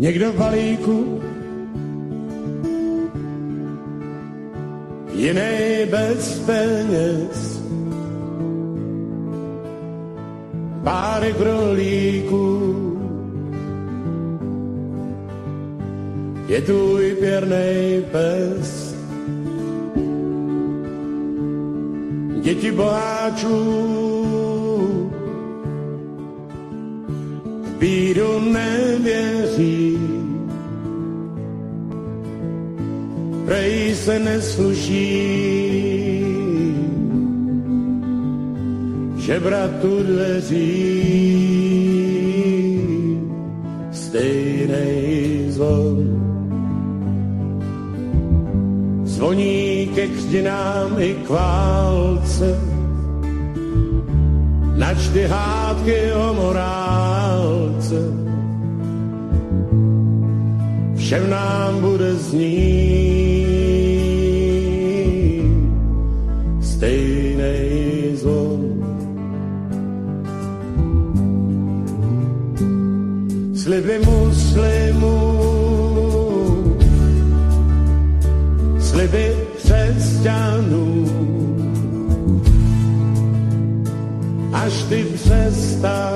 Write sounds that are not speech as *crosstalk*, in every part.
někdo v balíku, jiný bez peněz. Párek brolíků, je tu i pěrnej pes. Děti boháčů v bídu nevěří, prej se nesluší, že bratu dveří stejnej zvon. Zvoní ke křtinám i k válce, načty hádky o morálce. Všem nám bude znít. Sliby muslimů sliby křesťanů. Až ty přestaneš,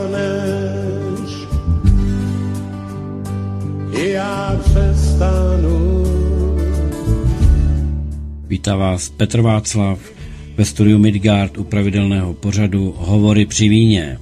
přestanu. Vítá vás Petr Václav ve studiu Midgard u pravidelného pořadu Hovory při víně.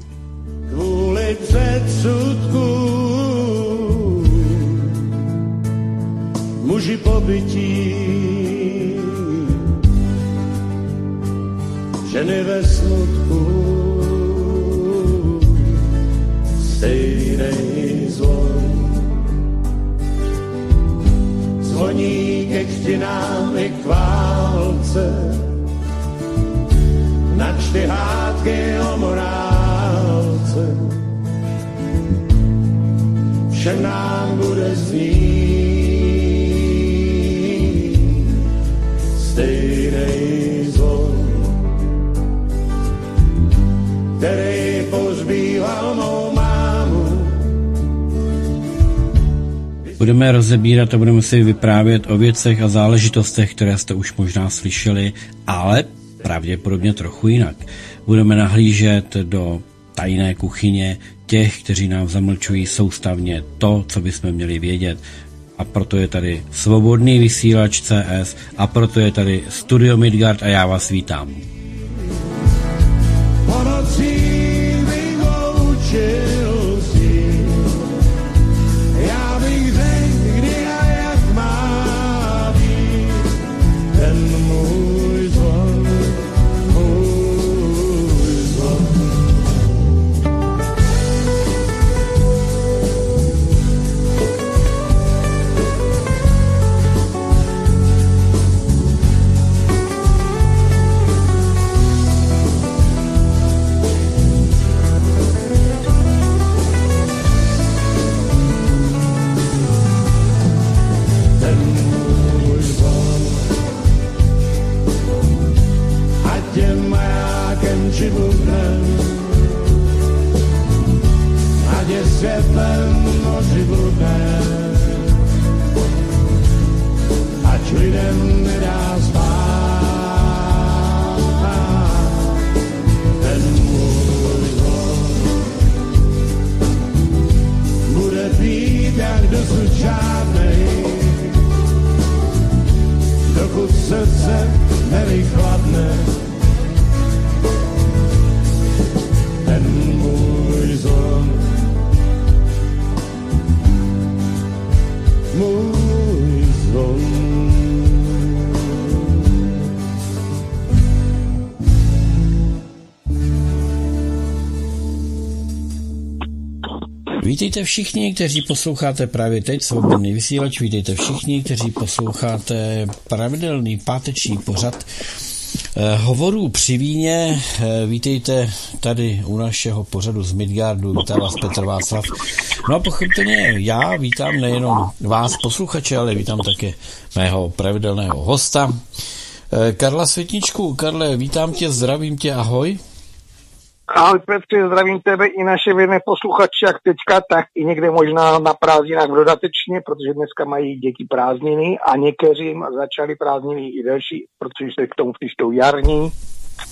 Rozebírat a budeme si vyprávět o věcech a záležitostech, které jste už možná slyšeli, ale pravděpodobně trochu jinak. Budeme nahlížet do tajné kuchyně těch, kteří nám zamlčují soustavně to, co bychom měli vědět. A proto je tady svobodný vysílač CS a proto je tady Studio Midgard a já vás vítám. Vítejte všichni, kteří posloucháte právě teď Svobodný vysílač, vítejte všichni, kteří posloucháte pravidelný páteční pořad eh, hovorů při víně. Eh, Vítejte tady u našeho pořadu z Midgardu, vítá vás Petr Václav. No a pochopitelně já vítám nejenom vás posluchače, ale vítám také mého pravidelného hosta. Eh, Karla Světničku, Karle, vítám tě, zdravím tě, ahoj. Ahoj Petře, zdravím tebe i naše věrné posluchače, jak teďka, tak i někde možná na prázdninách dodatečně, protože dneska mají děti prázdniny a někteří začali prázdniny i delší, protože se k tomu přištou jarní,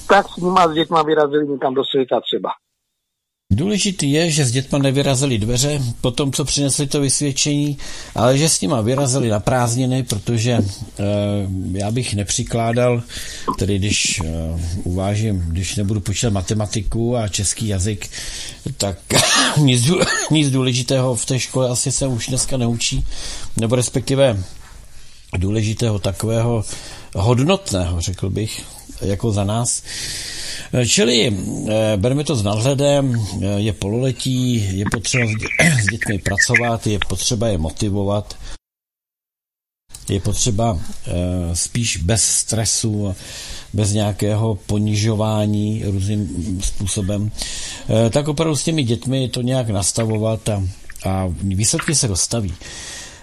tak s nima s dětma vyrazili někam do světa třeba. Důležitý je, že s dětma nevyrazili dveře po tom, co přinesli to vysvědčení, ale že s nima vyrazili na prázdniny, protože e, já bych nepřikládal, tedy když e, uvážím, když nebudu počítat matematiku a český jazyk, tak *laughs* nic, nic důležitého v té škole asi se už dneska neučí, nebo respektive důležitého takového hodnotného, řekl bych, jako za nás. Čili eh, bereme to s nadhledem, eh, je pololetí, je potřeba *clears throat* s dětmi pracovat, je potřeba je motivovat, je potřeba eh, spíš bez stresu, bez nějakého ponižování různým způsobem, tak opravdu s těmi dětmi to nějak nastavovat a, a výsledky se dostaví.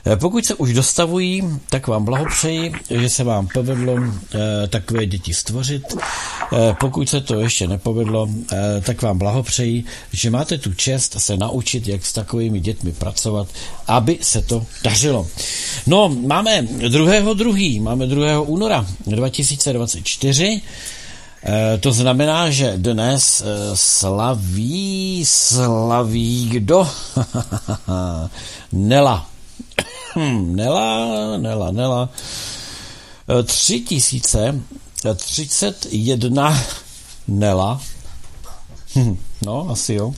Eh, pokud se už dostavují, tak vám blahopřeji, že se vám povedlo eh, takové děti stvořit. Eh, pokud se to ještě nepovedlo, tak vám blahopřeji, že máte tu čest se naučit, jak s takovými dětmi pracovat, aby se to dařilo. No, máme 2. 2. máme 2. února 2024. To znamená, že dnes slaví, slaví kdo? *laughs* Nela. Hmm, Nela, Nela, Nela. 3031 Nela. Hm, no, asi jo.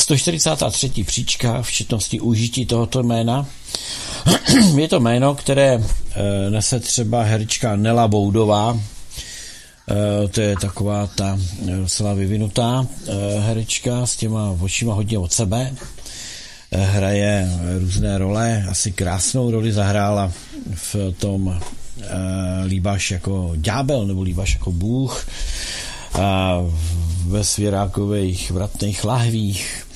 143. příčka v četnosti užití tohoto jména. *clears throat* Je to jméno, které e, nese třeba herečka Nela Boudová. To je taková ta docela vyvinutá herečka s těma očima hodně od sebe hraje různé role, asi krásnou roli zahrála v tom e, líbáš jako ďábel nebo líbáš jako bůh a ve svěrákových vratných lahvích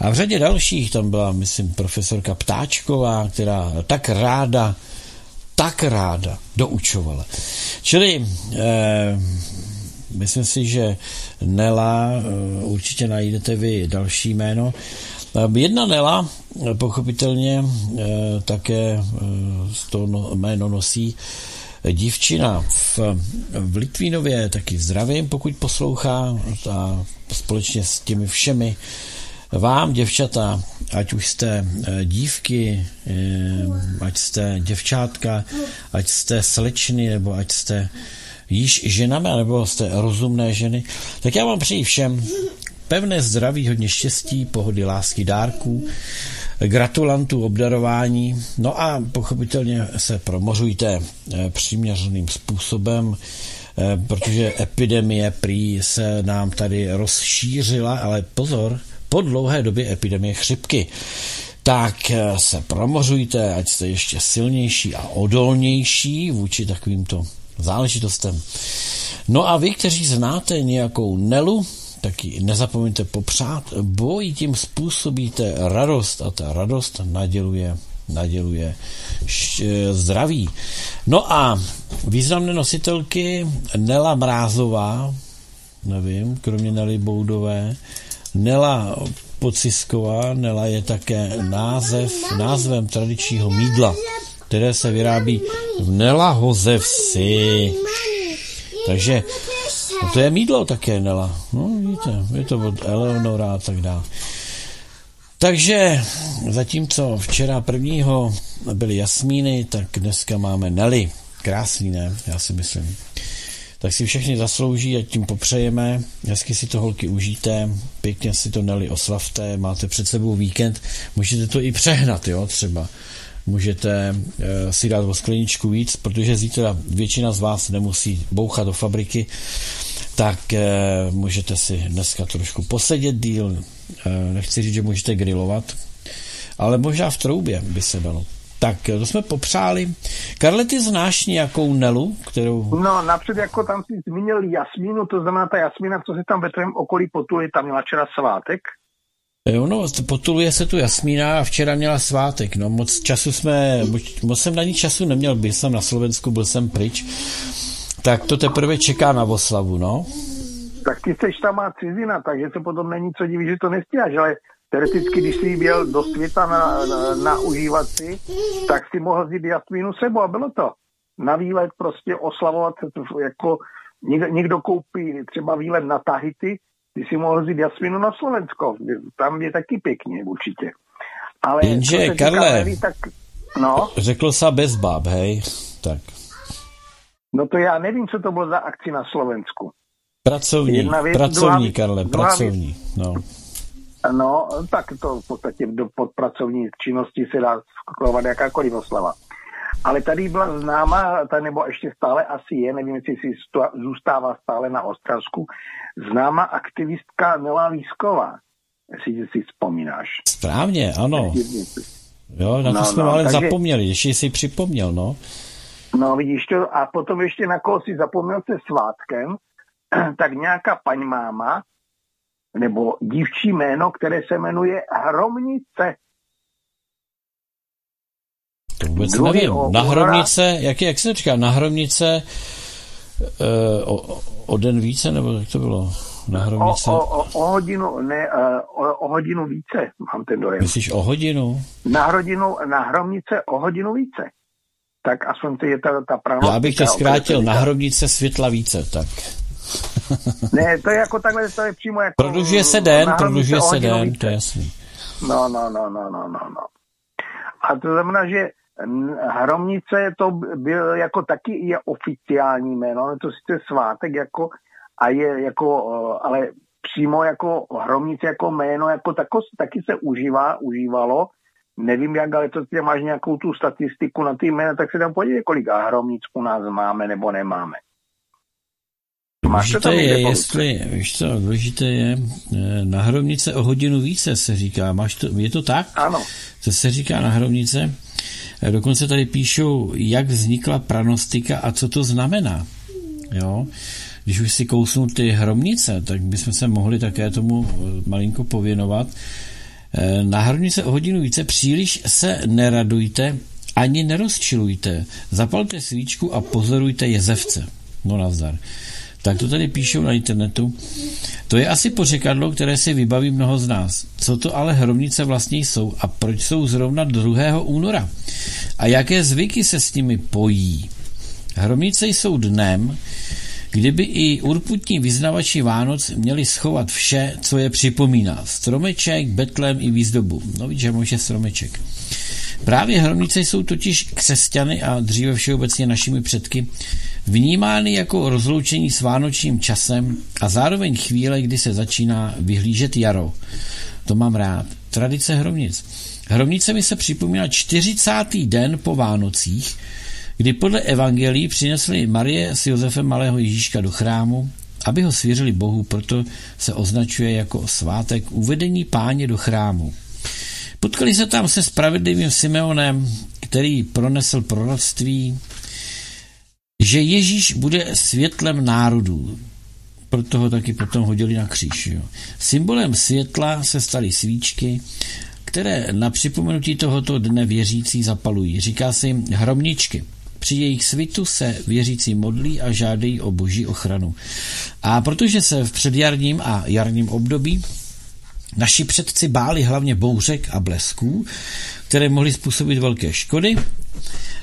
a v řadě dalších tam byla, myslím, profesorka Ptáčková, která tak ráda, tak ráda doučovala. Čili e, myslím si, že Nela e, určitě najdete vy další jméno. Ehm, jedna Nela pochopitelně eh, také eh, to no, jméno nosí dívčina v, v Litvínově taky zdravím, pokud poslouchá a společně s těmi všemi vám, děvčata, ať už jste eh, dívky, ať jste děvčátka, ať jste slečny, nebo ať jste již ženami, nebo jste rozumné ženy, tak já vám přeji všem pevné zdraví, hodně štěstí, pohody, lásky, dárků, gratulantů, obdarování. No a pochopitelně se promořujte eh, přiměřeným způsobem, eh, protože epidemie prý se nám tady rozšířila, ale pozor, po dlouhé době epidemie chřipky. Tak eh, se promořujte, ať jste ještě silnější a odolnější vůči takovýmto záležitostem. No a vy, kteří znáte nějakou Nelu, taky nezapomeňte popřát, boj tím způsobíte radost a ta radost naděluje, naděluje zdraví. No a významné nositelky Nela Mrázová, nevím, kromě Nely Boudové, Nela Pocisková, Nela je také název, názvem tradičního mídla, které se vyrábí v Nela Hozevsi. Takže No to je mídlo také, Nela. No, víte, je to od Eleonora a tak dále. Takže zatímco včera prvního byly jasmíny, tak dneska máme Nelly. Krásný, ne? Já si myslím. Tak si všechny zaslouží a tím popřejeme. Hezky si to holky užijte, pěkně si to Nelly oslavte, máte před sebou víkend, můžete to i přehnat, jo, třeba můžete e, si dát o skleničku víc, protože zítra většina z vás nemusí bouchat do fabriky, tak e, můžete si dneska trošku posedět díl. E, nechci říct, že můžete grilovat, ale možná v troubě by se dalo. Tak to jsme popřáli. Karle, ty znáš nějakou Nelu, kterou... No, napřed jako tam si zmínil Jasmínu, to znamená ta Jasmína, co se tam ve tvém okolí potuje, tam měla včera svátek. Jo, no, potuluje se tu Jasmína a včera měla svátek, no, moc času jsme, moc jsem na ní času neměl, byl jsem na Slovensku, byl jsem pryč, tak to teprve čeká na oslavu, no. tak ty seš tam má cizina, takže se potom není co divit, že to nestíháš, ale teoreticky, když jsi byl do světa na, na, na užívat si, tak si mohl vzít jasmínu sebou a bylo to. Na výlet prostě oslavovat se, to jako někdo, někdo koupí třeba výlet na Tahiti, ty si mohl vzít jasmínu na Slovensko, tam je taky pěkně určitě. Ale Jenže, Karle, neví, tak, no. řekl se bez báb, hej, tak. No to já nevím, co to bylo za akci na Slovensku. Pracovní, Jedna věc, pracovní, druhá, Karle, druhá pracovní, věc, no. No, tak to v podstatě do podpracovní činnosti se dá skakovat jakákoliv oslava. Ale tady byla známa, ta, nebo ještě stále asi je, nevím, jestli si zůstává stále na Ostravsku, známa aktivistka Milá Výsková, jestli si vzpomínáš. Správně, ano. Jo, na to no, jsme no, ale takže, zapomněli, ještě si připomněl, no. No vidíš to, a potom ještě na koho si zapomněl se svátkem, *clears throat* tak nějaká paní máma, nebo dívčí jméno, které se jmenuje Hromnice. To vůbec Druhý nevím. Na Hromnice, jak, jak se říká, na Hromnice uh, o, o den více, nebo jak to bylo? Na Hromnice? O, o, o, hodinu, ne, uh, o, o hodinu více, mám ten dojem. Myslíš o hodinu? Na, hodinu, na Hromnice o hodinu více. Tak aspoň to je ta, ta pravda. Já bych tě zkrátil, na Hromnice světla více, tak. *laughs* ne, to je jako takhle, to je přímo jako... Prodlužuje se den, prodlužuje se den, to je jasný. No, no, no, no, no, no, no. A to znamená, že Hromnice to byl jako taky je oficiální jméno, ale to sice svátek jako a je jako, ale přímo jako Hromnice jako jméno jako tako, taky se užívá, užívalo. Nevím jak, ale to ty máš nějakou tu statistiku na ty jména, tak se tam podívej, kolik Hromnic u nás máme nebo nemáme. Důležité je, jestli, víš co, důležité je, eh, na hromnice o hodinu více se říká, máš to, je to tak? Ano. Co se říká na hromnice? Eh, dokonce tady píšou, jak vznikla pranostika a co to znamená. Jo? Když už si kousnu ty hromnice, tak bychom se mohli také tomu eh, malinko pověnovat. Na hromnice o hodinu více příliš se neradujte, ani nerozčilujte. Zapalte svíčku a pozorujte jezevce. No nazdar tak to tady píšou na internetu. To je asi pořekadlo, které si vybaví mnoho z nás. Co to ale hromnice vlastně jsou a proč jsou zrovna 2. února? A jaké zvyky se s nimi pojí? Hromnice jsou dnem, kdyby i urputní vyznavači Vánoc měli schovat vše, co je připomíná. Stromeček, betlem i výzdobu. No víš, že může stromeček. Právě hromnice jsou totiž křesťany a dříve všeobecně našimi předky vnímány jako rozloučení s vánočním časem a zároveň chvíle, kdy se začíná vyhlížet jaro. To mám rád. Tradice hromnic. Hromnice mi se připomíná 40. den po Vánocích, kdy podle evangelií přinesli Marie s Josefem malého Ježíška do chrámu, aby ho svěřili Bohu, proto se označuje jako svátek uvedení páně do chrámu. Potkali se tam se spravedlivým Simeonem, který pronesl proroctví, že Ježíš bude světlem národů. Proto ho taky potom hodili na kříž. Jo. Symbolem světla se staly svíčky, které na připomenutí tohoto dne věřící zapalují. Říká se jim hromničky. Při jejich svitu se věřící modlí a žádají o boží ochranu. A protože se v předjarním a jarním období Naši předci báli hlavně bouřek a blesků, které mohly způsobit velké škody.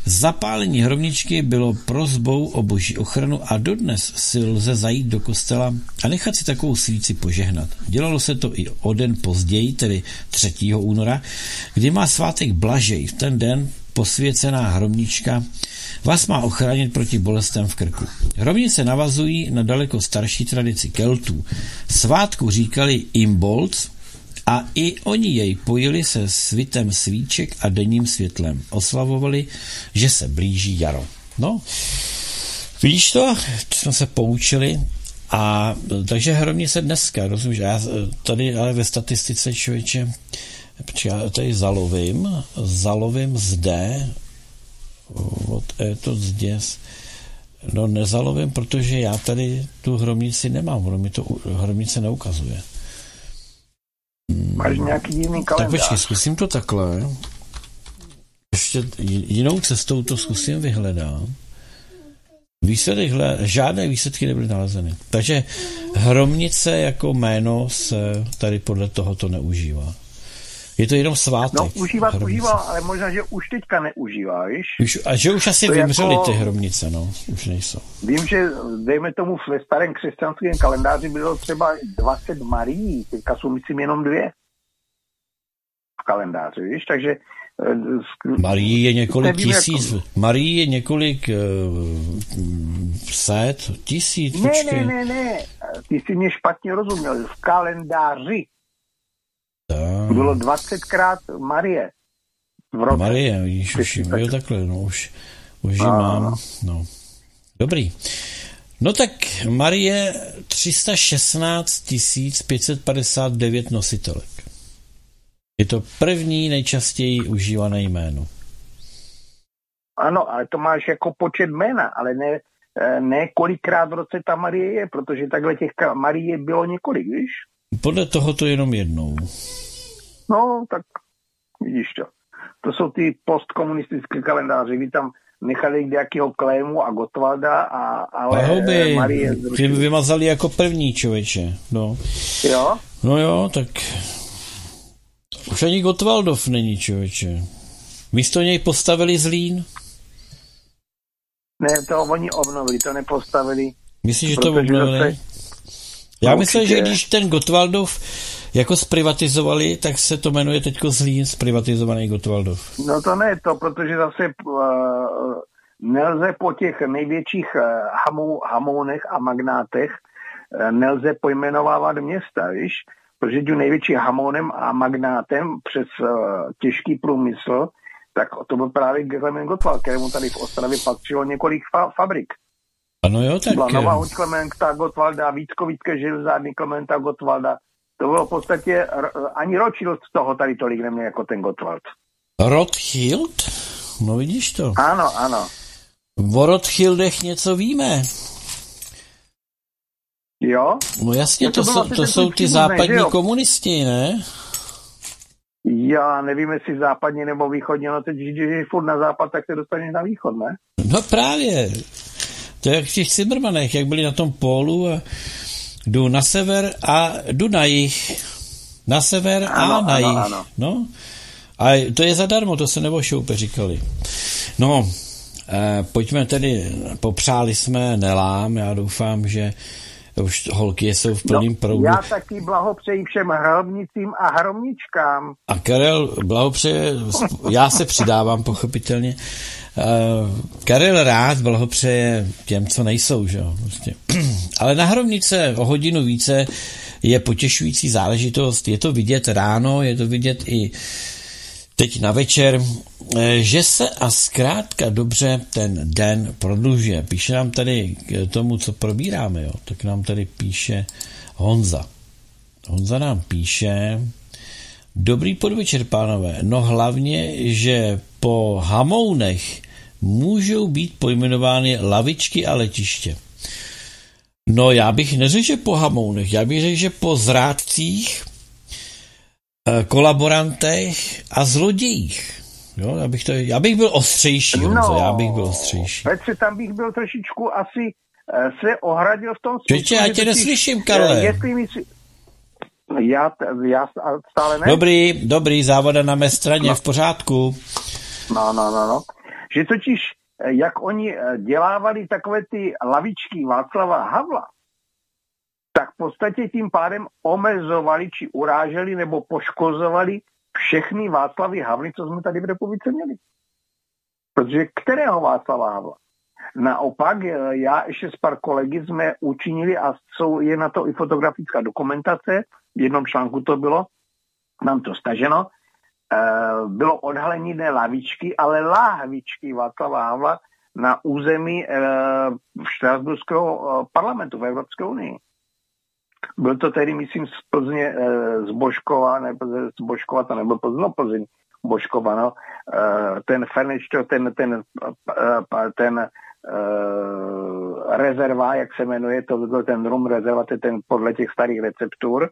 Zapálení hromničky bylo prozbou o boží ochranu a dodnes si lze zajít do kostela a nechat si takovou svíci požehnat. Dělalo se to i o den později, tedy 3. února, kdy má svátek Blažej. V ten den posvěcená hromnička vás má ochránit proti bolestem v krku. Hromnice navazují na daleko starší tradici Keltů. Svátku říkali Imbolc, a i oni jej pojili se svitem svíček a denním světlem. Oslavovali, že se blíží jaro. No, vidíš to? Jsme se poučili a takže hromně se dneska, rozumíš? Já tady ale ve statistice člověče, já tady zalovím, zalovím zde, od je to zděs, no nezalovím, protože já tady tu hromnici nemám, ono mi to hromnice neukazuje. Máš nějaký jiný kalendář? Tak počkej, zkusím to takhle. Ještě jinou cestou to zkusím vyhledat. Výsledek, žádné výsledky nebyly nalezeny. Takže hromnice jako jméno se tady podle tohoto neužívá. Je to jenom svátek. No, užívat hromnice. užíval, ale možná, že už teďka neužívá, víš? Už, a že už asi to vymřely jako, ty hromnice, no, už nejsou. Vím, že dejme tomu ve starém křesťanském kalendáři bylo třeba 20 Marí, teďka jsou myslím jenom dvě v kalendáři, víš, takže eh, Marí je několik Nevím, tisíc, jako... Marí je několik uh, set, tisíc, ne, počkej. Ne, ne, ne, ty jsi mě špatně rozuměl, v kalendáři tak. Bylo 20krát Marie. V roce. Marie, vidíš, už, jo, takhle, no, už, už ji mám, no. Dobrý. No tak Marie 316 559 nositelek. Je to první nejčastěji užívané jméno. Ano, ale to máš jako počet jména, ale ne, eh, ne kolikrát v roce ta Marie je, protože takhle těch Marie bylo několik, víš? Podle toho to jenom jednou. No, tak vidíš to. To jsou ty postkomunistické kalendáře. Vy tam nechali nějakého Klému a Gotwalda, a, ale Ahoby, Marie Ty vymazali jako první člověče. No. Jo? No jo, tak už ani Gotwaldov není člověče. Místo něj postavili Zlín? Ne, to oni obnovili, to nepostavili. Myslíš, že to obnovili? Já no, myslím, že když ten Gotwaldov jako zprivatizovali, tak se to jmenuje teďko Zlín, zprivatizovaný Gotwaldov. No to ne to, protože zase uh, nelze po těch největších uh, hamou, hamounech a magnátech uh, nelze pojmenovávat města, víš? Protože tím největší hamounem a magnátem přes uh, těžký průmysl, tak to byl právě Klement Gottwald, kterému tady v Ostravě patřilo několik fa- fabrik. Ano jo, tak... Byla Nová Huť Klementa Gottwalda, Vítkovické železárny Klementa Gottwalda, to bylo v podstatě, ani Rothschild z toho tady tolik neměl jako ten Gottwald. Rothschild? No vidíš to. Ano, ano. O Rothschildech něco víme. Jo? No jasně, to, to, jsou, to jsou ty západní ne, komunisti, ne? Já nevím, jestli západní nebo východní, no teď, když je furt na západ, tak se dostaneš na východ, ne? No právě. To je jak v těch Cimrmanech, jak byli na tom pólu a Jdu na sever a jdu na jih. Na sever ano, a na ano, jih. Ano. No. A to je zadarmo, to se nebo šoupe říkali. No, eh, pojďme tedy, popřáli jsme Nelám, já doufám, že už holky jsou v plném no, proudu. Já taky blahopřeji všem hrobnicím a hromničkám. A Karel blahopřeje, já se přidávám pochopitelně. Uh, Karel rád blahopřeje těm, co nejsou, že jo. Prostě. *clears throat* Ale na hromnice o hodinu více je potěšující záležitost. Je to vidět ráno, je to vidět i teď na večer, eh, že se a zkrátka dobře ten den prodlužuje. Píše nám tady k tomu, co probíráme, jo. tak nám tady píše Honza. Honza nám píše, Dobrý podvečer, pánové. No hlavně, že po hamounech můžou být pojmenovány lavičky a letiště. No já bych neřekl, že po hamounech, já bych řekl, že po zrádcích, eh, kolaborantech a zlodějích. Jo, já, bych to, já bych byl ostřejší, no, Honzo, já bych byl ostřejší. Petře, tam bych byl trošičku asi eh, se ohradil v tom smyslu. já tě neslyším, Karle. Jestli mi si, já, já stále ne. Dobrý, dobrý, závoda na mé straně, no. v pořádku. No, no, no, no. Že totiž, eh, jak oni eh, dělávali takové ty lavičky Václava Havla, tak v podstatě tím pádem omezovali, či uráželi, nebo poškozovali všechny Václavy Havly, co jsme tady v republice měli. Protože kterého Václava Havla? Naopak, eh, já ještě s pár kolegy jsme učinili a jsou, je na to i fotografická dokumentace, v jednom článku to bylo, mám to staženo, bylo odhalení ne lavičky, ale láhvičky Václava Havla na území eh, Štrasburského eh, parlamentu v Evropské unii. Byl to tedy, myslím, z Plzně, z Božkova, nebo z Božkova, to nebyl Plzně, no Plzeň, Božkova, no. Ten ten, ten, ten, ten rezerva, jak se jmenuje, to byl ten rum rezerva, to je ten podle těch starých receptur,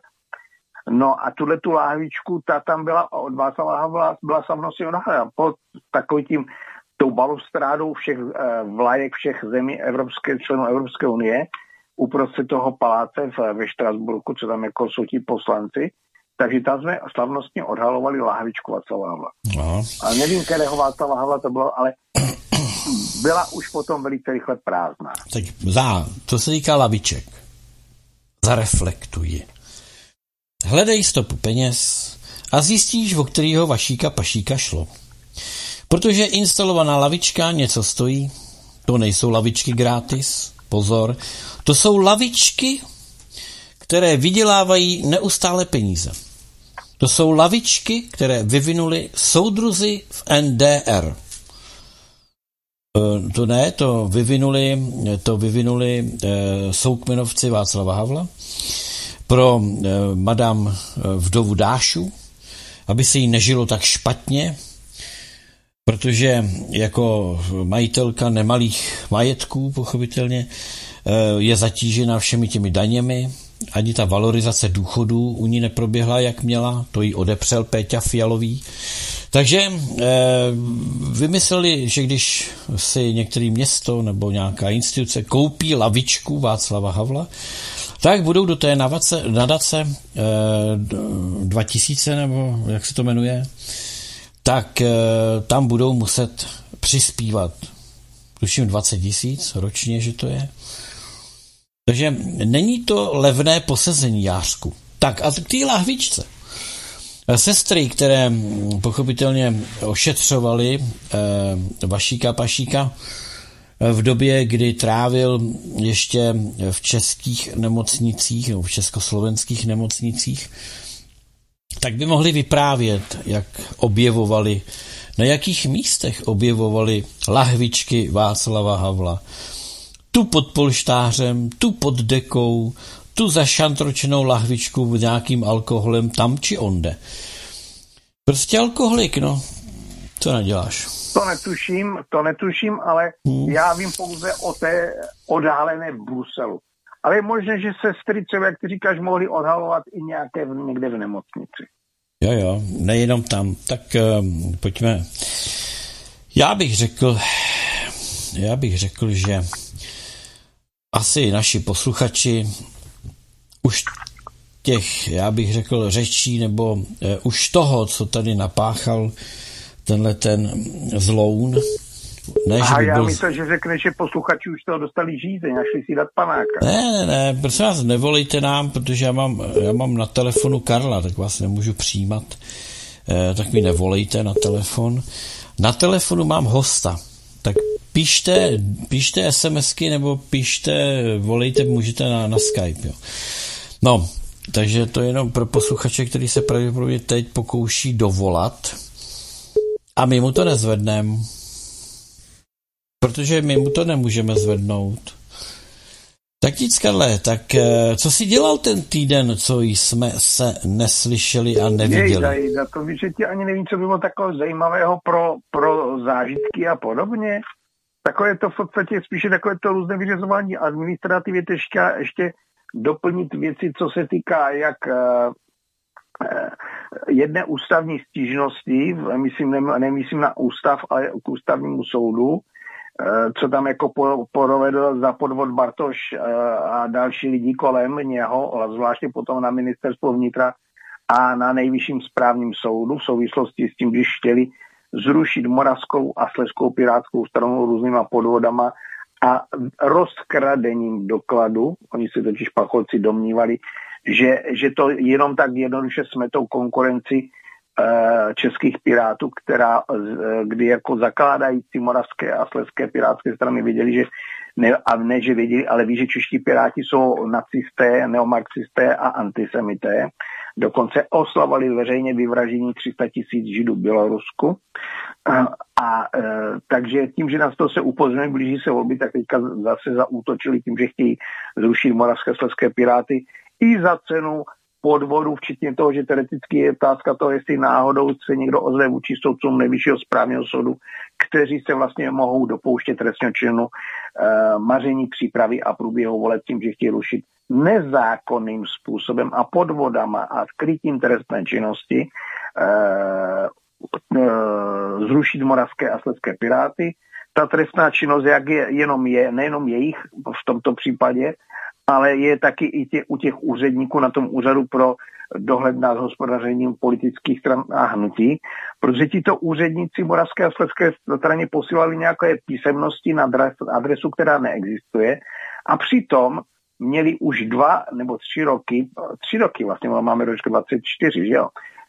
No a tuhle tu láhvičku, ta tam byla od Václava Havla, byla slavnostně odhalena pod takovým tím tou balustrádou všech eh, vlajek všech zemí Evropské, členů Evropské unie uprostřed toho paláce v, ve Štrasburku, co tam jako jsou ti poslanci. Takže tam jsme slavnostně odhalovali lahvičku Václava Havla. No. A nevím, kterého Václava Havla to bylo, ale byla už potom velice rychle prázdná. Tak za, to se týká laviček. Zareflektuji. Hledej stopu peněz a zjistíš, o kterýho vašíka pašíka šlo. Protože instalovaná lavička něco stojí, to nejsou lavičky gratis, pozor, to jsou lavičky, které vydělávají neustále peníze. To jsou lavičky, které vyvinuli soudruzi v NDR. E, to ne, to vyvinuli, to vyvinuli e, soukmenovci Václava Havla pro e, madam vdovu Dášu, aby se jí nežilo tak špatně, protože jako majitelka nemalých majetků, pochopitelně, je zatížena všemi těmi daněmi, ani ta valorizace důchodů u ní neproběhla, jak měla, to jí odepřel Péťa Fialový. Takže e, vymysleli, že když si některé město nebo nějaká instituce koupí lavičku Václava Havla, tak budou do té nadace, nadace e, 2000, nebo jak se to jmenuje, tak e, tam budou muset přispívat, tuším 20 tisíc ročně, že to je, takže není to levné posezení jářku. Tak a k té lahvičce. Sestry, které pochopitelně ošetřovaly eh, Vašíka Pašíka eh, v době, kdy trávil ještě v českých nemocnicích nebo v československých nemocnicích, tak by mohli vyprávět, jak objevovali, na jakých místech objevovali lahvičky Václava Havla, tu pod polštářem, tu pod dekou, tu zašantročenou lahvičku s nějakým alkoholem tam či onde. Prostě alkoholik, no. Co neděláš? To netuším, to netuším, ale hmm. já vím pouze o té oddálené Bruselu. Ale je možné, že sestry třeba, jak ty říkáš, mohli odhalovat i nějaké v, někde v nemocnici. Jo, jo, nejenom tam. Tak uh, pojďme. Já bych řekl, já bych řekl, že asi naši posluchači už těch, já bych řekl, řečí nebo uh, už toho, co tady napáchal tenhle ten zloun, ne, Aha, že by já byl... myslím, že řekne, že posluchači už toho dostali žízeň a šli si dát panáka. Ne, ne, ne, prosím vás, nevolejte nám, protože já mám, já mám na telefonu Karla, tak vás nemůžu přijímat, eh, tak mi nevolejte na telefon. Na telefonu mám hosta, tak píšte, píšte SMSky nebo píšte, volejte, můžete na, na Skype. Jo. No, takže to je jenom pro posluchače, který se pravděpodobně teď pokouší dovolat a my mu to nezvedneme, protože my mu to nemůžeme zvednout. Tak nic, Karle, tak eh, co jsi dělal ten týden, co jsme se neslyšeli a neviděli? Jej, za to víš, že ti ani nevím, co by bylo takového zajímavého pro, pro zážitky a podobně takové to v podstatě spíše takové to různé vyřazování administrativy, ještě, ještě doplnit věci, co se týká jak uh, jedné ústavní stížnosti, myslím, ne, nemyslím na ústav, ale k ústavnímu soudu, uh, co tam jako provedl za podvod Bartoš uh, a další lidi kolem něho, zvláště potom na ministerstvo vnitra a na nejvyšším správním soudu v souvislosti s tím, když chtěli zrušit Moravskou a Sleskou pirátskou stranu různýma podvodama a rozkradením dokladu. Oni si totiž pacholci domnívali, že, že to jenom tak jednoduše smetou konkurenci e, českých pirátů, která, e, kdy jako zakládající Moravské a Sleské pirátské strany viděli, že ne, a ne, že věděli, ale ví, že čeští piráti jsou nacisté, neomarxisté a antisemité. Dokonce oslavali veřejně vyvražení 300 tisíc židů v Bělorusku. A, a e, takže tím, že nás to se upozorňuje, blíží se volby, tak teďka zase zaútočili tím, že chtějí zrušit moravské sleské piráty i za cenu podvodu, včetně toho, že teoreticky je otázka toho, jestli náhodou se někdo ozve vůči soudcům nejvyššího správního soudu, kteří se vlastně mohou dopouštět trestního činu e, maření přípravy a průběhu voleb tím, že chtějí rušit nezákonným způsobem a podvodama a skrytím trestné činnosti e, zrušit moravské a sleské piráty. Ta trestná činnost, jak je, jenom je, nejenom jejich v tomto případě, ale je taky i tě, u těch úředníků na tom úřadu pro dohled nad hospodařením politických stran a hnutí, protože tito úředníci Moravské a Sleské straně posílali nějaké písemnosti na adresu, která neexistuje a přitom měli už dva nebo tři roky, tři roky vlastně, máme ročku 24, že jo,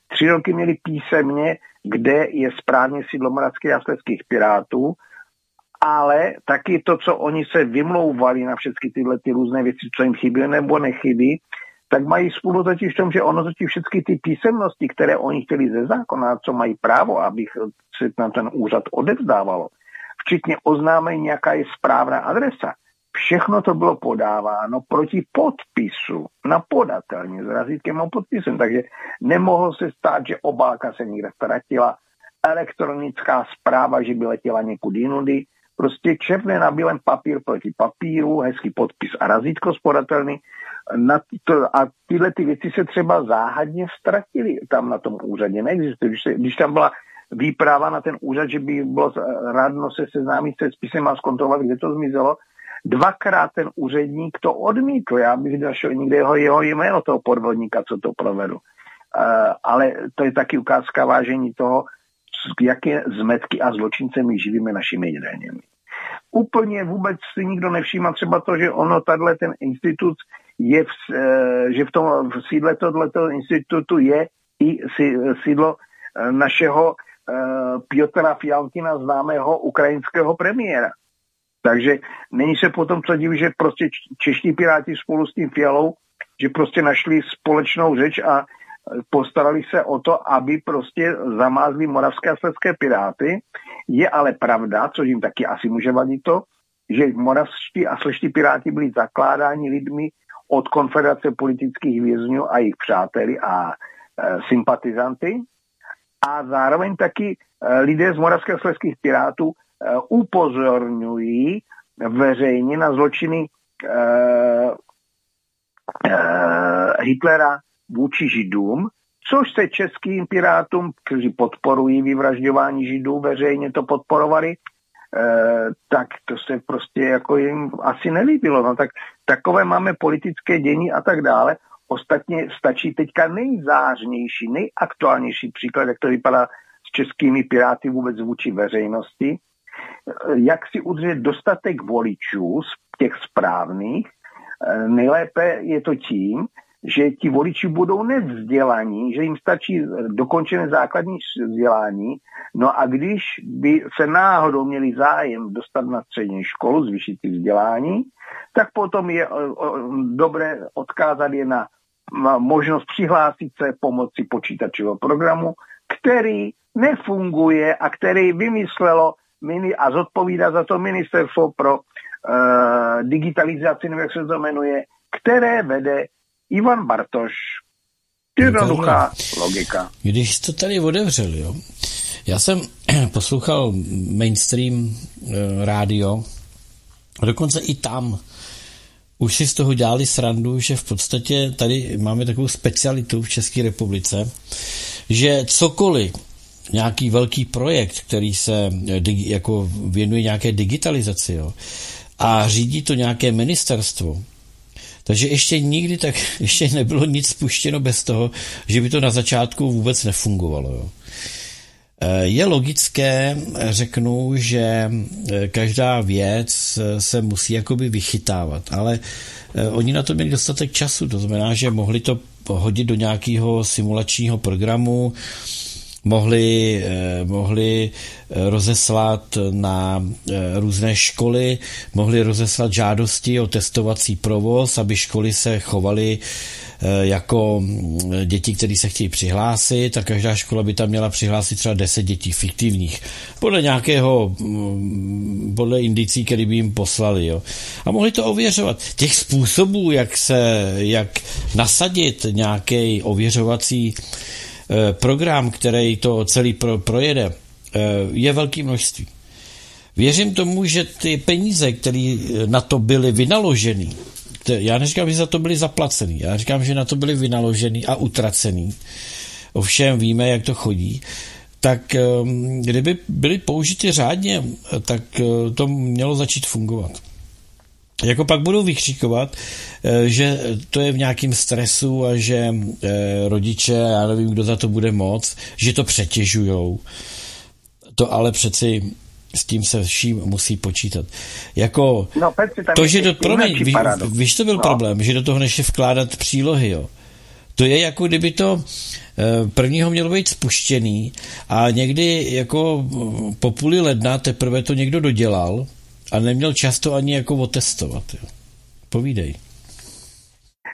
tři roky měli písemně, kde je správně sídlo Moravských a Sleských pirátů, ale taky to, co oni se vymlouvali na všechny tyhle ty různé věci, co jim chybí nebo nechybí, tak mají spolu totiž v tom, že ono totiž všechny ty písemnosti, které oni chtěli ze zákona, co mají právo, abych se na ten úřad odevzdávalo, včetně oznámení, nějaká je správná adresa, všechno to bylo podáváno proti podpisu na podatelně s razítkem a podpisem, takže nemohlo se stát, že obálka se někde ztratila, elektronická zpráva, že by letěla někud jinudy, prostě černé na bílém papír proti papíru, hezký podpis a razítko spodatelný. Na to, a tyhle ty věci se třeba záhadně ztratily tam na tom úřadě. Neexistuje. Když, se, když tam byla výprava na ten úřad, že by bylo rádno se seznámit se spisem a zkontrolovat, kde to zmizelo, dvakrát ten úředník to odmítl. Já bych našel někde jeho, jeho jméno toho podvodníka, co to provedu. Uh, ale to je taky ukázka vážení toho, jaké zmetky a zločince my živíme našimi daněmi. Úplně vůbec si nikdo nevšímá třeba to, že ono, tahle ten institut je, v, eh, že v tom v sídle tohoto institutu je i sídlo eh, našeho uh, Piotra Fialkina, známého ukrajinského premiéra. Takže není se potom co divit, že prostě čeští piráti spolu s tím Fialou, že prostě našli společnou řeč a postarali se o to, aby prostě zamázli moravské a sledské piráty. Je ale pravda, co jim taky asi může vadit to, že moravští a sleští piráti byli zakládáni lidmi od konfederace politických vězňů a jejich přáteli a e, sympatizanty. A zároveň taky e, lidé z moravských a sleských pirátů e, upozorňují veřejně na zločiny e, e, Hitlera vůči židům, což se českým pirátům, kteří podporují vyvražďování židů, veřejně to podporovali, eh, tak to se prostě jako jim asi nelíbilo. No tak takové máme politické dění a tak dále. Ostatně stačí teďka nejzářnější, nejaktuálnější příklad, jak to vypadá s českými piráty vůbec vůči veřejnosti, eh, jak si udržet dostatek voličů z těch správných. Eh, nejlépe je to tím, že ti voliči budou nevzdělaní, že jim stačí dokončené základní vzdělání, no a když by se náhodou měli zájem dostat na střední školu, zvýšit si vzdělání, tak potom je dobré odkázat je na možnost přihlásit se pomocí počítačového programu, který nefunguje a který vymyslelo a zodpovídá za to ministerstvo pro uh, digitalizaci, nebo jak se to jmenuje, které vede Ivan Bartoš. Jednoduchá logika. Když to tady otevřel, jo. Já jsem *clears throat* poslouchal mainstream e, rádio, a dokonce i tam už si z toho dělali srandu, že v podstatě tady máme takovou specialitu v České republice, že cokoliv, nějaký velký projekt, který se digi, jako věnuje nějaké digitalizaci, jo, a řídí to nějaké ministerstvo, takže ještě nikdy tak *laughs* ještě nebylo nic spuštěno bez toho, že by to na začátku vůbec nefungovalo. Jo. Eh, je logické, řeknu, že eh, každá věc eh, se musí jakoby vychytávat, ale oni na to měli dostatek času, to znamená, že mohli to hodit do nějakého simulačního programu, mohli, eh, mohli eh, rozeslat na eh, různé školy, mohli rozeslat žádosti o testovací provoz, aby školy se chovaly jako mm, děti, které se chtějí přihlásit a každá škola by tam měla přihlásit třeba 10 dětí fiktivních. Podle nějakého, mm, podle indicí, který by jim poslali. Jo. A mohli to ověřovat. Těch způsobů, jak se, jak nasadit nějaký ověřovací program, který to celý pro, projede, eh, je velké množství. Věřím tomu, že ty peníze, které eh, na to byly vynaloženy, já neříkám, že za to byly zaplacený, já říkám, že na to byly vynaložený a utracený. Ovšem víme, jak to chodí. tak ehm, kdyby byly použity řádně, tak eh, to mělo začít fungovat. Jako pak budou vykřikovat, eh, že to je v nějakém stresu a že eh, rodiče, já nevím, kdo za to bude moc, že to přetěžujou. To ale přeci s tím se vším musí počítat. Jako no, Petře, to, že do, promiň, ví, víš, to byl no. problém, že do toho neště vkládat přílohy, jo. To je jako kdyby to eh, prvního mělo být spuštěný a někdy jako po půli ledna teprve to někdo dodělal a neměl často ani jako otestovat. Jo. Povídej.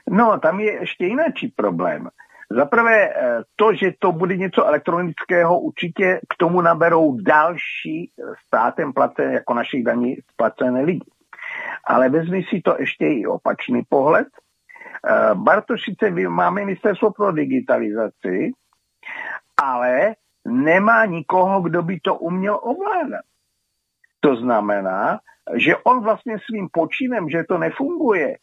No, tam je ještě jiný problém. Zaprvé eh, to, že to bude něco elektronického, určitě k tomu naberou další státem placené, jako našich daní placené lidi. Ale vezmi si to ještě i opačný pohled. Eh, Bartošice má ministerstvo pro digitalizaci, ale nemá nikoho, kdo by to uměl ovládat. To znamená, že on vlastně svým počinem, že to nefunguje, eh,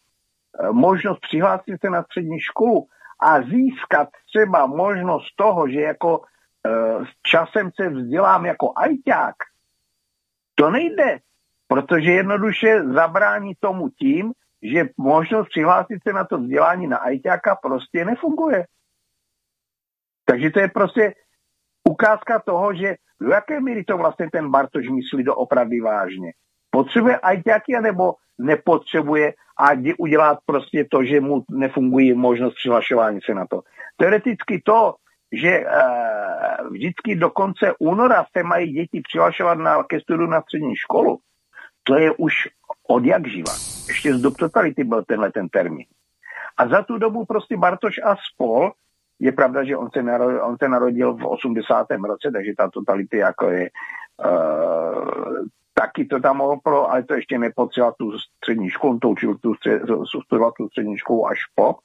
možnost přihlásit se na střední školu a získat třeba možnost toho, že jako e, časem se vzdělám jako ajťák, to nejde, protože jednoduše zabrání tomu tím, že možnost přihlásit se na to vzdělání na ajťáka prostě nefunguje. Takže to je prostě ukázka toho, že do jaké míry to vlastně ten Bartoš myslí doopravdy vážně. Potřebuje ajťáky, nebo nepotřebuje a udělat prostě to, že mu nefungují možnost přihlašování se na to. Teoreticky to, že e, vždycky do konce února se mají děti přihlašovat na, ke studiu na střední školu, to je už od jak živa. Ještě z dob totality byl tenhle ten termín. A za tu dobu prostě Bartoš a spol, je pravda, že on se narodil, on se narodil v 80. roce, takže ta totality jako je taky to tam pro, ale to ještě nepotřeboval tu střední školu, to učil tu, studovat tu střední školu až po.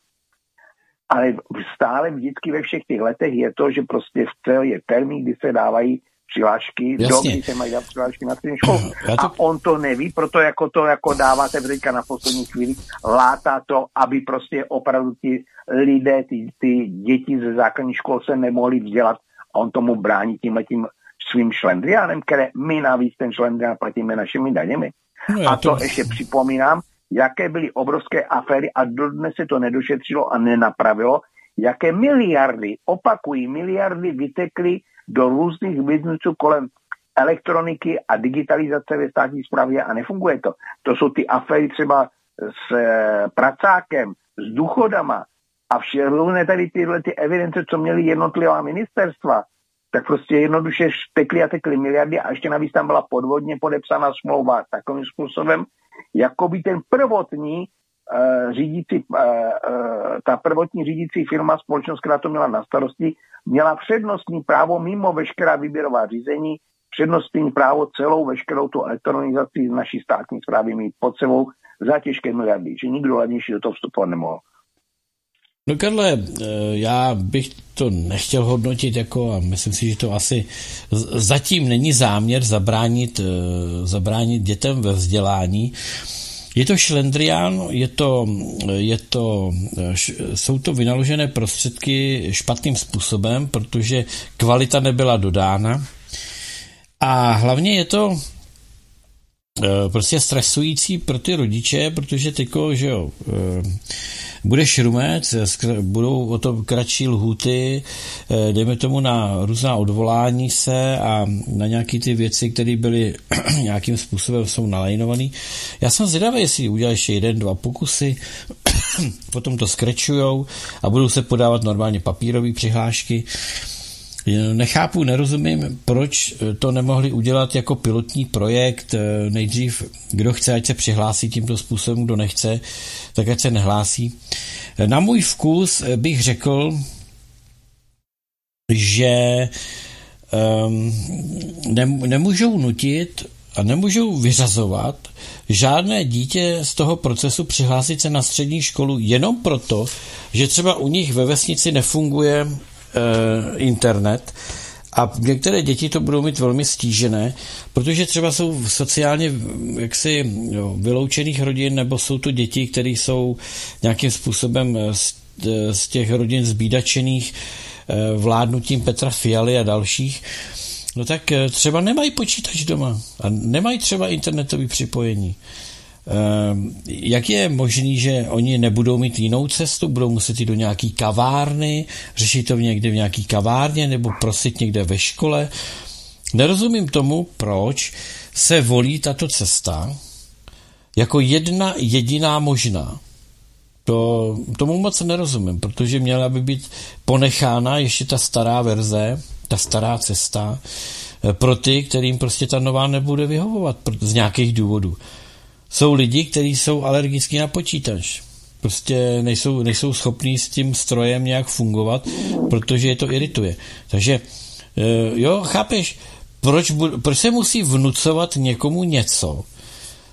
Ale stále vždycky ve všech těch letech je to, že prostě v cel je termín, kdy se dávají přihlášky, do kdy se mají dát přihlášky na střední školu. To... A on to neví, proto jako to jako dává teďka na poslední chvíli, látá to, aby prostě opravdu ti lidé, ty, ty děti ze základní škol se nemohli vzdělat a on tomu brání tím letím svým šlendriánem, které my navíc ten šlendrián platíme našimi daněmi. No, a to... to ještě připomínám, jaké byly obrovské aféry a dodnes se to nedošetřilo a nenapravilo, jaké miliardy, opakují, miliardy vytekly do různých biznesů kolem elektroniky a digitalizace ve státní správě a nefunguje to. To jsou ty aféry třeba s eh, pracákem, s důchodama a všechny tady tyhle ty evidence, co měly jednotlivá ministerstva, tak prostě jednoduše tekly a tekly miliardy a ještě navíc tam byla podvodně podepsaná smlouva takovým způsobem, jako by ten prvotní uh, řídící, uh, uh, ta prvotní řídící firma, společnost, která to měla na starosti, měla přednostní právo mimo veškerá výběrová řízení, přednostní právo celou veškerou tu elektronizaci z naší státní zprávy mít pod sebou za těžké miliardy, že nikdo levnější do toho vstupovat nemohl. No Karle, eh, já bych to nechtěl hodnotit jako a myslím si, že to asi zatím není záměr zabránit, eh, zabránit dětem ve vzdělání. Je to šlendrián, je to, je to, eh, jsou to vynaložené prostředky špatným způsobem, protože kvalita nebyla dodána. A hlavně je to prostě stresující pro ty rodiče, protože tyko, že jo, bude šrumec, budou o to kratší lhuty, eh, dejme tomu na různá odvolání se a na nějaké ty věci, které byly *clears throat* nějakým způsobem jsou nalajnované. Já jsem zvědavý, jestli udělají ještě jeden, dva pokusy, *clears throat* potom to skrečujou a budou se podávat normálně papírové přihlášky. Nechápu, nerozumím, proč to nemohli udělat jako pilotní projekt. Nejdřív, kdo chce, ať se přihlásí tímto způsobem, kdo nechce, tak ať se nehlásí. Na můj vkus bych řekl, že um, nemůžou nutit a nemůžou vyřazovat žádné dítě z toho procesu přihlásit se na střední školu jenom proto, že třeba u nich ve vesnici nefunguje Eh, internet a některé děti to budou mít velmi stížené, protože třeba jsou sociálně jaksi jo, vyloučených rodin, nebo jsou to děti, které jsou nějakým způsobem z, z těch rodin zbídačených, vládnutím Petra Fialy a dalších, no tak eh, třeba nemají počítač doma a nemají třeba internetový připojení. Jak je možný, že oni nebudou mít jinou cestu, budou muset jít do nějaký kavárny, řešit to někde v nějaký kavárně nebo prosit někde ve škole? Nerozumím tomu, proč se volí tato cesta jako jedna jediná možná. To, tomu moc nerozumím, protože měla by být ponechána ještě ta stará verze, ta stará cesta eh, pro ty, kterým prostě ta nová nebude vyhovovat z nějakých důvodů. Jsou lidi, kteří jsou alergický na počítač. Prostě nejsou, nejsou schopní s tím strojem nějak fungovat, protože je to irituje. Takže eh, jo, chápeš, proč, proč se musí vnucovat někomu něco,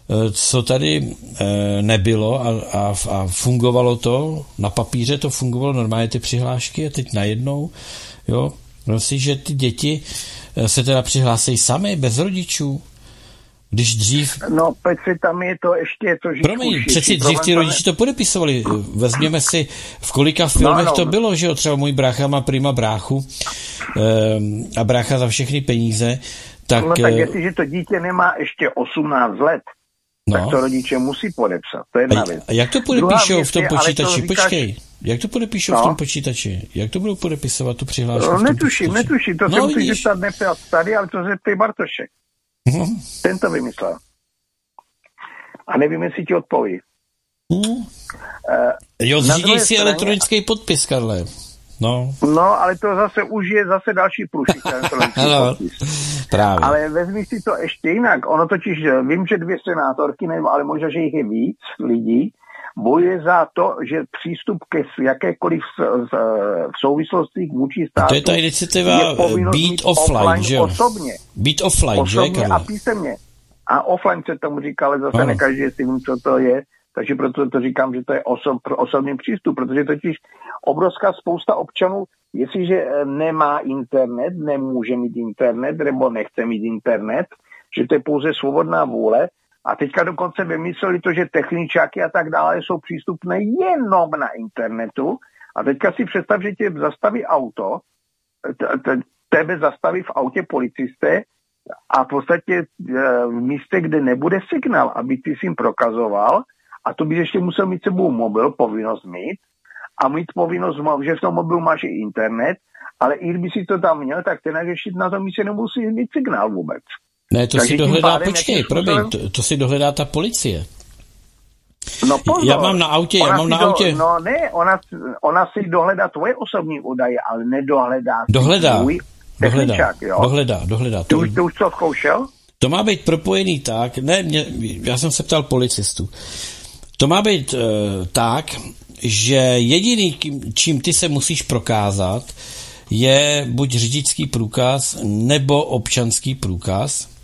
eh, co tady eh, nebylo a, a, a fungovalo to, na papíře to fungovalo normálně ty přihlášky a teď najednou, jo, myslím, že ty děti se teda přihlásí sami, bez rodičů, když dřív... No, Petře, tam je to ještě to, že... Promiň, přeci dřív ty rodiče to podepisovali. Vezměme si, v kolika filmech no, no. to bylo, že jo, třeba můj brácha má prima bráchu um, a brácha za všechny peníze, tak... No tak eh, jestliže to dítě nemá ještě 18 let, no. tak to rodiče musí podepsat. To je jedna a, věc. A jak to podepíšou v tom počítači? To Počkej. Jak to podepíšou no. v tom počítači? Jak to budou podepisovat tu přihlášku? No, netuším, netuším. To no, jsem si zeptat nepěl tady, ale to zeptej Bartošek. Hmm. Ten to vymyslel. A nevím, jestli ti odpoví. Hmm. Uh, jo, zřídí si straně... elektronický podpis, Karle. No. no, ale to zase už je zase další průšvih. *laughs* no, právě. Ale vezmi si to ještě jinak. Ono totiž, vím, že dvě senátorky, nebo, ale možná, že jich je víc lidí, bojuje za to, že přístup ke jakékoliv v, v souvislosti vůči státu to je ta iniciativa být offline, offline že jo? Osobně. Být offline, osobně že, a písemně. A offline se tomu říká, ale zase ano. ne každý si vím, co to je. Takže proto to říkám, že to je osob, osobní přístup, protože totiž obrovská spousta občanů, jestliže eh, nemá internet, nemůže mít internet, nebo nechce mít internet, že to je pouze svobodná vůle, a teďka dokonce vymysleli to, že techničáky a tak dále jsou přístupné jenom na internetu. A teďka si představ, že tě zastaví auto, tebe zastaví v autě policisté a v podstatě e, v místě, kde nebude signál, aby ty si jim prokazoval, a to bys ještě musel mít sebou mobil, povinnost mít, a mít povinnost, že v tom mobilu máš i internet, ale i kdyby si to tam měl, tak ten řešit na tom místě nemusí mít signál vůbec. Ne, to Takže si dohledá, počkej, promiň, to, to si dohledá ta policie. No pozor, já mám na autě, já mám na do, autě. No ne, ona, ona si dohledá tvoje osobní údaje, ale nedohledá dohledá, tvůj dohledá, jo? dohledá, dohledá. Ty, už, ty už to zkoušel? To má být propojený tak, ne, mě, já jsem se ptal policistu. To má být uh, tak, že jediný, čím ty se musíš prokázat, je buď řidičský průkaz nebo občanský průkaz.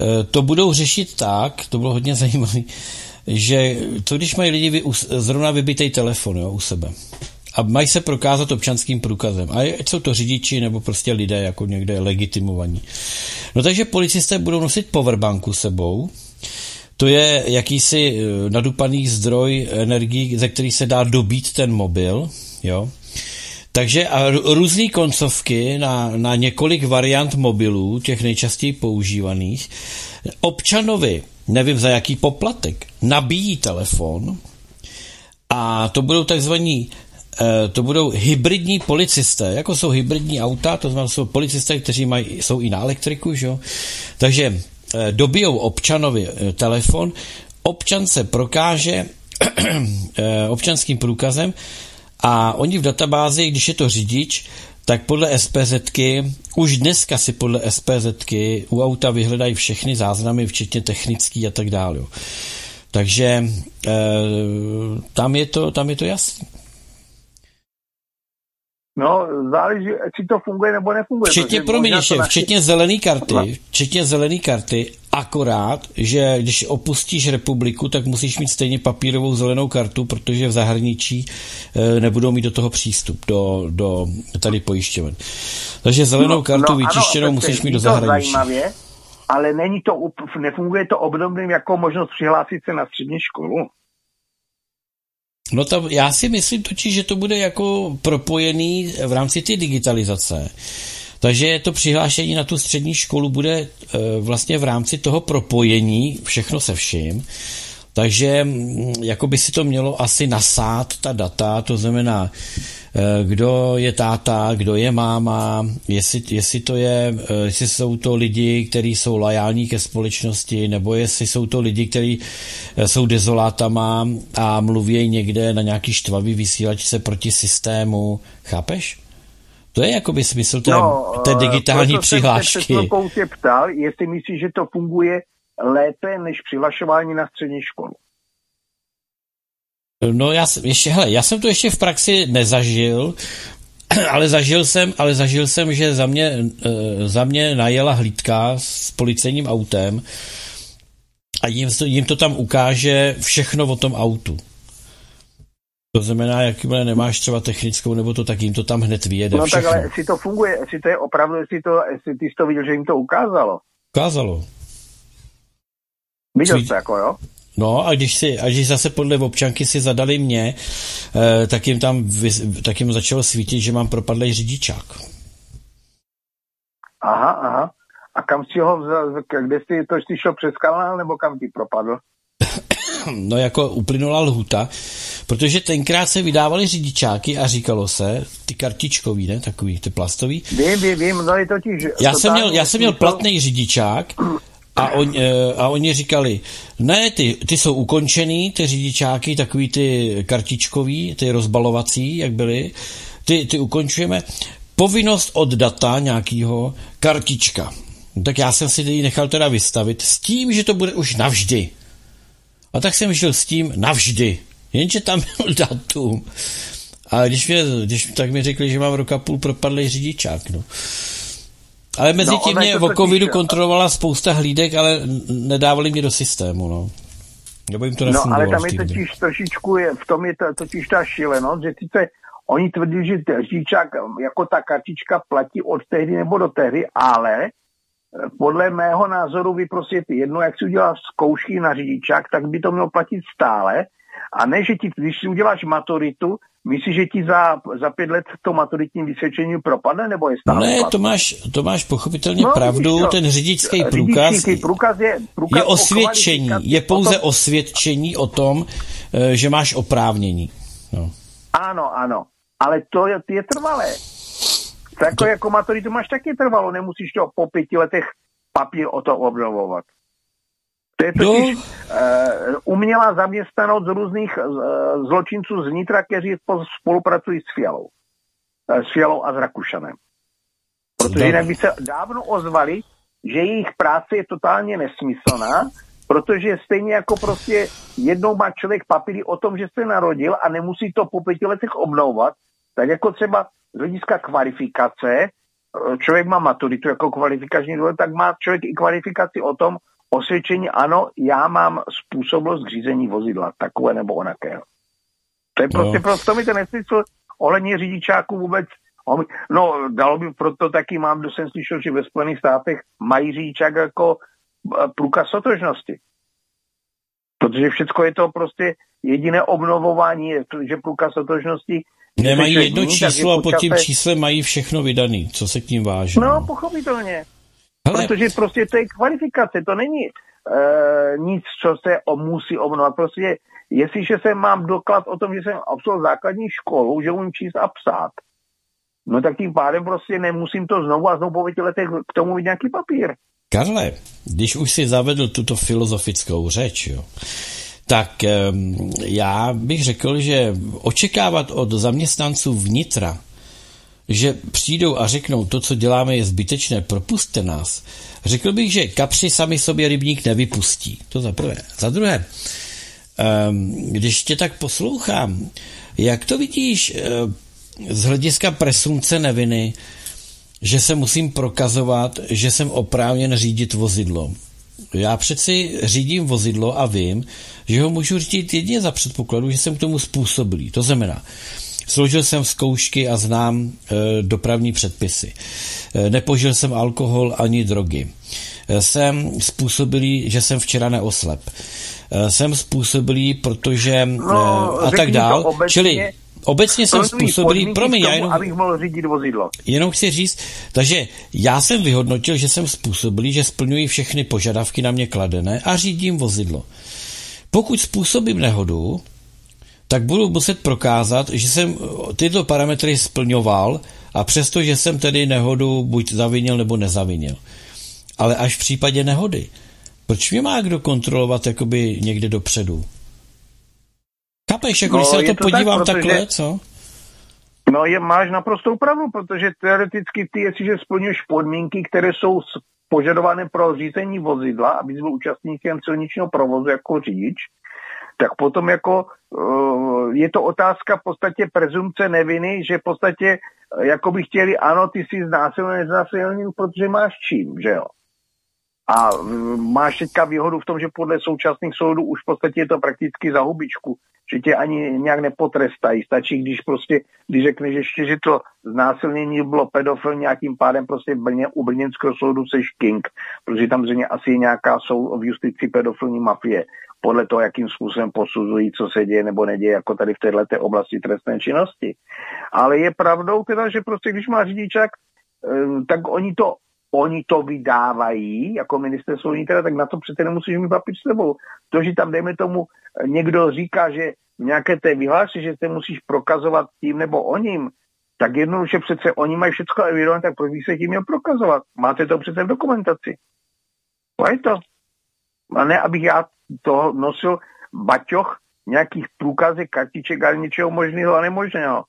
Eh, to budou řešit tak, to bylo hodně *laughs* zajímavé, že to, když mají lidi vy, zrovna vybitý telefon jo, u sebe a mají se prokázat občanským průkazem. A ať jsou to řidiči nebo prostě lidé jako někde legitimovaní. No takže policisté budou nosit powerbanku sebou, to je jakýsi eh, nadupaný zdroj energii, ze který se dá dobít ten mobil, jo. Takže a různé koncovky na, na několik variant mobilů, těch nejčastěji používaných, občanovi, nevím za jaký poplatek, nabíjí telefon a to budou takzvaní eh, to budou hybridní policisté, jako jsou hybridní auta, to znamená, jsou policisté, kteří mají, jsou i na elektriku, že? takže eh, dobijou občanovi eh, telefon, občan se prokáže *clears throat* občanským průkazem a oni v databázi, když je to řidič, tak podle SPZky, už dneska si podle SPZky u auta vyhledají všechny záznamy, včetně technický a tak dále. Takže e, tam, je to, tam je to jasný. No, záleží, jestli to funguje nebo nefunguje. Včetně, promiň, naši... včetně zelené karty, včetně zelené karty, akorát, že když opustíš republiku, tak musíš mít stejně papírovou zelenou kartu, protože v zahraničí e, nebudou mít do toho přístup, do, do tady pojišťoven. Takže zelenou no, kartu no, vyčištěnou ano, musíš mít do zahraničí. Zajímavě, ale není to, nefunguje to obdobným jako možnost přihlásit se na střední školu? No to já si myslím totiž, že to bude jako propojený v rámci té digitalizace. Takže to přihlášení na tu střední školu bude e, vlastně v rámci toho propojení všechno se vším. Takže mm, jako by si to mělo asi nasát ta data, to znamená, e, kdo je táta, kdo je máma, jestli, jestli, to je, e, jestli jsou to lidi, kteří jsou lojální ke společnosti, nebo jestli jsou to lidi, kteří jsou dezolátama a mluví někde na nějaký štvavý vysílačce proti systému. Chápeš? To je jakoby smysl té, no, té digitální přihlášky. Já jsem se ptal, jestli myslíš, že to funguje lépe než přihlašování na střední školu. No já jsem, ještě, hele, já jsem to ještě v praxi nezažil, *clears throat* ale zažil jsem, ale zažil jsem, že za mě, eh, za mě najela hlídka s policejním autem a jim to, jim to tam ukáže všechno o tom autu. To znamená, jakmile nemáš třeba technickou nebo to, tak jim to tam hned vyjede. No všechno. tak ale jestli to funguje, jestli to je opravdu, jestli, to, jestli ty jsi to viděl, že jim to ukázalo. Ukázalo. Viděl jsi to jako, jo? No a když, si, a když zase podle občanky si zadali mě, eh, tak, jim tam tak jim začalo svítit, že mám propadlý řidičák. Aha, aha. A kam si ho vzal, kde jsi to jsi šel přes kanál, nebo kam ti propadl? *clears throat* no jako uplynula lhuta, protože tenkrát se vydávaly řidičáky a říkalo se, ty kartičkový, ne, takový, ty plastový. Vím, vím, vím, no je totiž... Já jsem měl, já jsem měl platný řidičák *clears throat* a, on, eh, a oni říkali, ne, ty, ty jsou ukončený, ty řidičáky, takový ty kartičkový, ty rozbalovací, jak byly, ty, ty ukončujeme. Povinnost od data nějakého kartička. Tak já jsem si ji nechal teda vystavit s tím, že to bude už navždy. A tak jsem žil s tím navždy. Jenže tam *laughs* byl datum. A když, mě, když tak mi řekli, že mám roka půl propadlý řidičák, no. Ale mezi no, tím mě o covidu kontrolovala spousta hlídek, ale nedávali mě do systému, no. Nebo jim to No, ale tam je totiž trošičku, je, v tom je to, totiž ta šílenost, že sice oni tvrdí, že řidičák jako ta kartička platí od tehdy nebo do tehdy, ale podle mého názoru vy prostě jedno, jak si uděláš zkoušky na řidičák, tak by to mělo platit stále. A ne, že ti, když si uděláš maturitu, myslíš, že ti za, za pět let to maturitním vysvědčení propadne, nebo je stále? Ne, to máš, to máš pochopitelně no, pravdu. To, ten řidičský průkaz, průkaz je, průkaz je osvědčení, je pouze potom... osvědčení o tom, eh, že máš oprávnění. No. Ano, ano, ale to je, je trvalé. Tak to... jako maturitu máš taky trvalo, nemusíš to po pěti letech papír o to obnovovat. To je totiž no. uh, umělá zaměstnanost z různých uh, zločinců z Nitra, kteří spolupracují s Fialou. Uh, s Fialou a s Rakušanem. Protože no. jinak by se dávno ozvali, že jejich práce je totálně nesmyslná, protože stejně jako prostě jednou má člověk papíry o tom, že se narodil a nemusí to po pěti letech obnovovat, tak jako třeba z hlediska kvalifikace, člověk má maturitu jako kvalifikační důvod, tak má člověk i kvalifikaci o tom, osvědčení, ano, já mám způsobilost k řízení vozidla, takové nebo onakého. To je prostě, no. prostě mi ten nesmysl ohledně řidičáků vůbec No, dalo by proto taky mám, kdo jsem slyšel, že ve Spojených státech mají řidičák jako e, průkaz sotožnosti. Protože všechno je to prostě jediné obnovování, že průkaz sotožnosti Nemají jedno číslo a pod tím číslem mají všechno vydaný, co se k ním váže. No, no. pochopitelně. Ale... Protože prostě to je kvalifikace, to není uh, nic, co se o, musí obnovovat. Prostě jestliže se mám doklad o tom, že jsem absolvoval základní školu, že umím číst a psát, no tak tím pádem prostě nemusím to znovu a znovu po letech k tomu mít nějaký papír. Karle, když už si zavedl tuto filozofickou řeč, jo, tak já bych řekl, že očekávat od zaměstnanců vnitra, že přijdou a řeknou, to, co děláme, je zbytečné, propuste nás. Řekl bych, že kapři sami sobě rybník nevypustí. To za prvé. Za druhé, když tě tak poslouchám, jak to vidíš z hlediska presumce neviny, že se musím prokazovat, že jsem oprávněn řídit vozidlo. Já přeci řídím vozidlo a vím, že ho můžu řídit jedině za předpokladu, že jsem k tomu způsobilý. To znamená, složil jsem zkoušky a znám e, dopravní předpisy. E, nepožil jsem alkohol ani drogy. jsem způsobilý, že jsem včera neoslep. Jsem způsobilý, protože no, a tak dál. Čili obecně jsem způsobilý, promiň, já jenom, abych mohl řídit vozidlo. Jenom chci říct, takže já jsem vyhodnotil, že jsem způsobilý, že splňuji všechny požadavky na mě kladené a řídím vozidlo. Pokud způsobím nehodu, tak budu muset prokázat, že jsem tyto parametry splňoval a přesto, že jsem tedy nehodu buď zavinil nebo nezavinil. Ale až v případě nehody. Proč mě má kdo kontrolovat jakoby někde dopředu? Chápeš, jako no, když se na to, to podívám tak, protože... takhle, co? No, je, máš naprostou pravdu, protože teoreticky ty, jestliže splňuješ podmínky, které jsou požadované pro řízení vozidla, aby byl účastníkem silničního provozu jako řidič, tak potom jako je to otázka v podstatě prezumce neviny, že v podstatě uh, jako by chtěli, ano, ty jsi znásilnil, neznásilnil, protože máš čím, že jo. A uh, máš teďka výhodu v tom, že podle současných soudů už v podstatě je to prakticky za hubičku, že tě ani nějak nepotrestají. Stačí, když prostě, když řekneš ještě, že to znásilnění bylo pedofil nějakým pádem prostě Brně, u brněnského soudu seš king, protože tam zřejmě asi je nějaká sou v justici pedofilní mafie podle toho, jakým způsobem posuzují, co se děje nebo neděje, jako tady v této oblasti trestné činnosti. Ale je pravdou teda, že prostě když má řidičák, eh, tak oni to oni to vydávají jako ministerstvo vnitra, tak na to přece nemusíš mít papír s sebou. To, že tam, dejme tomu, někdo říká, že v nějaké té vyhlášce, že se musíš prokazovat tím nebo o ním, tak jednoduše přece oni mají všechno evidovat, tak proč bych se tím měl prokazovat? Máte to přece v dokumentaci. To je to. A ne, abych já toho nosil baťoch nějakých průkazek, kartiček a něčeho možného a nemožného.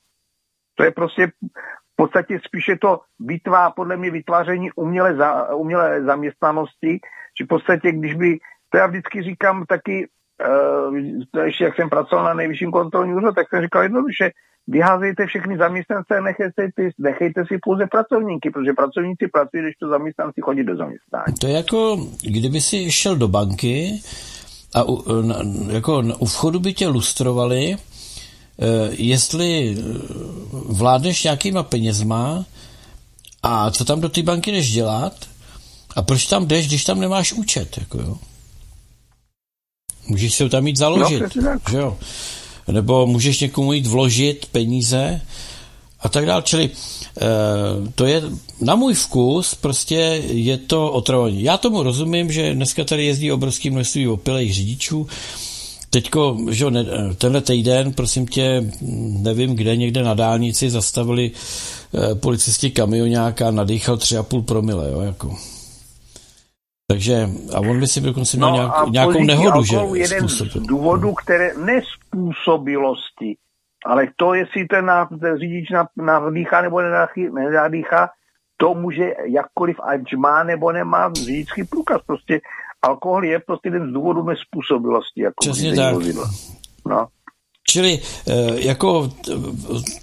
To je prostě v podstatě spíše to vytvá, podle mě vytváření umělé, za, umělé zaměstnanosti, že v podstatě, když by, to já vždycky říkám taky, uh, ještě jak jsem pracoval na nejvyšším kontrolním úřadu, tak jsem říkal jednoduše, vyházejte všechny zaměstnance a nechejte, nechejte si pouze pracovníky, protože pracovníci pracují, když to zaměstnanci chodí do zaměstnání. To je jako, kdyby si šel do banky a u, jako u vchodu by tě lustrovali, eh, jestli vládneš nějakýma penězma a co tam do té banky jdeš dělat a proč tam jdeš, když tam nemáš účet, jako jo. Můžeš se tam mít založit, no, že jo nebo můžeš někomu jít vložit peníze a tak dále. Čili e, to je na můj vkus, prostě je to otravování. Já tomu rozumím, že dneska tady jezdí obrovské množství opilých řidičů, Teďko, že ne, tenhle týden, prosím tě, nevím kde, někde na dálnici zastavili e, policisti kamionáka, nadýchal 3,5 promile, jo, jako. Takže, a on by si dokonce měl no nějak, nějakou nehodu, že? jeden z důvodů, které nespůsobilosti, ale to, jestli ten, na, ten řidič nadýchá nebo nenadýchá, to může jakkoliv, ať má nebo nemá řidičský průkaz. Prostě alkohol je prostě jeden z důvodů nespůsobilosti. Jako Přesně tak. No. Čili eh, jako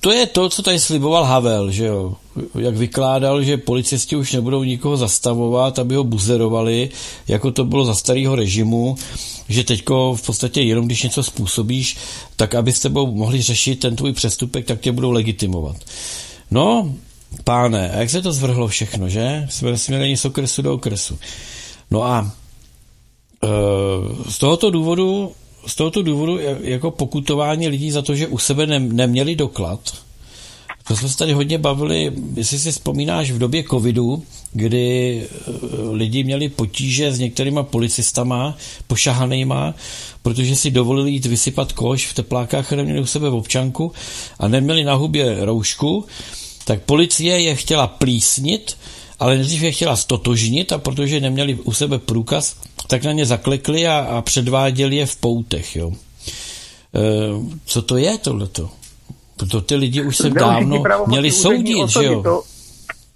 to je to, co tady sliboval Havel, že jo? Jak vykládal, že policisti už nebudou nikoho zastavovat, aby ho buzerovali, jako to bylo za starého režimu, že teďko v podstatě jenom když něco způsobíš, tak aby s tebou mohli řešit ten tvůj přestupek, tak tě budou legitimovat. No, páne, a jak se to zvrhlo všechno, že? Jsme směrení z okresu do okresu. No a e, z tohoto důvodu z tohoto důvodu jako pokutování lidí za to, že u sebe ne, neměli doklad, to jsme se tady hodně bavili, jestli si vzpomínáš v době covidu, kdy eh, lidi měli potíže s některýma policistama pošahanýma, protože si dovolili jít vysypat koš v teplákách a neměli u sebe v občanku a neměli na hubě roušku, tak policie je chtěla plísnit, ale nejdřív je chtěla stotožnit a protože neměli u sebe průkaz, tak na ně zaklekli a, a předváděli je v poutech. Jo. E, co to je tohleto? To ty lidi už se dávno měli soudit, že jo? To,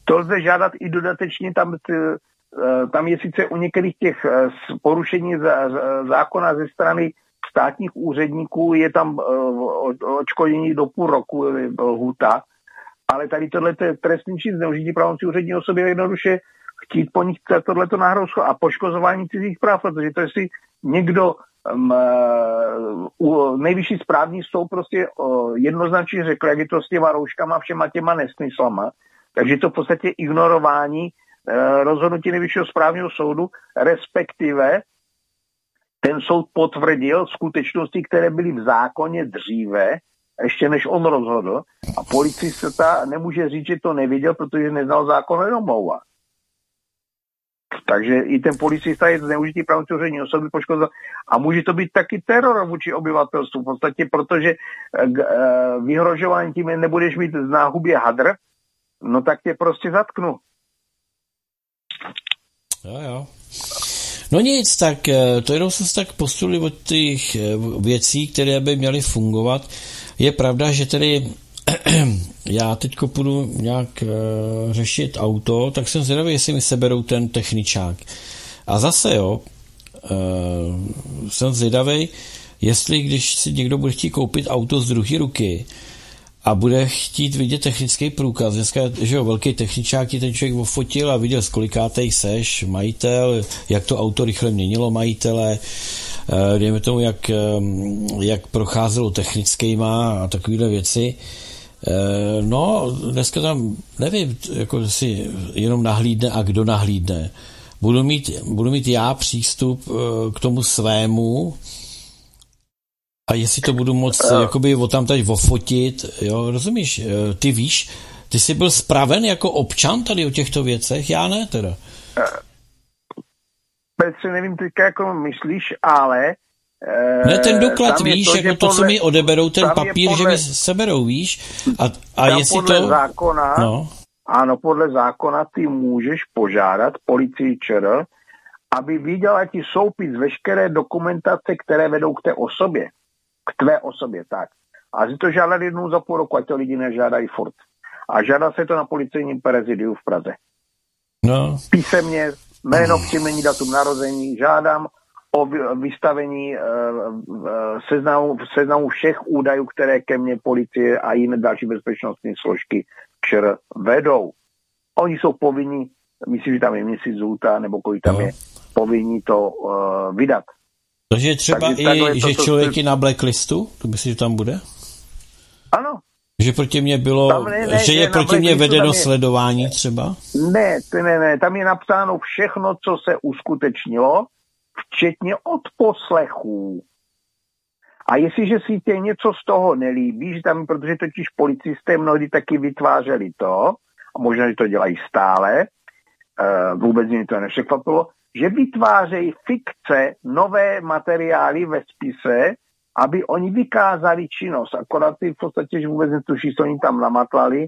to lze žádat i dodatečně tam, e, tam je sice u některých těch e, porušení zákona ze strany státních úředníků, je tam e, očkodění do půl roku lhuta, ale tady tohle je trestní čin zneužití pravomocí úřední osoby jednoduše chtít po nich tohleto náhrozko a poškozování cizích práv, protože to jestli někdo um, uh, nejvyšší správní soud prostě uh, jednoznačně řekl, jak je to s těma rouškama všema těma nesmyslama, takže to v podstatě ignorování eh, rozhodnutí nejvyššího správního soudu, respektive ten soud potvrdil skutečnosti, které byly v zákoně dříve, ještě než on rozhodl. A policista nemůže říct, že to neviděl, protože neznal zákon o domlouva. Takže i ten policista je zneužitý pravomocní osoby poškozen. A může to být taky teror vůči obyvatelstvu. V podstatě, protože eh, eh, vyhrožování tím nebudeš mít na hubě hadr, no tak tě prostě zatknu. Jo, jo. No nic, tak eh, to jenom se tak postuli od těch věcí, které by měly fungovat. Je pravda, že tedy *clears throat* já teď půjdu nějak uh, řešit auto, tak jsem zvědavý, jestli mi seberou ten techničák. A zase jo, uh, jsem zvědavý, jestli když si někdo bude chtít koupit auto z druhé ruky a bude chtít vidět technický průkaz, dneska, že jo, velký techničák ti ten člověk ofotil a viděl, z kolikátej seš, majitel, jak to auto rychle měnilo majitele, uh, dejme tomu, jak, jak procházelo technickýma a takovéhle věci. Eh, no, dneska tam, nevím, jako si jenom nahlídne a kdo nahlídne. Budu mít, budu mít já přístup eh, k tomu svému a jestli to budu moc uh. jakoby o tam tady ofotit, jo, rozumíš, ty víš, ty jsi byl spraven jako občan tady o těchto věcech, já ne teda. Petře, nevím teďka, jako myslíš, ale ne, ten doklad, víš, to, jako to, podle, co mi odeberou, ten papír, podle, že mi seberou, víš? A, a jestli podle to... zákona, no. ano, podle zákona ty můžeš požádat policii ČR, aby viděla ti soupis veškeré dokumentace, které vedou k té osobě. K tvé osobě, tak. A si to žádat jednou za půl roku, ať to lidi nežádají furt. A žádá se to na policejním prezidiu v Praze. No. Písemně, jméno, příjmení, datum narození, žádám o vystavení eh, seznamu, seznamu všech údajů, které ke mně policie a jiné další bezpečnostní složky ČR vedou. Oni jsou povinni, myslím, že tam je měsíc zůta, nebo kolik tam no. je, povinni to uh, vydat. Takže třeba Takže i, že to, člověk je na blacklistu? To myslíš, že tam bude? Ano. Že proti mě bylo, tam ne, ne, že je proti mě vedeno je, sledování třeba? Ne, ne, ne, tam je napsáno všechno, co se uskutečnilo, včetně odposlechů. A jestliže si tě něco z toho nelíbí, že tam, protože totiž policisté mnohdy taky vytvářeli to, a možná, že to dělají stále, uh, vůbec mě to nepřekvapilo, že vytvářejí fikce, nové materiály ve spise, aby oni vykázali činnost. Akorát ty v podstatě, že vůbec netuší, co oni tam namatlali.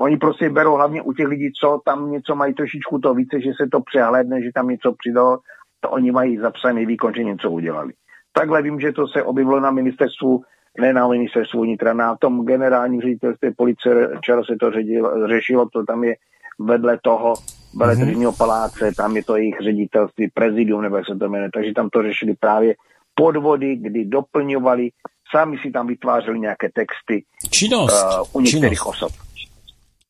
Oni prostě berou hlavně u těch lidí, co tam něco mají trošičku to více, že se to přehledne, že tam něco přidalo to oni mají zapsaný výkon, že něco udělali. Takhle vím, že to se objevilo na ministerstvu, ne na ministerstvu vnitra, na tom generálním ředitelství policie, včera se to ředilo, řešilo, to tam je vedle toho veletržního paláce, tam je to jejich ředitelství, prezidium, nebo jak se to jmenuje, takže tam to řešili právě podvody, kdy doplňovali, sami si tam vytvářeli nějaké texty Činnost. Uh, u některých Činnost. osob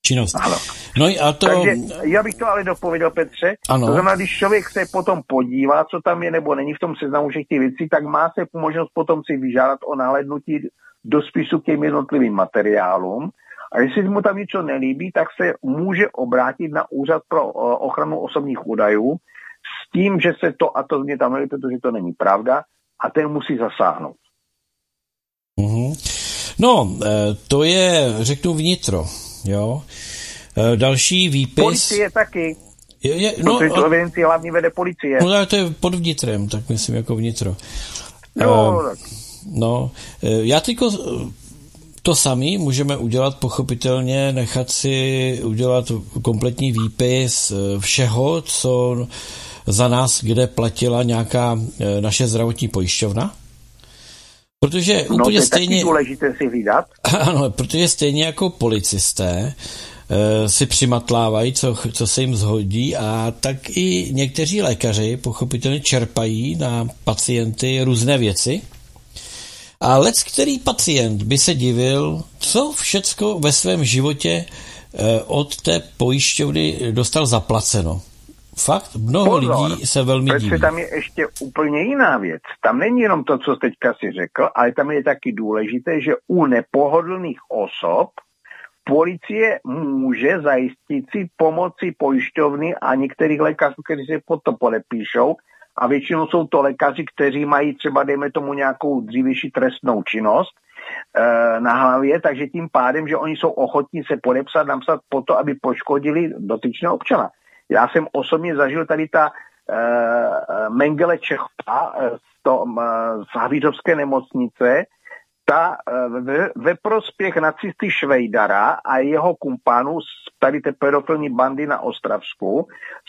činnost. Ano. No a to... Takže já bych to ale dopověděl, Petře. Ano. To znamená, když člověk se potom podívá, co tam je nebo není v tom seznamu všech těch věcí, tak má se možnost potom si vyžádat o nahlédnutí do spisu k těm jednotlivým materiálům. A jestli mu tam něco nelíbí, tak se může obrátit na úřad pro ochranu osobních údajů s tím, že se to a to mě tam nelíbí, protože to není pravda a ten musí zasáhnout. Mm-hmm. No, eh, to je, řeknu, vnitro. Jo. E, další výpis... Policie taky. Je, je, no, Protože tu evidenci hlavně vede policie. No to je pod vnitrem, tak myslím jako vnitro. No, uh, no já teďko to sami můžeme udělat pochopitelně, nechat si udělat kompletní výpis e, všeho, co za nás, kde platila nějaká naše zdravotní pojišťovna. Protože no, úplně to je stejně... taky důležité si vydat. *laughs* Ano, protože stejně jako policisté e, si přimatlávají, co, co se jim zhodí a tak i někteří lékaři pochopitelně čerpají na pacienty různé věci. A lec, který pacient by se divil, co všecko ve svém životě e, od té pojišťovny dostal zaplaceno. Fakt, mnoho Pozor, lidí se velmi diví. tam je ještě úplně jiná věc. Tam není jenom to, co teďka si řekl, ale tam je taky důležité, že u nepohodlných osob policie může zajistit si pomoci pojišťovny a některých lékařů, kteří se pod to podepíšou, a většinou jsou to lékaři, kteří mají třeba, dejme tomu, nějakou dřívější trestnou činnost e, na hlavě, takže tím pádem, že oni jsou ochotní se podepsat, napsat po to, aby poškodili dotyčného občana. Já jsem osobně zažil tady ta e, Mengele Čechpa e, z, to, e, z Havířovské nemocnice, ta ve, ve prospěch nacisty Švejdara a jeho kumpánů z tady té pedofilní bandy na Ostravsku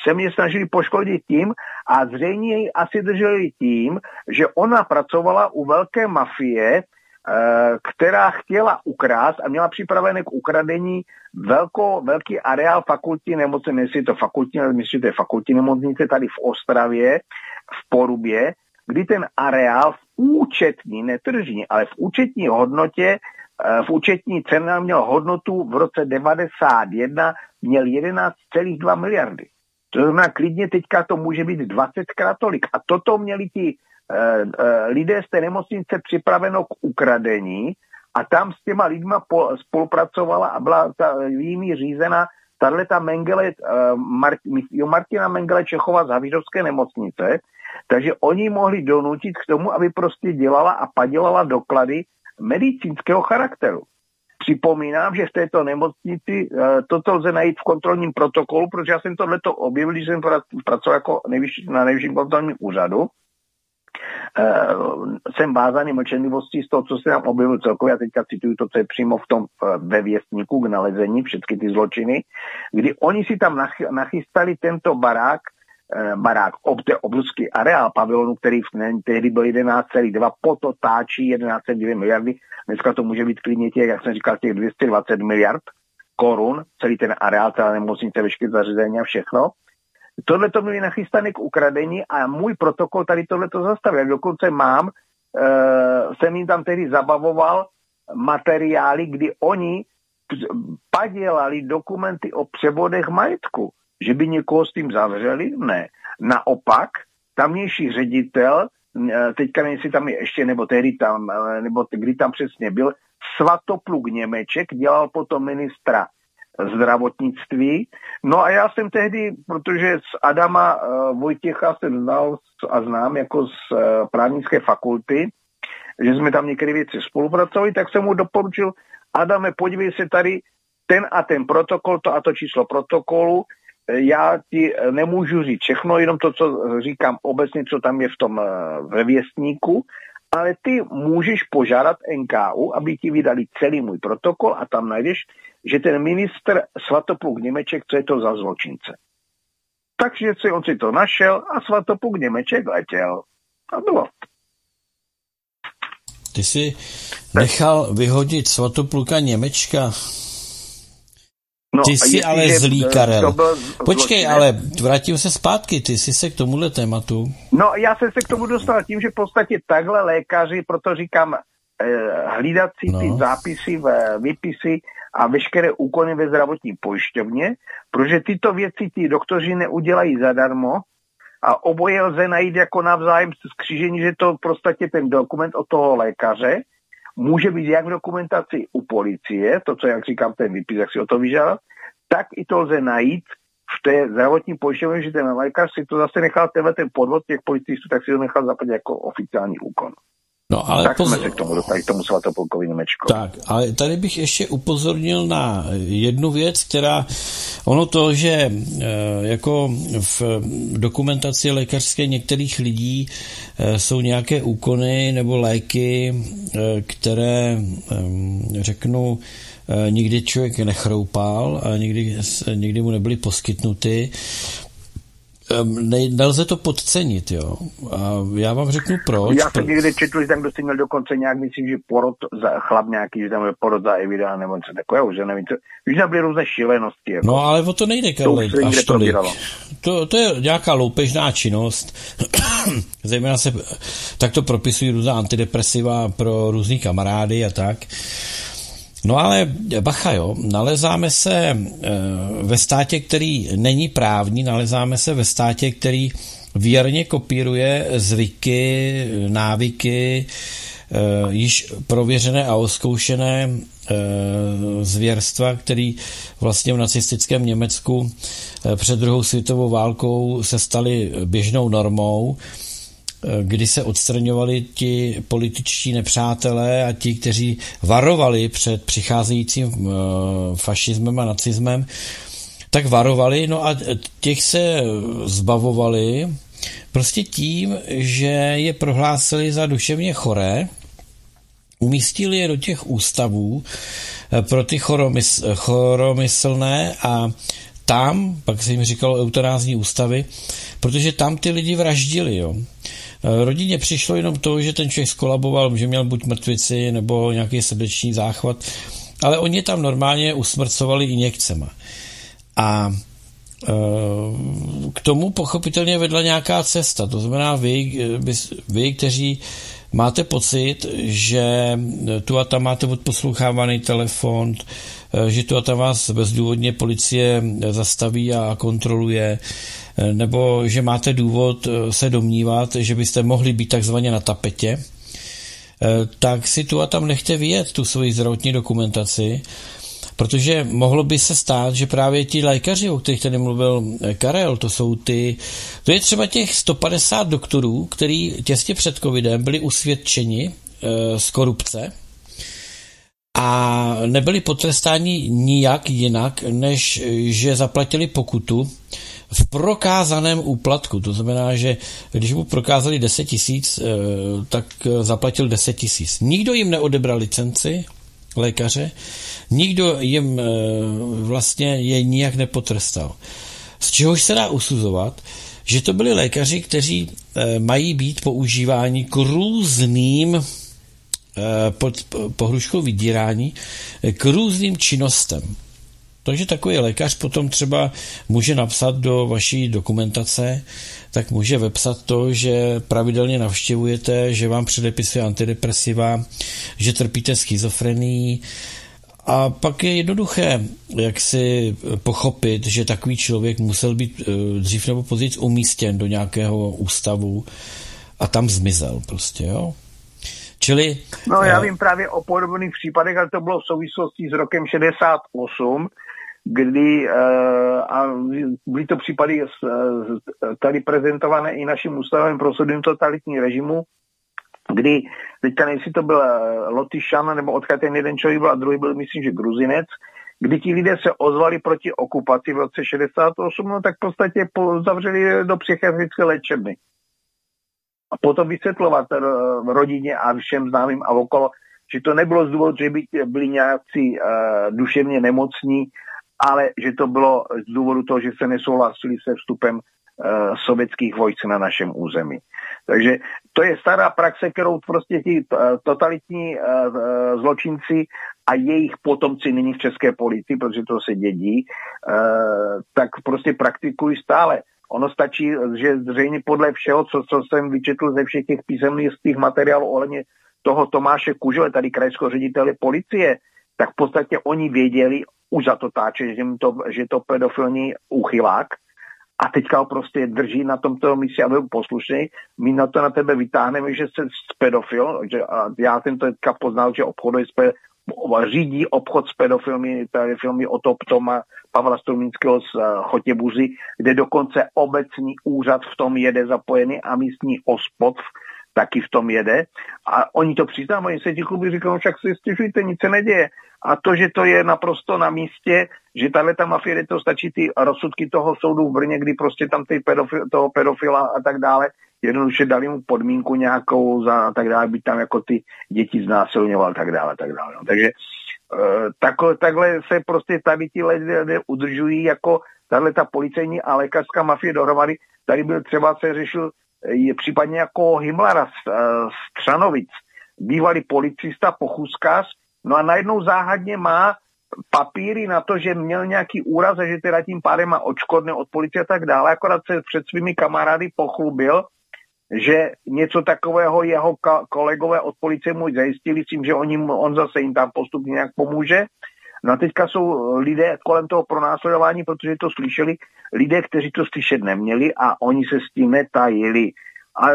se mě snažili poškodit tím a zřejmě ji asi drželi tím, že ona pracovala u velké mafie, která chtěla ukrást a měla připravené k ukradení velko, velký areál fakultní nemocnice, jestli to fakultní, ale myslím, že to je fakultní nemocnice tady v Ostravě, v Porubě, kdy ten areál v účetní, netržní, ale v účetní hodnotě, v účetní ceně měl hodnotu v roce 91 měl 11,2 miliardy. To znamená, klidně teďka to může být 20 krát tolik. A toto měli ti lidé z té nemocnice připraveno k ukradení a tam s těma lidma po, spolupracovala a byla ta, jimi řízena tahle ta Mengele, uh, Mart, Martina Mengele Čechova z Havířovské nemocnice, takže oni mohli donutit k tomu, aby prostě dělala a padělala doklady medicínského charakteru. Připomínám, že v této nemocnici toto lze najít v kontrolním protokolu, protože já jsem tohleto objevil, když jsem pracoval jako nejvyšší, na nejvyšším kontrolním úřadu jsem vázaný mlčenlivostí z toho, co se nám objevil celkově, já teďka cituju to, co je přímo v tom uh, ve věstníku k nalezení, všechny ty zločiny, kdy oni si tam nach, nachystali tento barák, uh, barák, ob, obrovský areál pavilonu, který v, ne, tehdy byl 11,2, pototáčí 11,2 miliardy, dneska to může být klidně těch, jak jsem říkal, těch 220 miliard korun, celý ten areál, celá nemocnice, veškeré zařízení a všechno. Tohle to měli nachystané k ukradení a můj protokol tady tohle to zastavil. Dokonce mám, uh, jsem jim tam tedy zabavoval materiály, kdy oni padělali dokumenty o převodech majetku. Že by někoho s tím zavřeli? Ne. Naopak, tamnější ředitel, e, teďka nevím, jestli tam je ještě, nebo tehdy tam, e, nebo kdy tam přesně byl, Svatopluk Němeček dělal potom ministra zdravotnictví. No a já jsem tehdy, protože z Adama uh, Vojtěcha jsem znal a znám jako z uh, právnické fakulty, že jsme tam některé věci spolupracovali, tak jsem mu doporučil, Adame, podívej se tady, ten a ten protokol, to a to číslo protokolu, já ti nemůžu říct všechno, jenom to, co říkám obecně, co tam je v tom ve věstníku, ale ty můžeš požádat NKU, aby ti vydali celý můj protokol a tam najdeš, že ten ministr Svatopluk Němeček, co je to za zločince. Takže si on si to našel a Svatopluk Němeček letěl. A bylo. Ty jsi nechal vyhodit Svatopluka Němečka No, ty jsi ale zlý, Karel. Počkej, ale vrátím se zpátky, ty jsi se k tomuhle tématu. No, já jsem se k tomu dostal tím, že v podstatě takhle lékaři, proto říkám, eh, hlídací no. ty zápisy, vypisy a veškeré úkony ve zdravotní pojišťovně, protože tyto věci ti doktoři neudělají zadarmo a oboje lze najít jako navzájem skřížení, že to v podstatě ten dokument od toho lékaře může být jak v dokumentaci u policie, to, co jak říkám, ten výpis, jak si o to vyžádal, tak i to lze najít v té zdravotní pojišťovně, že ten lékař si to zase nechal tenhle ten podvod těch policistů, tak si to nechal zaplatit jako oficiální úkon. No, ale tak pozor... jsme se k tomu dostali, k tomu svatopolkovi Němečko. Tak, ale tady bych ještě upozornil na jednu věc, která, ono to, že e, jako v dokumentaci lékařské některých lidí e, jsou nějaké úkony nebo léky, e, které, řeknu, nikdy člověk nechroupal a nikdy, nikdy mu nebyly poskytnuty, ne, nelze to podcenit, jo. A já vám řeknu proč. Já jsem někdy četl, že tam kdo měl dokonce nějak, myslím, že porod za chlap nějaký, že tam je porod za Evida nebo něco takového, že nevím, co. Víš, tam byly různé šílenosti. Jako. No ale o to nejde, Karle, to až tolik. To, to, je nějaká loupežná činnost, *clears throat* zejména se, tak to propisují různá antidepresiva pro různý kamarády a tak. No ale bacha jo, nalezáme se eh, ve státě, který není právní, nalezáme se ve státě, který věrně kopíruje zvyky, návyky, již prověřené a oskoušené e, zvěrstva, který vlastně v nacistickém Německu před druhou světovou válkou se staly běžnou normou, kdy se odstraňovali ti političtí nepřátelé a ti, kteří varovali před přicházejícím e, fašismem a nacismem, tak varovali, no a těch se zbavovali prostě tím, že je prohlásili za duševně choré, umístili je do těch ústavů eh, pro ty choromysl, choromyslné a tam, pak se jim říkalo eutanázní ústavy, protože tam ty lidi vraždili, jo. Eh, rodině přišlo jenom to, že ten člověk skolaboval, že měl buď mrtvici nebo nějaký srdeční záchvat, ale oni tam normálně usmrcovali injekcema. A eh, k tomu pochopitelně vedla nějaká cesta. To znamená, vy, vy kteří máte pocit, že tu a tam máte odposlouchávaný telefon, eh, že tu a tam vás bezdůvodně policie zastaví a kontroluje, eh, nebo že máte důvod se domnívat, že byste mohli být takzvaně na tapetě, tak si tu a tam nechte vyjet tu svoji zdravotní dokumentaci Protože mohlo by se stát, že právě ti lékaři, o kterých tady mluvil eh, Karel, to jsou ty, to je třeba těch 150 doktorů, který těsně před covidem byli usvědčeni z korupce a nebyli potrestáni nijak jinak, než že zaplatili pokutu v prokázaném úplatku. To znamená, že když mu prokázali 10 tisíc, eh, tak zaplatil 10 tisíc. Nikdo jim neodebral licenci, lékaře, nikdo jim eh, vlastně je nijak nepotrestal. Z čehož se dá usuzovat, že to byli lékaři, kteří eh, mají být používáni k různým eh, pod pohruškou vydírání, k různým činnostem. Takže takový lékař potom třeba může napsat do vaší dokumentace, tak může vepsat to, že pravidelně navštěvujete, že vám předepisuje antidepresiva, že trpíte schizofrenií, a pak je jednoduché, jak si pochopit, že takový člověk musel být eh, dřív nebo později umístěn do nějakého ústavu a tam zmizel prostě, jo. Čili... No já eh, vím právě o podobných případech, ale to bylo v souvislosti s rokem 68, kdy uh, a byly to případy uh, tady prezentované i naším ústavem pro totalitní režimu, kdy, teďka jestli to byl eh, Lotyšan, nebo odkud ten jeden člověk byl a druhý byl, myslím, že Gruzinec, kdy ti lidé se ozvali proti okupaci v roce 68, no tak v podstatě zavřeli do psychiatrické léčebny. A potom vysvětlovat eh, rodině a všem známým a okolo, že to nebylo z důvodu, že by byli nějací uh, duševně nemocní, ale že to bylo z důvodu toho, že se nesouhlasili se vstupem uh, sovětských vojsk na našem území. Takže to je stará praxe, kterou prostě ti eh, totalitní eh, eh, zločinci a jejich potomci nyní v české policii, protože to se dědí, tak prostě praktikují stále. Ono stačí, že zřejmě podle všeho, co, co jsem vyčetl ze všech těch písemných materiálů ohledně toho Tomáše Kužele, tady krajského ředitele policie, tak v podstatě oni věděli už za to táče, že, to, že to pedofilní úchylák, a teďka ho prostě drží na tomto místě a byl poslušný. My na to na tebe vytáhneme, že jsi pedofil, že já jsem to teďka poznal, že obchoduje s pedofil, řídí obchod s pedofilmi, tady filmy o to Toma Pavla Strumínského z uh, Chotěbuzy, kde dokonce obecní úřad v tom jede zapojený a místní ospod taky v tom jede. A oni to přiznávají, se ti kluby říkají, no však si stěžujte, nic se neděje a to, že to je naprosto na místě, že tahle ta mafie, to stačí ty rozsudky toho soudu v Brně, kdy prostě tam ty pedofil, toho pedofila a tak dále, jednoduše dali mu podmínku nějakou za a tak dále, by tam jako ty děti znásilňoval a tak dále, tak dále. No. Takže uh, takhle, takhle se prostě tady ti lidé udržují jako tahle ta policejní a lékařská mafie dohromady. Tady byl třeba se řešil je případně jako Himlara z, uh, z Třanovic, bývalý policista, pochůzkář, No a najednou záhadně má papíry na to, že měl nějaký úraz a že teda tím pádem má očkodné od policie a tak dále, akorát se před svými kamarády pochlubil, že něco takového jeho kolegové od policie mu zajistili s tím, že on, on zase jim tam postupně nějak pomůže. No a teďka jsou lidé kolem toho pronásledování, protože to slyšeli, lidé, kteří to slyšet neměli a oni se s tím netajili. A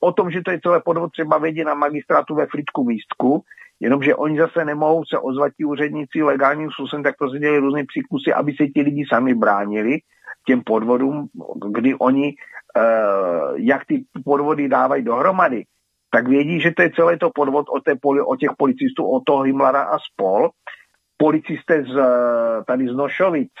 o tom, že to je celé podvod, třeba vědí na magistrátu ve Frýdku místku, jenomže oni zase nemohou se ozvat ti úředníci legálním způsobem, tak to se dělají různé příkusy, aby se ti lidi sami bránili těm podvodům, kdy oni, uh, jak ty podvody dávají dohromady, tak vědí, že to je celé to podvod o, té, o těch policistů, o toho Himlara a spol. Policisté z, eh, tady z Nošovic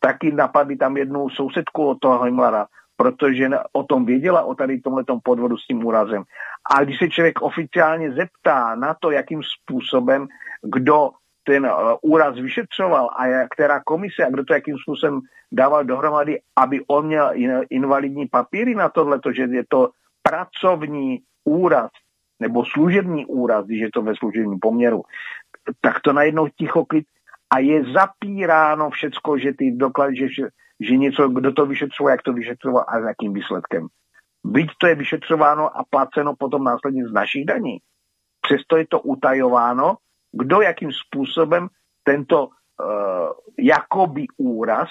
taky napadli tam jednu sousedku od toho Himlara, protože o tom věděla, o tady tomhletom podvodu s tím úrazem. A když se člověk oficiálně zeptá na to, jakým způsobem, kdo ten uh, úraz vyšetřoval a jak, která komise a kdo to jakým způsobem dával dohromady, aby on měl invalidní papíry na tohle, že je to pracovní úraz nebo služební úraz, když je to ve služebním poměru, tak to najednou ticho klid a je zapíráno všecko, že ty doklady, že, že něco, kdo to vyšetřoval, jak to vyšetřoval a s jakým výsledkem. Byť to je vyšetřováno a placeno potom následně z našich daní. Přesto je to utajováno, kdo jakým způsobem tento uh, jakoby úraz,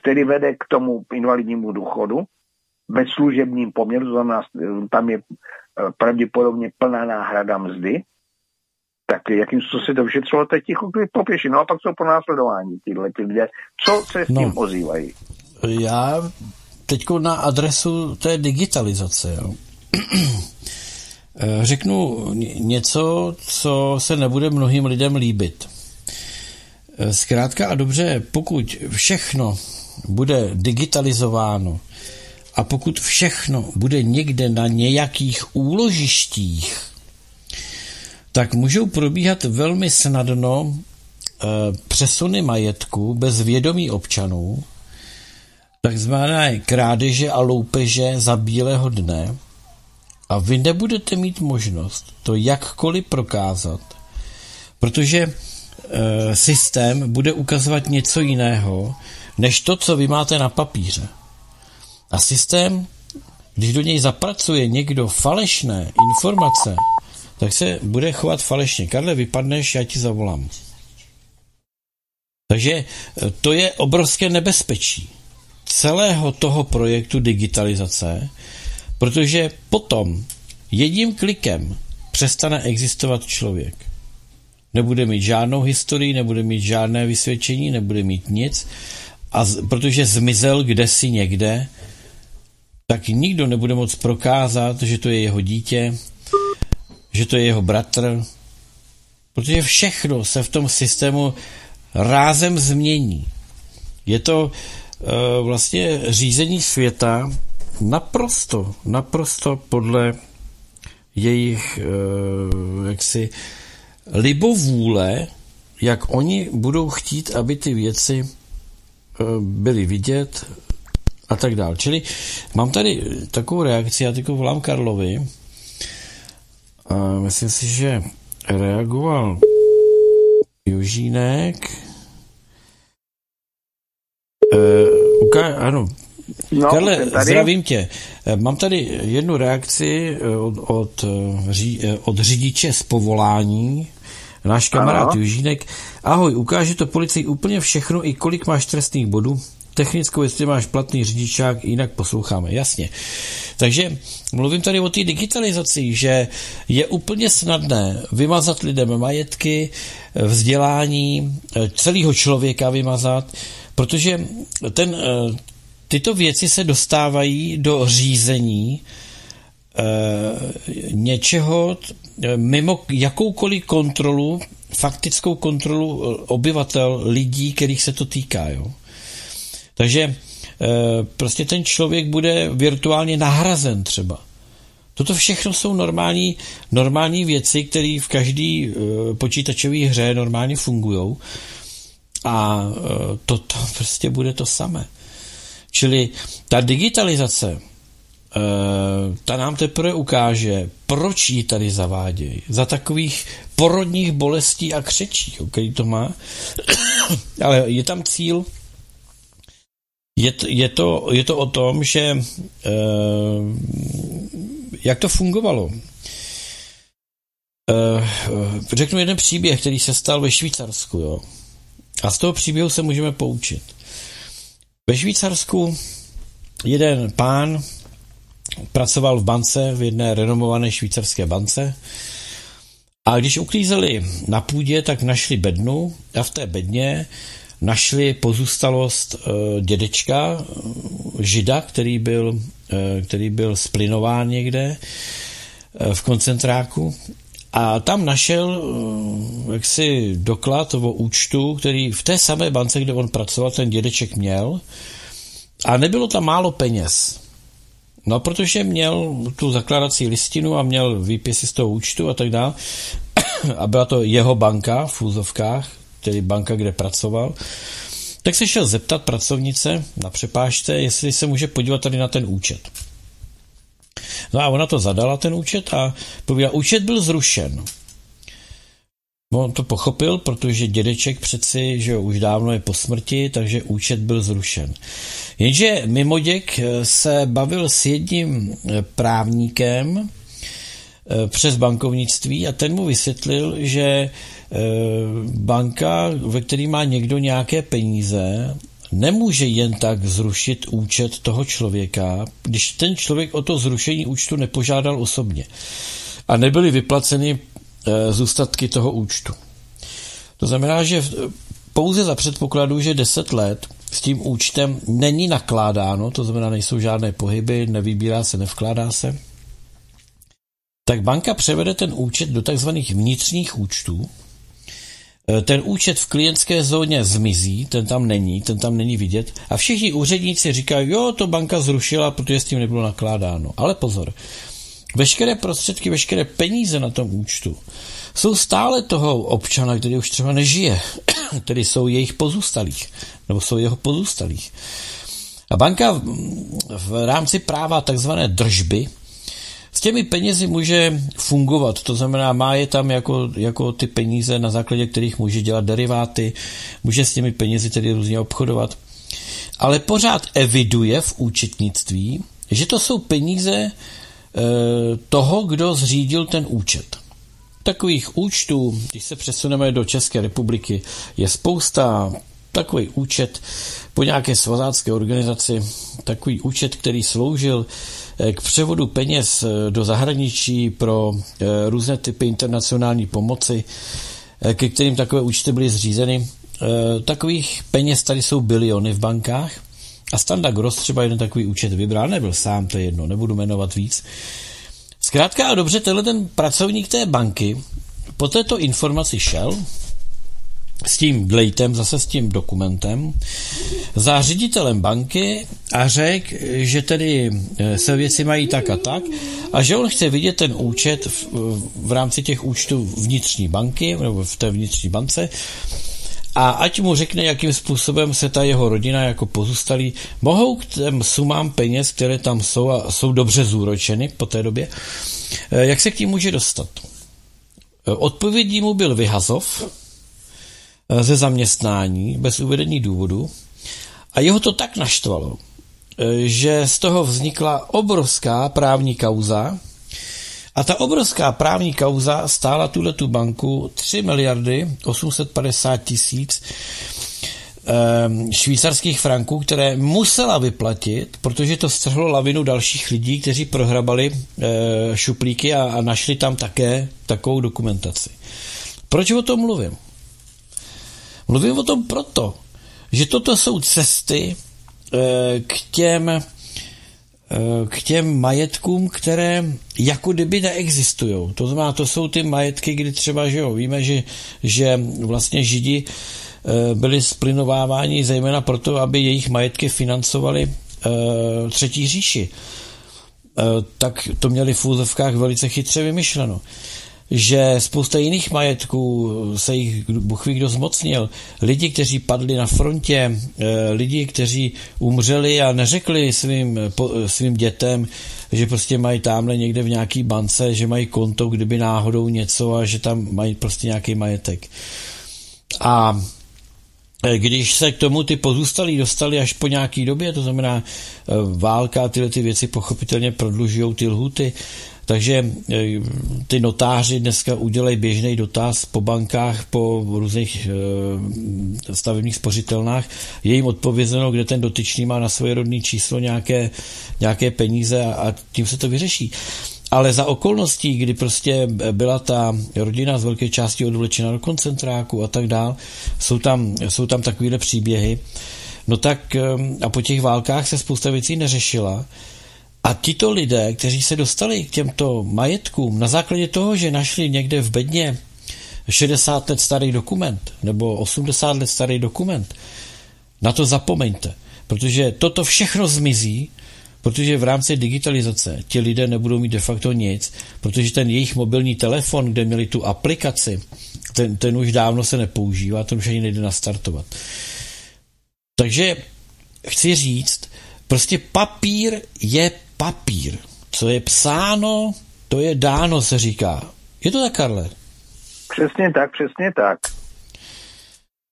který vede k tomu invalidnímu důchodu, ve služebním poměru, znamená, tam je uh, pravděpodobně plná náhrada mzdy, tak jakým způsobem se to vyšetřilo, teď ticho popěši. No a pak jsou po následování tyhle ty lidé. Co se s tím no, ozývají? Já teď na adresu té digitalizace. Jo. Řeknu něco, co se nebude mnohým lidem líbit. Zkrátka a dobře, pokud všechno bude digitalizováno a pokud všechno bude někde na nějakých úložištích, tak můžou probíhat velmi snadno e, přesuny majetku bez vědomí občanů, takzvané krádeže a loupeže za bílého dne a vy nebudete mít možnost to jakkoliv prokázat, protože e, systém bude ukazovat něco jiného, než to, co vy máte na papíře. A systém, když do něj zapracuje někdo falešné informace, tak se bude chovat falešně. Karle, vypadneš, já ti zavolám. Takže e, to je obrovské nebezpečí celého toho projektu digitalizace, protože potom jedním klikem přestane existovat člověk. Nebude mít žádnou historii, nebude mít žádné vysvědčení, nebude mít nic, a z, protože zmizel kdesi někde, tak nikdo nebude moct prokázat, že to je jeho dítě, že to je jeho bratr, protože všechno se v tom systému rázem změní. Je to e, vlastně řízení světa naprosto, naprosto podle jejich e, jaksi libovůle, jak oni budou chtít, aby ty věci e, byly vidět a tak dále. Čili mám tady takovou reakci, já teď volám Karlovi, a myslím si, že reagoval Južínek. Uh, uka- ano. No, Karle, zdravím tě. E, mám tady jednu reakci e, od, od, od řidiče z povolání, náš kamarád ano. Južínek. Ahoj, ukáže to policii úplně všechno, i kolik máš trestných bodů? Technickou, jestli máš platný řidičák, jinak posloucháme, jasně. Takže mluvím tady o té digitalizaci, že je úplně snadné vymazat lidem majetky, vzdělání, celého člověka vymazat, protože ten, tyto věci se dostávají do řízení eh, něčeho mimo jakoukoliv kontrolu, faktickou kontrolu obyvatel, lidí, kterých se to týká. Jo. Takže eh, prostě ten člověk bude virtuálně nahrazen třeba. Toto všechno jsou normální, normální věci, které v každé uh, počítačové hře normálně fungují. A uh, toto *laughs* prostě bude to samé. Čili ta digitalizace, ta nám teprve ukáže, proč ji tady zavádějí. Za takových porodních bolestí a křečí, který to má. *coughs* Ale je tam cíl je, je, to, je to o tom, že eh, jak to fungovalo. Eh, řeknu jeden příběh, který se stal ve Švýcarsku. Jo? A z toho příběhu se můžeme poučit. Ve Švýcarsku jeden pán pracoval v bance, v jedné renomované švýcarské bance. A když uklízeli na půdě, tak našli bednu a v té bedně našli pozůstalost e, dědečka, žida, který byl, e, který byl splinován někde v koncentráku a tam našel jaksi doklad o účtu, který v té samé bance, kde on pracoval, ten dědeček měl a nebylo tam málo peněz. No, protože měl tu zakládací listinu a měl výpisy z toho účtu a tak dále. *coughs* A byla to jeho banka v úzovkách, tedy banka, kde pracoval. Tak se šel zeptat pracovnice na přepážce, jestli se může podívat tady na ten účet. No a ona to zadala, ten účet, a pověděla, účet byl zrušen. No, on to pochopil, protože dědeček přeci, že jo, už dávno je po smrti, takže účet byl zrušen. Jenže Mimoděk eh, se bavil s jedním eh, právníkem eh, přes bankovnictví a ten mu vysvětlil, že banka, ve který má někdo nějaké peníze, nemůže jen tak zrušit účet toho člověka, když ten člověk o to zrušení účtu nepožádal osobně a nebyly vyplaceny zůstatky toho účtu. To znamená, že pouze za předpokladu, že 10 let s tím účtem není nakládáno, to znamená, nejsou žádné pohyby, nevybírá se, nevkládá se, tak banka převede ten účet do takzvaných vnitřních účtů. E, ten účet v klientské zóně zmizí, ten tam není, ten tam není vidět a všichni úředníci říkají, jo, to banka zrušila, protože s tím nebylo nakládáno. Ale pozor, veškeré prostředky, veškeré peníze na tom účtu jsou stále toho občana, který už třeba nežije, *clears throat* tedy jsou jejich pozůstalých, nebo jsou jeho pozůstalých. A banka v rámci práva takzvané držby s těmi penězi může fungovat, to znamená, má je tam jako, jako ty peníze, na základě kterých může dělat deriváty, může s těmi penězi tedy různě obchodovat, ale pořád eviduje v účetnictví, že to jsou peníze e, toho, kdo zřídil ten účet. Takových účtů, když se přesuneme do České republiky, je spousta. Takový účet po nějaké svazácké organizaci, takový účet, který sloužil k převodu peněz eh, do zahraničí pro eh, různé typy internacionální pomoci, ke kterým takové účty byly zřízeny. Takových peněz tady jsou biliony v bankách a Standa Gross třeba jeden takový účet vybral, nebyl sám, to je jedno, nebudu jmenovat víc. Zkrátka a dobře, tenhle ten pracovník té banky po této informaci šel s tím glejtem, zase s tím dokumentem, za ředitelem banky a řekl, že tedy eh, se věci mají tak a tak a že on chce vidět ten účet v, v rámci těch účtů vnitřní banky, nebo v té vnitřní bance, a ať mu řekne, jakým způsobem se ta jeho rodina jako pozůstalí mohou k těm sumám peněz, které tam jsou a jsou dobře zúročeny po té době, eh, jak se k tím může dostat. Eh, odpovědí mu byl vyhazov ze zaměstnání bez uvedení důvodu a jeho to tak naštvalo, že z toho vznikla obrovská právní kauza, a ta obrovská právní kauza stála tuhle tu banku 3 miliardy 850 tisíc ehm, švýcarských franků, které musela vyplatit, protože to strhlo lavinu dalších lidí, kteří prohrabali eh, šuplíky a našli tam také takovou dokumentaci. Proč o tom mluvím? Mluvím o tom proto, že toto jsou cesty eh, k těm k těm majetkům, které jako kdyby neexistují. To znamená, to jsou ty majetky, kdy třeba, že jo, víme, že, že vlastně Židi eh, byli splinováváni zejména proto, aby jejich majetky financovali uh, třetí říši. Tak to měli v úzovkách velice chytře vymyšleno že spousta jiných majetků se jich Bůh ví kdo zmocnil. Lidi, kteří padli na frontě, eh, lidi, kteří umřeli a neřekli svým, svým dětem, že prostě mají tamhle někde v nějaký bance, že mají konto, kdyby náhodou něco a že tam mají prostě nějaký majetek. A eh, když se k tomu ty pozůstalí dostali až po nějaký době, to znamená eh, válka a tyhle ty věci pochopitelně prodlužují ty lhuty, takže eh, ty notáři dneska udělají běžný dotaz po bankách, po různých eh, stavebních spořitelnách. Je jim odpovězeno, kde ten dotyčný má na svoje rodné číslo nějaké, nějaké peníze a, tím se to vyřeší. Ale za okolností, kdy prostě byla ta rodina z velké části odvlečena do koncentráku a tak dál, jsou tam, jsou tam takovéhle příběhy, no tak eh, a po těch válkách se spousta věcí neřešila a tito lidé, kteří se dostali k těmto majetkům na základě toho, že našli někde v bedně 60 let starý dokument nebo 80 let starý dokument, na to zapomeňte, protože toto všechno zmizí, protože v rámci digitalizace ti lidé nebudou mít de facto nic, protože ten jejich mobilní telefon, kde měli tu aplikaci, ten, ten už dávno se nepoužívá, ten už ani nejde nastartovat. Takže chci říct, prostě papír je papír. Co je psáno, to je dáno, se říká. Je to tak, Karle? Přesně tak, přesně tak.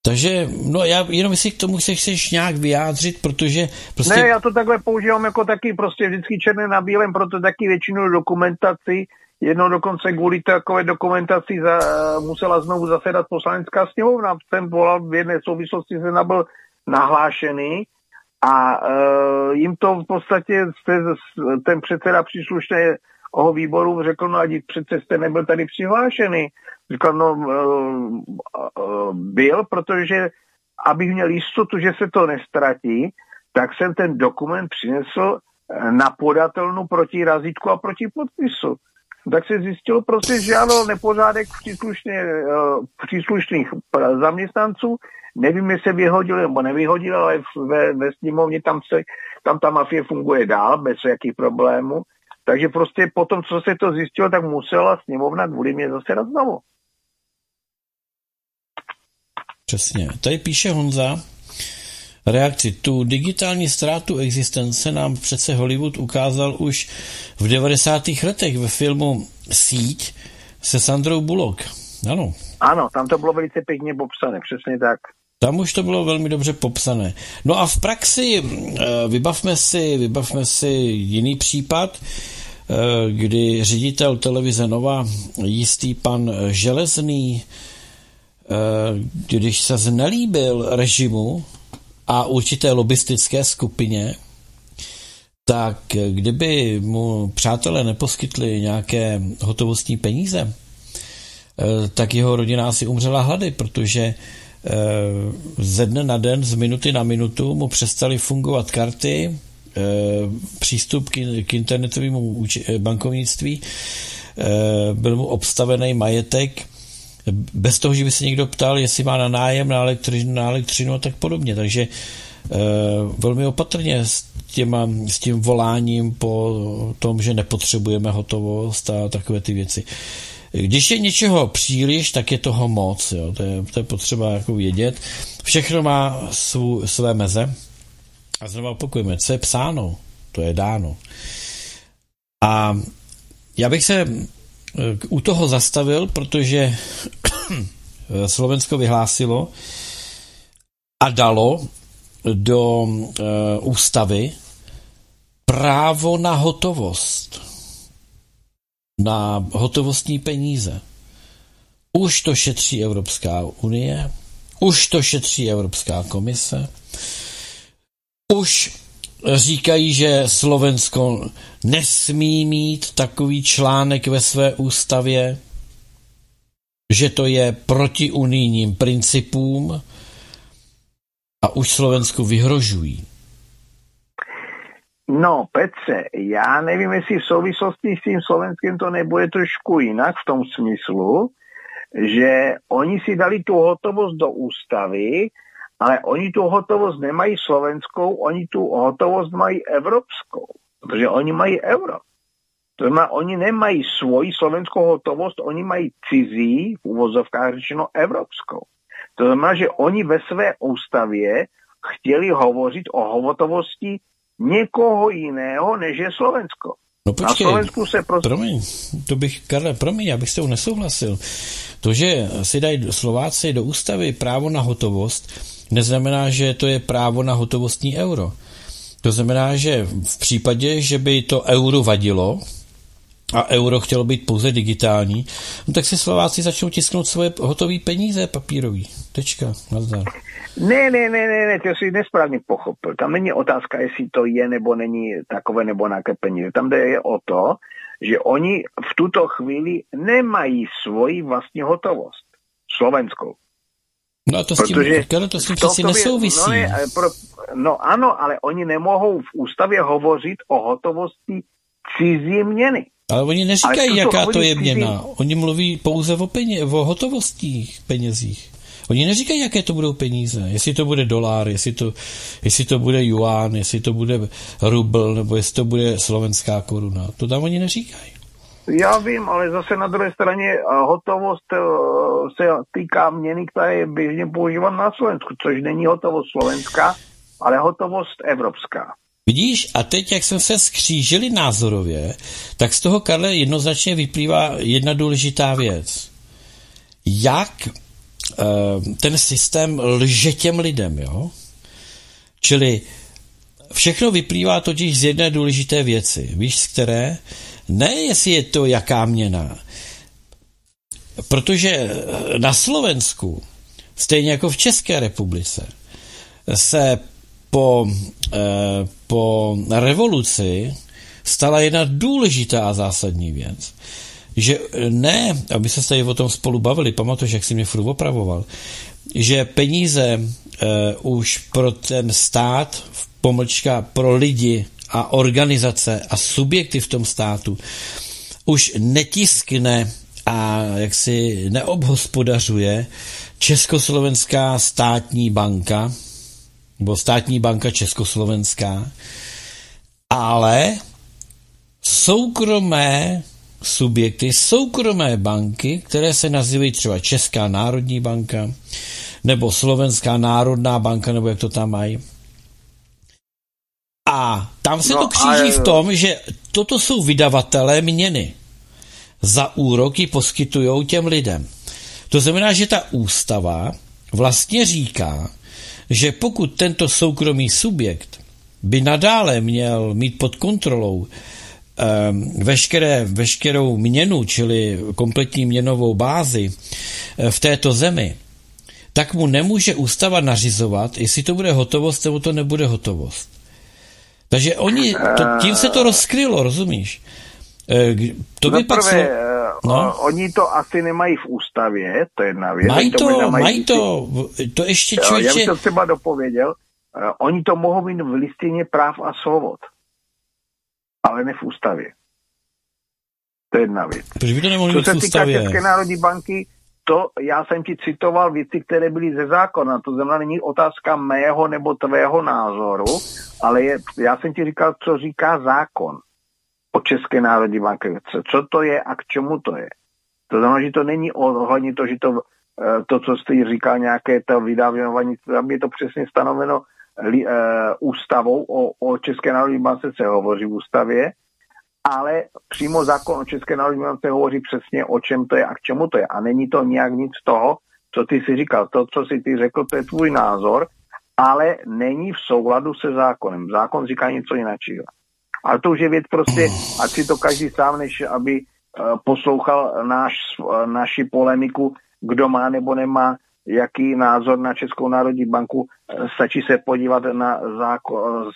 Takže, no já jenom jestli k tomu se chceš nějak vyjádřit, protože prostě... Ne, já to takhle používám jako taky prostě vždycky černé na bílém, proto taky většinu dokumentaci, jednou dokonce kvůli takové dokumentaci za, musela znovu zasedat poslanecká sněmovna. Jsem volal v jedné souvislosti, jsem byl nahlášený a uh, jim to v podstatě ten předseda příslušného výboru řekl, no ať přece jste nebyl tady přihlášený. Říkal, no uh, uh, byl, protože abych měl jistotu, že se to nestratí, tak jsem ten dokument přinesl na podatelnu proti razítku a proti podpisu. Tak se zjistilo prostě, že ano, nepořádek příslušně, příslušných zaměstnanců, Nevím, jestli vyhodil nebo nevyhodil, ale ve, ve sněmovně tam, se, tam ta mafie funguje dál, bez jakých problémů. Takže prostě potom, co se to zjistilo, tak musela sněmovna kvůli mě zase znovu. Přesně. Tady píše Honza, reakci. Tu digitální ztrátu existence nám přece Hollywood ukázal už v 90. letech ve filmu Síť se Sandrou Bullock. Ano. Ano, tam to bylo velice pěkně popsané, přesně tak. Tam už to bylo velmi dobře popsané. No a v praxi eh, vybavme si, vybavme si jiný případ, eh, kdy ředitel televize Nova, jistý pan Železný, eh, když se znelíbil režimu a určité lobistické skupině, tak kdyby mu přátelé neposkytli nějaké hotovostní peníze, tak jeho rodina asi umřela hlady, protože Eh, ze dne na den, z minuty na minutu mu přestaly fungovat karty, eh, přístup k internetovému eh, bankovnictví, byl mu obstavený majetek, bez toho, že by se někdo ptal, jestli má na nájem, na elektřinu, na elektřinu a tak podobně. Takže velmi opatrně s, těma, s tím voláním po tom, že nepotřebujeme hotovost a takové ty věci. Když je něčeho příliš, tak je toho moc. Jo. To, je, to je potřeba jako vědět. Všechno má svů, své meze. A znovu opakujeme, co je psáno, to je dáno. A já bych se u toho zastavil, protože Slovensko vyhlásilo a dalo do uh, ústavy právo na hotovost na hotovostní peníze. Už to šetří Evropská unie, už to šetří Evropská komise, už říkají, že Slovensko nesmí mít takový článek ve své ústavě, že to je proti unijním principům a už Slovensku vyhrožují. No, Petře, já nevím, jestli v souvislosti s tím Slovenskem to nebude trošku jinak v tom smyslu, že oni si dali tu hotovost do ústavy, ale oni tu hotovost nemají slovenskou, oni tu hotovost mají evropskou, protože oni mají euro. To znamená, oni nemají svoji slovenskou hotovost, oni mají cizí, v úvozovkách řečeno evropskou. To znamená, že oni ve své ústavě chtěli hovořit o hotovosti někoho jiného, než je Slovensko. No počkej, Na Slovensku se prostě... promiň, to bych, Karle, promiň, já bych s tou nesouhlasil. To, že si dají Slováci do ústavy právo na hotovost, neznamená, že to je právo na hotovostní euro. To znamená, že v případě, že by to euro vadilo, a euro chtělo být pouze digitální, no tak si Slováci začnou tisknout svoje hotové peníze papírový. Tečka. Nazdar. Ne, ne, ne, ne, ne, to jsi nesprávně pochopil. Tam není otázka, jestli to je nebo není takové nebo nějaké peníze. Tam jde o to, že oni v tuto chvíli nemají svoji vlastní hotovost. Slovenskou. No a to s tím, Protože to s tím přeci nesouvisí. No, ne, pro, no ano, ale oni nemohou v ústavě hovořit o hotovosti cizí měny. Ale oni neříkají, ale jaká to je měna. Cizí... Oni mluví pouze o, peně, o hotovostích penězích. Oni neříkají, jaké to budou peníze. Jestli to bude dolar, jestli to, jestli to bude yuan, jestli to bude rubl, nebo jestli to bude slovenská koruna. To tam oni neříkají. Já vím, ale zase na druhé straně eh, hotovost eh, se týká měny, která je běžně používána na Slovensku, což není hotovost slovenská, ale hotovost evropská. Vidíš, a teď, jak jsme se skřížili názorově, tak z toho, Karle, jednoznačně vyplývá jedna důležitá věc. Jak uh, ten systém lže těm lidem, jo? Čili všechno vyplývá totiž z jedné důležité věci. Víš, z které? Ne, jestli je to jaká měna. Protože na Slovensku, stejně jako v České republice, se po, eh, po revoluci stala jedna důležitá a zásadní věc. Že ne, aby se tady o tom spolu bavili, pamatuješ, jak jsi mě furt opravoval, že peníze uh, už pro ten stát, pomlčka pro lidi a organizace a subjekty v tom státu už netiskne a jak si neobhospodařuje Československá státní banka, nebo státní banka Československá, ale soukromé subjekty, soukromé banky, které se nazývají třeba Česká národní banka, nebo Slovenská národná banka, nebo jak to tam mají, a tam se no, to kříží v tom, že toto jsou vydavatelé měny. Za úroky poskytují těm lidem. To znamená, že ta ústava vlastně říká, že pokud tento soukromý subjekt by nadále měl mít pod kontrolou um, veškeré, veškerou měnu, čili kompletní měnovou bázi eh, v této zemi, tak mu nemůže ústava nařizovat, jestli to bude hotovost nebo to nebude hotovost. Takže oni, to, tím se to rozkrylo, rozumíš? Eh, to by pak prvé, so... no? oni to asi nemají v ústavě, to je jedna věc. Mají to, to mají to, to ještě člověče... Já bych to třeba dopověděl, eh, oni to mohou mít v listině práv a svobod, ale ne v ústavě. To je jedna věc. Proč by to nemohli Co se týká České národní banky, to já jsem ti citoval věci, které byly ze zákona. To znamená, není otázka mého nebo tvého názoru, ale je, já jsem ti říkal, co říká zákon o České národní banky. Co to je a k čemu to je. To znamená, že to není ohledně to, že to, eh, to co jste říkal, nějaké to vydávání, tam je to přesně stanoveno li, uh, ústavou o, o České národní bance se hovoří v ústavě, ale přímo zákon o České národní bance hovoří přesně o čem to je a k čemu to je. A není to nějak nic toho, co ty si říkal. To, co si ty řekl, to je tvůj názor, ale není v souladu se zákonem. Zákon říká něco jiného. Ale to už je věc prostě, ať si to každý sám, než aby eh, poslouchal náš, eh, naši polemiku, kdo má nebo nemá jaký názor na Českou národní banku. Eh, stačí se podívat na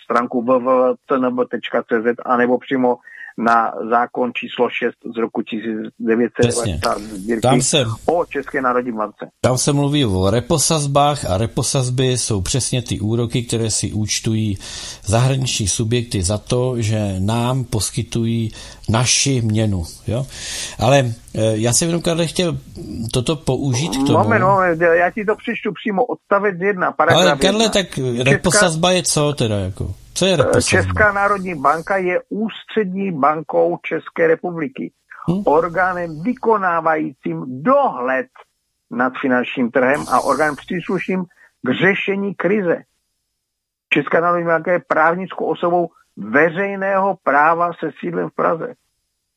stránku www.tnb.cz anebo přímo na zákon číslo 6 z roku 1990 tam se, o České národní bance. Tam se mluví o reposazbách a reposazby jsou přesně ty úroky, které si účtují zahraniční subjekty za to, že nám poskytují naši měnu. Jo? Ale eh, já jsem jenom Karle chtěl toto použít k tomu. Moment, moment, já ti to přečtu přímo odstavec jedna, paragraf Ale Karle, jedna. tak reposazba je co teda jako? Co je reposazba? Česká národní banka je ústřední bankou České republiky. Hmm? Orgánem vykonávajícím dohled nad finančním trhem a orgánem příslušným k řešení krize. Česká národní banka je právnickou osobou veřejného práva se sídlem v Praze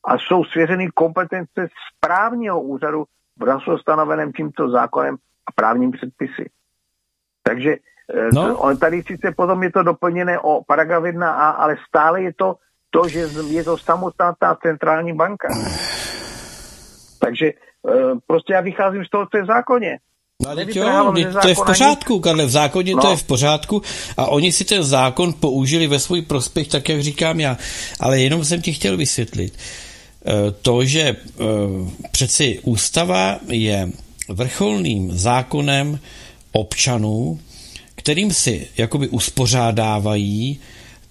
a jsou svěřeny kompetence správního úřadu v stanoveném tímto zákonem a právním předpisy. Takže No. On tady sice potom je to doplněné o paragraf 1a, ale stále je to to, že je to samotná ta centrální banka. Takže uh, prostě já vycházím z toho, co je v zákoně. No, ale jo, to je v pořádku, Karle, v zákoně no. to je v pořádku a oni si ten zákon použili ve svůj prospěch, tak jak říkám já, ale jenom jsem ti chtěl vysvětlit eh, to, že eh, přeci ústava je vrcholným zákonem občanů, kterým si jakoby uspořádávají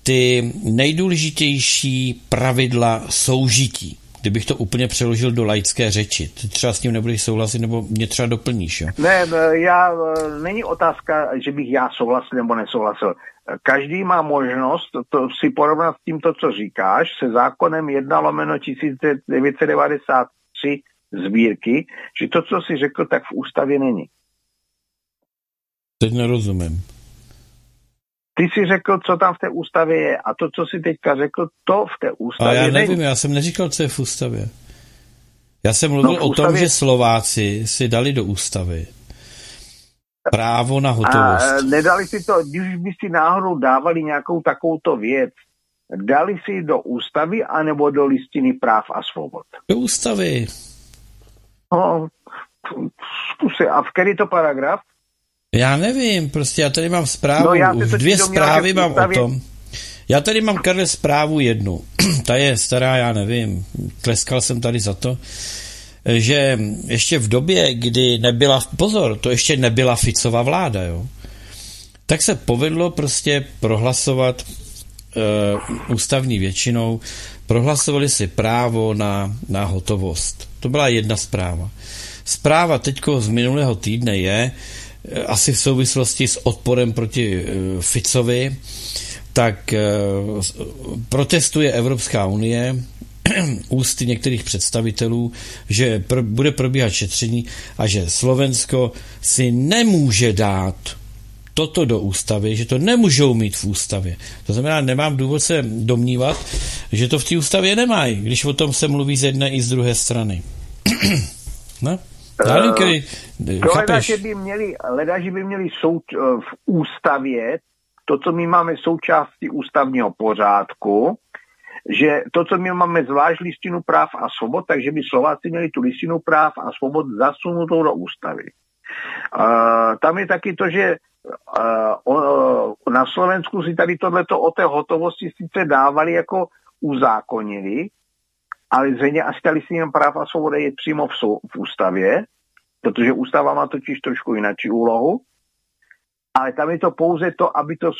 ty nejdůležitější pravidla soužití kdybych to úplně přeložil do laické řeči. Ty třeba s tím nebudeš souhlasit, nebo mě třeba doplníš, jo? Ne, já, není otázka, že bych já souhlasil nebo nesouhlasil. Každý má možnost to si porovnat s tím, to, co říkáš, se zákonem 1 lomeno 1993 sbírky, že to, co jsi řekl, tak v ústavě není. Teď nerozumím. Ty jsi řekl, co tam v té ústavě je a to, co jsi teďka řekl, to v té ústavě A já nevím, není. já jsem neříkal, co je v ústavě. Já jsem mluvil no, ústavě... o tom, že Slováci si dali do ústavy právo na hotovost. A nedali si to, když by si náhodou dávali nějakou takovouto věc, dali si do ústavy anebo do listiny práv a svobod? Do ústavy. No, zkusy. A v který to paragraf? Já nevím, prostě já tady mám zprávu, no, já dvě zprávy mám o tom. Já tady mám, Karle, zprávu jednu. *clears throat* Ta je stará, já nevím, tleskal jsem tady za to, že ještě v době, kdy nebyla, pozor, to ještě nebyla Ficová vláda, jo, tak se povedlo prostě prohlasovat uh, ústavní většinou, prohlasovali si právo na, na hotovost. To byla jedna zpráva. Zpráva teďko z minulého týdne je, Eh, asi v souvislosti s odporem proti eh, Ficovi, tak eh, protestuje Evropská unie *clears throat* ústy některých představitelů, že pr- bude probíhat šetření a že Slovensko si nemůže dát toto do ústavy, že to nemůžou mít v ústavě. To znamená, nemám důvod se domnívat, že to v té ústavě nemají, když o tom se mluví z jedné i z druhé strany. *clears throat* no? Já nevím, který, leda, že by měli, leda, že by měli souč, eh, v ústavě to, co my máme součástí ústavního pořádku, že to, co my máme zvlášť listinu práv a svobod, takže by Slováci měli tu listinu práv a svobod zasunutou do ústavy. Uh, tam je taky to, že uh, uh, na Slovensku si tady tohleto o té hotovosti sice dávali jako uzákonili, ale zřejmě asi ta listina práv a svobody je přímo v, sou, v ústavě, protože ústava má totiž trošku jináčí úlohu, ale tam je to pouze to, aby to,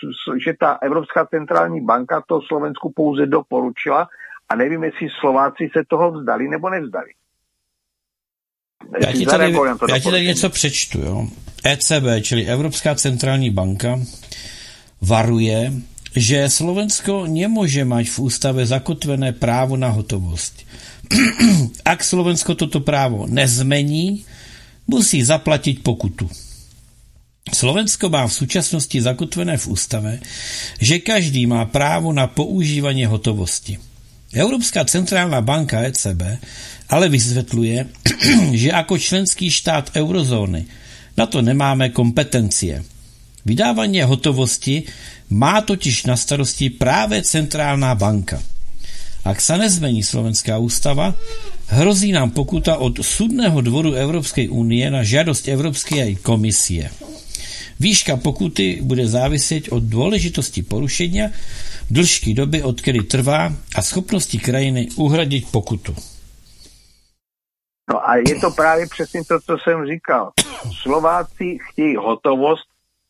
že ta Evropská centrální banka to Slovensku pouze doporučila a nevím, jestli Slováci se toho vzdali nebo nevzdali. Já ti, tady, já ti tady něco přečtu. Jo. ECB, čili Evropská centrální banka, varuje, že Slovensko nemůže mať v ústave zakotvené právo na hotovost. *clears throat* Ak Slovensko toto právo nezmení, musí zaplatit pokutu. Slovensko má v současnosti zakotvené v ústave, že každý má právo na používání hotovosti. Evropská centrálna banka ECB ale vysvětluje, *clears throat* že jako členský štát eurozóny na to nemáme kompetencie. Vydávání hotovosti má totiž na starosti právě centrálna banka. Ak sa nezmení slovenská ústava, hrozí nám pokuta od Súdneho dvoru Európskej únie na žiadosť Európskej komisie. Výška pokuty bude závisieť od dôležitosti porušenia, dĺžky doby, odkedy trvá a schopnosti krajiny uhradiť pokutu. No a je to právě přesně to, co jsem říkal. Slováci chtějí hotovost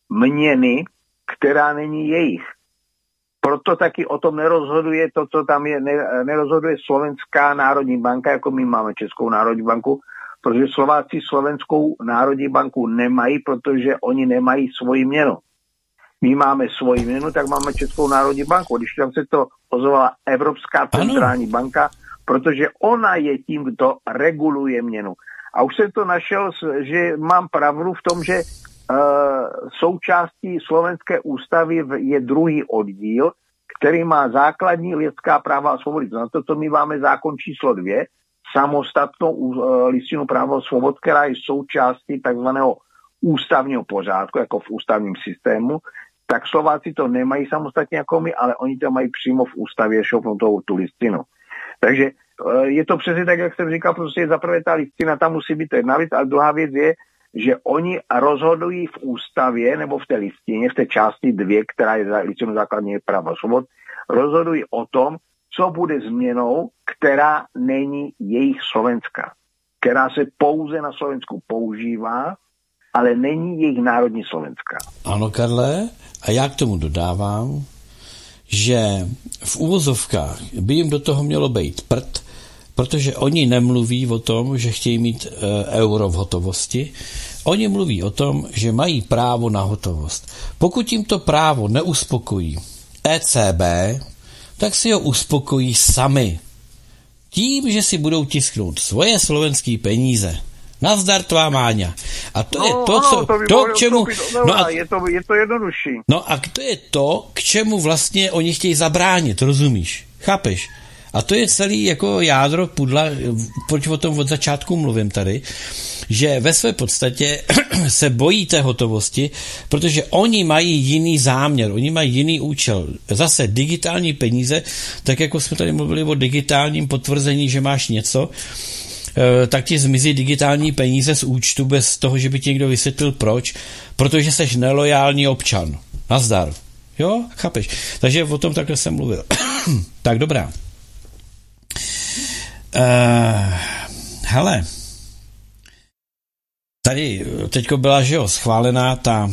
měny, která není jejich. Proto taky o tom nerozhoduje to, co tam je, nerozhoduje Slovenská národní banka, jako my máme Českou národní banku, protože Slováci Slovenskou národní banku nemají, protože oni nemají svoji měnu. My máme svoji měnu, tak máme Českou národní banku. Když tam se to ozvala Evropská centrální ano. banka, protože ona je tím, kdo reguluje měnu. A už jsem to našel, že mám pravdu v tom, že součástí slovenské ústavy je druhý oddíl, který má základní lidská práva a svobody. Na to, co my máme zákon číslo dvě, samostatnou eh, listinu práva a svobod, která je součástí takzvaného ústavního pořádku, jako v ústavním systému, tak Slováci to nemají samostatně jako my, ale oni to mají přímo v ústavě šoupnutou tu listinu. Takže eh, je to přesně tak, jak jsem říkal, prostě zaprvé ta listina tam musí být jedna věc, a druhá věc je, že oni rozhodují v ústavě nebo v té listině, v té části dvě, která je listinu základní práva svobod, rozhodují o tom, co bude změnou, která není jejich slovenská, která se pouze na Slovensku používá, ale není jejich národní slovenská. Ano, Karle, a já k tomu dodávám, že v úvozovkách by jim do toho mělo být prd, protože oni nemluví o tom, že chtějí mít e, euro v hotovosti. Oni mluví o tom, že mají právo na hotovost. Pokud jim to právo neuspokojí ECB, tak si ho uspokojí sami. Tím, že si budou tisknout svoje slovenské peníze. Nazdar tvá Máňa. A to no, je to, co, to, to k čemu... No a, je, to, je to jednodušší. No a to je to, k čemu vlastně oni chtějí zabránit, rozumíš? Chápeš? A to je celý jako jádro pudla, proč o tom od začátku mluvím tady, že ve své podstatě *clears throat* se bojí té hotovosti, protože oni mají jiný záměr, oni mají jiný účel. Zase digitální peníze, tak jako jsme tady mluvili o digitálním potvrzení, že máš něco, eh, tak ti zmizí digitální peníze z účtu bez toho, že by ti někdo vysvětlil proč, protože seš nelojální občan. Nazdar. Jo, chápeš? Takže o tom takhle jsem mluvil. *clears throat* tak dobrá. Uh, hele, tady teďko byla, že jo, schválená ta,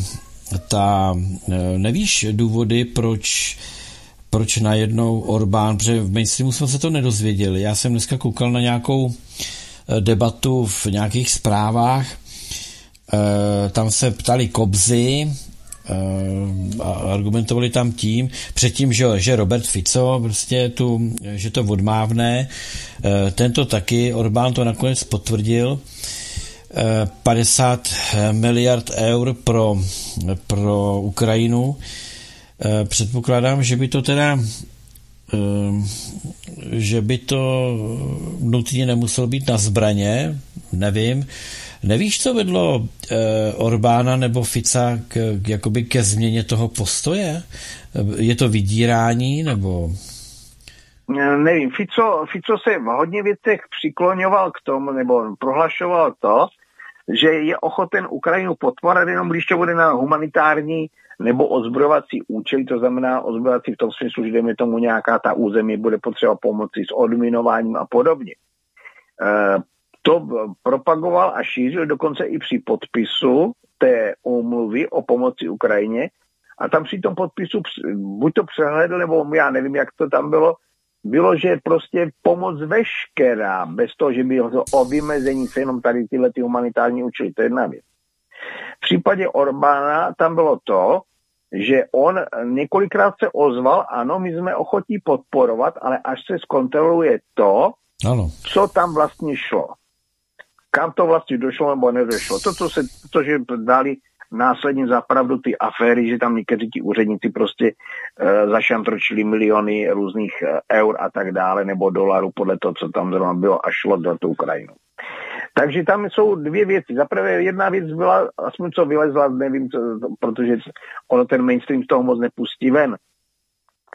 ta, eh, nevíš důvody, proč proč najednou Orbán, protože v mainstreamu jsme se to nedozvěděli. Já jsem dneska koukal na nějakou eh, debatu v nějakých zprávách, tam se ptali Kobzy, Eh, a argumentovali tam tím, předtím, že, že Robert Fico prostě tu, že to odmávne, eh, tento taky, Orbán to nakonec potvrdil, 50 eh, miliard eur pro, pro Ukrajinu. Předpokládám, že by to teda že by to nutně nemuselo být na zbraně, nevím, Nevíš, co vedlo e, Orbána nebo Fica k, k, jakoby ke změně toho postoje? Je to vydírání nebo... Nevím, Fico, Fico se v hodně věcech přikloňoval k tomu, nebo prohlašoval to, že je ochoten Ukrajinu podporovat jenom když to bude na humanitární nebo ozbrojovací účely, to znamená ozbrojovací v tom smyslu, že jdeme tomu nějaká ta území bude potřeba pomoci s odminováním a podobně. To propagoval a šířil dokonce i při podpisu té úmluvy o pomoci Ukrajině a tam při tom podpisu buď to přehledl, nebo já nevím, jak to tam bylo, bylo, že prostě pomoc veškerá, bez toho, že by to o vymezení se jenom tady tyhle ty humanitární účely, to je jedna věc. V případě Orbána tam bylo to, že on několikrát se ozval, ano, my jsme ochotí podporovat, ale až se zkontroluje to, ano. co tam vlastně šlo kam to vlastně došlo nebo nedošlo. To, co se, to, že dali následně zapravdu ty aféry, že tam někteří ti úředníci prostě e, zašantročili miliony různých e, eur a tak dále, nebo dolarů podle toho, co tam zrovna bylo a šlo do tu Ukrajinu. Takže tam jsou dvě věci. Za prvé jedna věc byla, aspoň co vylezla, nevím, co, protože ono ten mainstream z toho moc nepustí ven.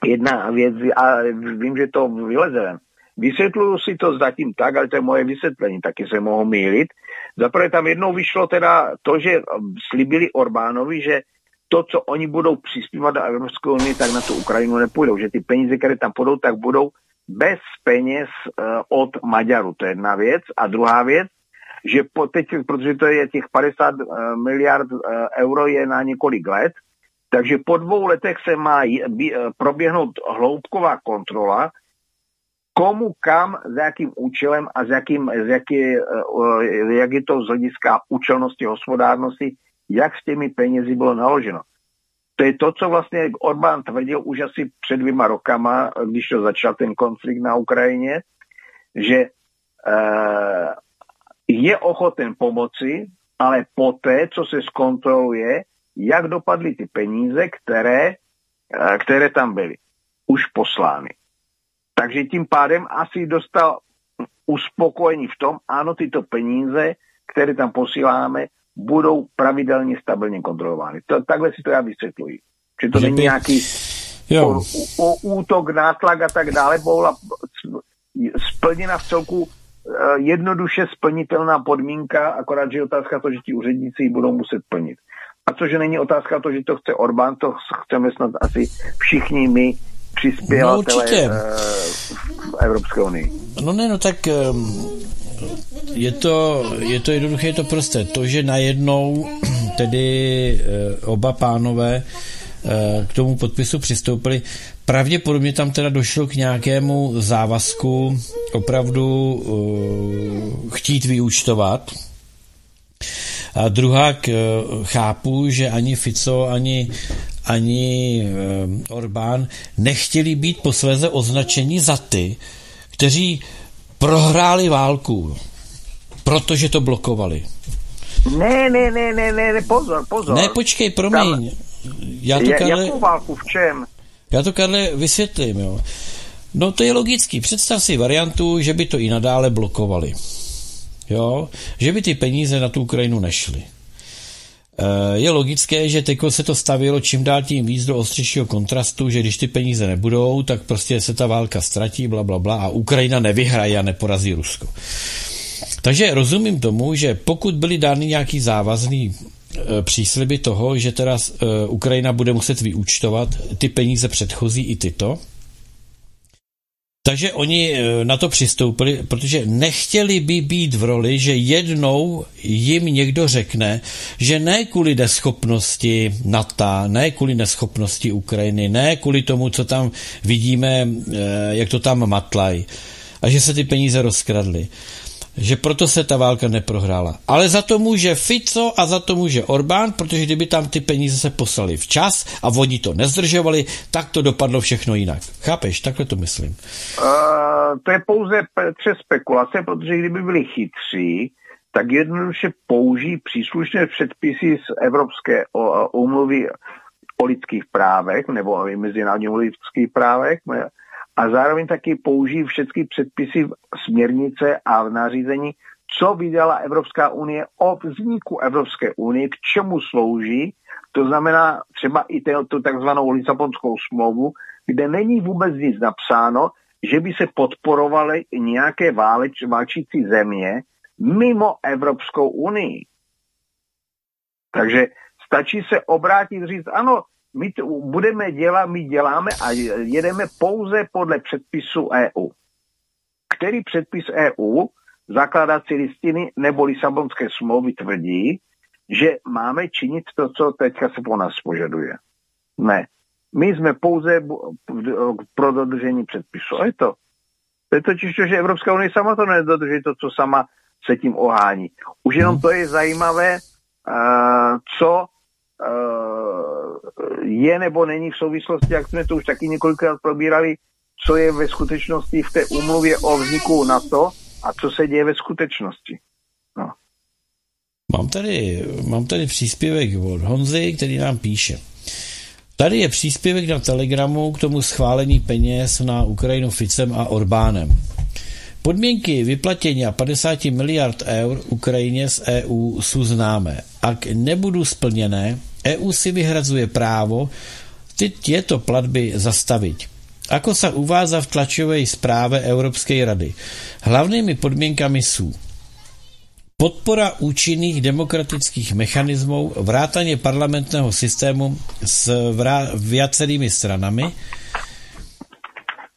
Jedna věc, a vím, že to vyleze ven, Vysvětluju si to zatím tak, ale to je moje vysvětlení, taky se mohu mýlit. Zaprvé tam jednou vyšlo teda to, že slibili Orbánovi, že to, co oni budou přispívat do Evropské unie, tak na tu Ukrajinu nepůjdou. Že ty peníze, které tam půjdou, tak budou bez peněz uh, od Maďaru. To je jedna věc. A druhá věc, že po teď, protože to je těch 50 uh, eh, miliard euro je na několik let, takže po dvou letech se má proběhnout hloubková kontrola, komu, kam, za jakým účelem a z jakým, z jaký, eh, jak je to z hlediska účelnosti, hospodárnosti, jak s těmi penězi bylo naloženo. To je to, co vlastně Orbán tvrdil už asi před dvěma rokama, když to začal ten konflikt na Ukrajině, že e, je ochoten pomoci, ale poté, co se zkontroluje, jak dopadly ty peníze, které, e, které tam byly už poslány. Takže tím pádem asi dostal uspokojení v tom, ano, tyto peníze, které tam posíláme, budou pravidelně stabilně kontrolovány. To, takhle si to já vysvětluji. Že to Že není by- nějaký Jo. o, o, útok, nátlak a tak dále, bola splněna v celku eh, jednoduše splnitelná podmínka, akorát, že je otázka to, že ti úředníci ji budou muset plnit. A cože není otázka to, že to chce Orbán, to chceme snad asi všichni my přispěvatele určitě. eh, v Evropské unii. No ne, no tak ehm, je to, je to jednoduché, je to prosté. To, že najednou *clears throat* tedy eh, oba pánové eh, k tomu podpisu přistoupili, pravděpodobně tam teda došlo k nějakému závazku opravdu chtít vyúčtovat. A druhá chápu, že ani Fico, ani, ani eh, Orbán nechtěli být posléze označeni za ty, kteří prohráli válku, protože to blokovali. Ne, ne, ne, ne, ne, pozor, pozor. Ne, počkej, promiň. Já to, Karle, jakou válku, v čem? já to, Karle, vysvětlím. Jo. No to je logický. Představ si variantu, že by to i nadále blokovali. Jo? Že by ty peníze na tu Ukrajinu nešly. Eh, Je logické, že teď se to stavilo čím dál tím víc do ostřejšího kontrastu, že když ty peníze nebudou, tak prostě se ta válka ztratí, bla, bla, bla a Ukrajina nevyhraje a neporazí Rusko. Takže rozumím tomu, že pokud byly dány nějaký závazný e, přísliby toho, že teda e, Ukrajina bude muset vyúčtovat ty peníze předchozí i tyto, takže oni e, na to přistoupili, protože nechtěli by být v roli, že jednou jim někdo řekne, že ne kvůli neschopnosti NATO, ne kvůli neschopnosti Ukrajiny, ne kvůli tomu, co tam vidíme, e, jak to tam matlají, a že se ty peníze rozkradly že proto se ta válka neprohrála. Ale za to může Fico a za to může Orbán, protože kdyby tam ty peníze se poslali včas a oni to nezdržovali, tak to dopadlo všechno jinak. Chápeš? Takhle to myslím. Uh, to je pouze přes spekulace, protože kdyby byli chytří, tak jednoduše použijí příslušné předpisy z Evropské úmluvy o lidských právech nebo o mezinárodních lidských právech a zároveň taky použijí všechny předpisy, směrnice a v nařízení, co vydala Evropská unie o vzniku Evropské unie, k čemu slouží, to znamená třeba i tu takzvanou Lisabonskou smlouvu, kde není vůbec nic napsáno, že by se podporovaly nějaké váleč, válčící země mimo Evropskou unii. Takže stačí se obrátit říct, ano, my to budeme dělat, my děláme a jedeme pouze podle předpisu EU. Který předpis EU, zakládací listiny nebo Lisabonské smlouvy tvrdí, že máme činit to, co teďka se po nás požaduje. Ne. My jsme pouze pro dodržení předpisu. A je to. To je totiž to, že Evropská unie sama to nedodrží, to, co sama se tím ohání. Už jenom to je zajímavé, uh, co uh, je nebo není v souvislosti, jak jsme to už taky několikrát probírali, co je ve skutečnosti v té úmluvě o vzniku NATO a co se děje ve skutečnosti. No. Mám tady, mám tady příspěvek od Honzy, který nám píše. Tady je příspěvek na Telegramu k tomu schválení peněz na Ukrajinu Ficem a Orbánem. Podmínky vyplatění 50 miliard eur Ukrajině z EU jsou známé. Ak nebudou splněné, EU si vyhrazuje právo tieto platby zastaviť. Ako sa uvádza v tlačovej správe Európskej rady, hlavnými podmienkami sú podpora účinných demokratických mechanismov, vrátanie parlamentného systému s viacerými stranami,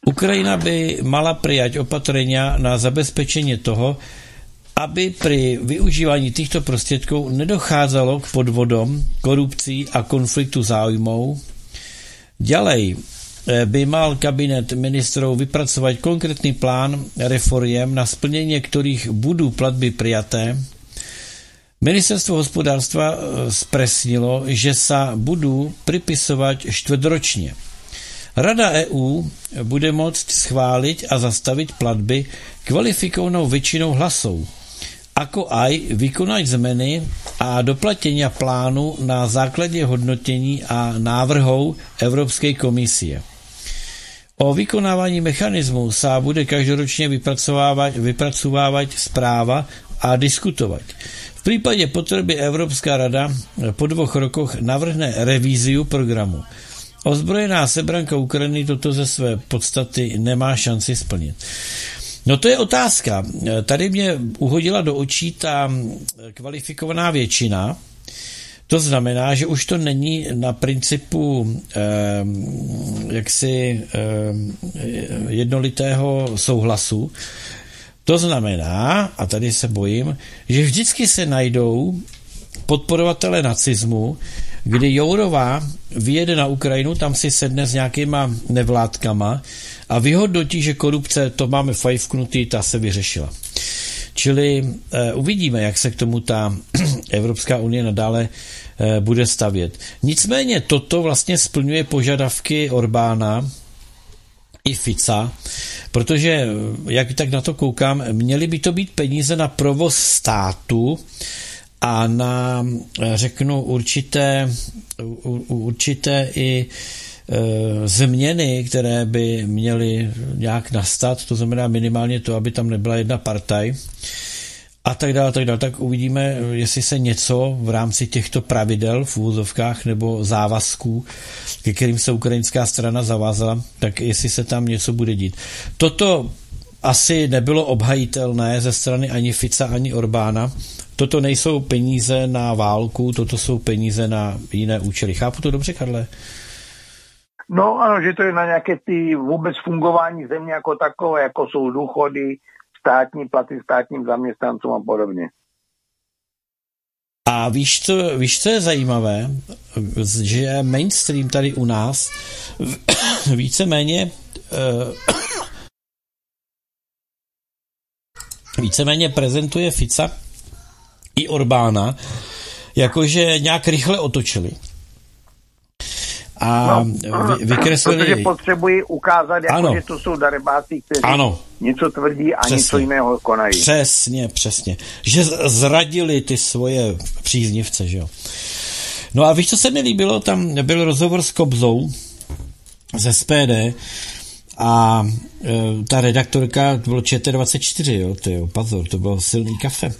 Ukrajina by mala prijať opatrenia na zabezpečenie toho, aby pri využívaní týchto prostriedkov nedochádzalo k podvodom, korupcii a konfliktu záujmov. Ďalej eh, by mal kabinet ministrov vypracovať konkrétny plán reforiem, na splnenie ktorých budú platby prijaté. Ministerstvo hospodárstva eh, spresnilo, že sa budú pripisovať štvrtročne. Rada EU bude môcť schváliť a zastaviť platby kvalifikovanou väčšinou hlasov, ako aj vykonať zmeny a doplatenia plánu na základe hodnotení a návrhov Európskej komisie. O vykonávaní mechanizmu sa bude každoročne vypracovávať, vypracovávať správa a diskutovat. V případě potřeby Evropská rada po dvou rokoch navrhne revíziu programu. Ozbrojená sebranka Ukrajiny toto ze své podstaty nemá šanci splnit. No to je otázka. Tady mě uhodila do očí ta kvalifikovaná většina, to znamená, že už to není na principu eh, jaksi eh, jednolitého souhlasu. To znamená, a tady se bojím, že vždycky se najdou podporovatele nacismu, kdy Jourová vyjede na Ukrajinu, tam si sedne s nějakýma nevládkama a vyhodnotí, že korupce, to máme fajfknutý, ta se vyřešila. Čili uh, uvidíme, jak se k tomu ta *clears throat* Evropská unie nadále uh, bude stavět. Nicméně toto vlastně splňuje požadavky Orbána i Fica, protože, eh, jak tak na to koukám, měly by to být peníze na provoz státu a na, řeknu, určité, určité i změny, které by měly nějak nastat, to znamená minimálně to, aby tam nebyla jedna partaj a tak dále, tak dále, tak uvidíme, jestli se něco v rámci těchto pravidel v úvozovkách nebo závazků, ke kterým se ukrajinská strana zavázala, tak jestli se tam něco bude dít. Toto asi nebylo obhajitelné ze strany ani Fica, ani Orbána. Toto nejsou peníze na válku, toto jsou peníze na jiné účely. Chápu to dobře, Karle? No ano, že to je na nějaké ty vůbec fungování země jako takové, jako jsou důchody, státní platy státním zaměstnancům a podobně. A víš co, víš, co je zajímavé? Že mainstream tady u nás *coughs* víceméně uh, *coughs* víceméně prezentuje Fica i Orbána, jakože nějak rychle otočili a no, vy, vykreslili... Protože potřebují ukázat, jako, ano. že to jsou darebáci, kteří ano. něco tvrdí a přesně. něco jiného konají. Přesně, přesně. Že zradili ty svoje příznivce, že jo. No a víš, co se mi líbilo? Tam byl rozhovor s Kobzou z SPD a e, ta redaktorka, to bylo ČT24, jo, to je pozor, to bylo silný kafe.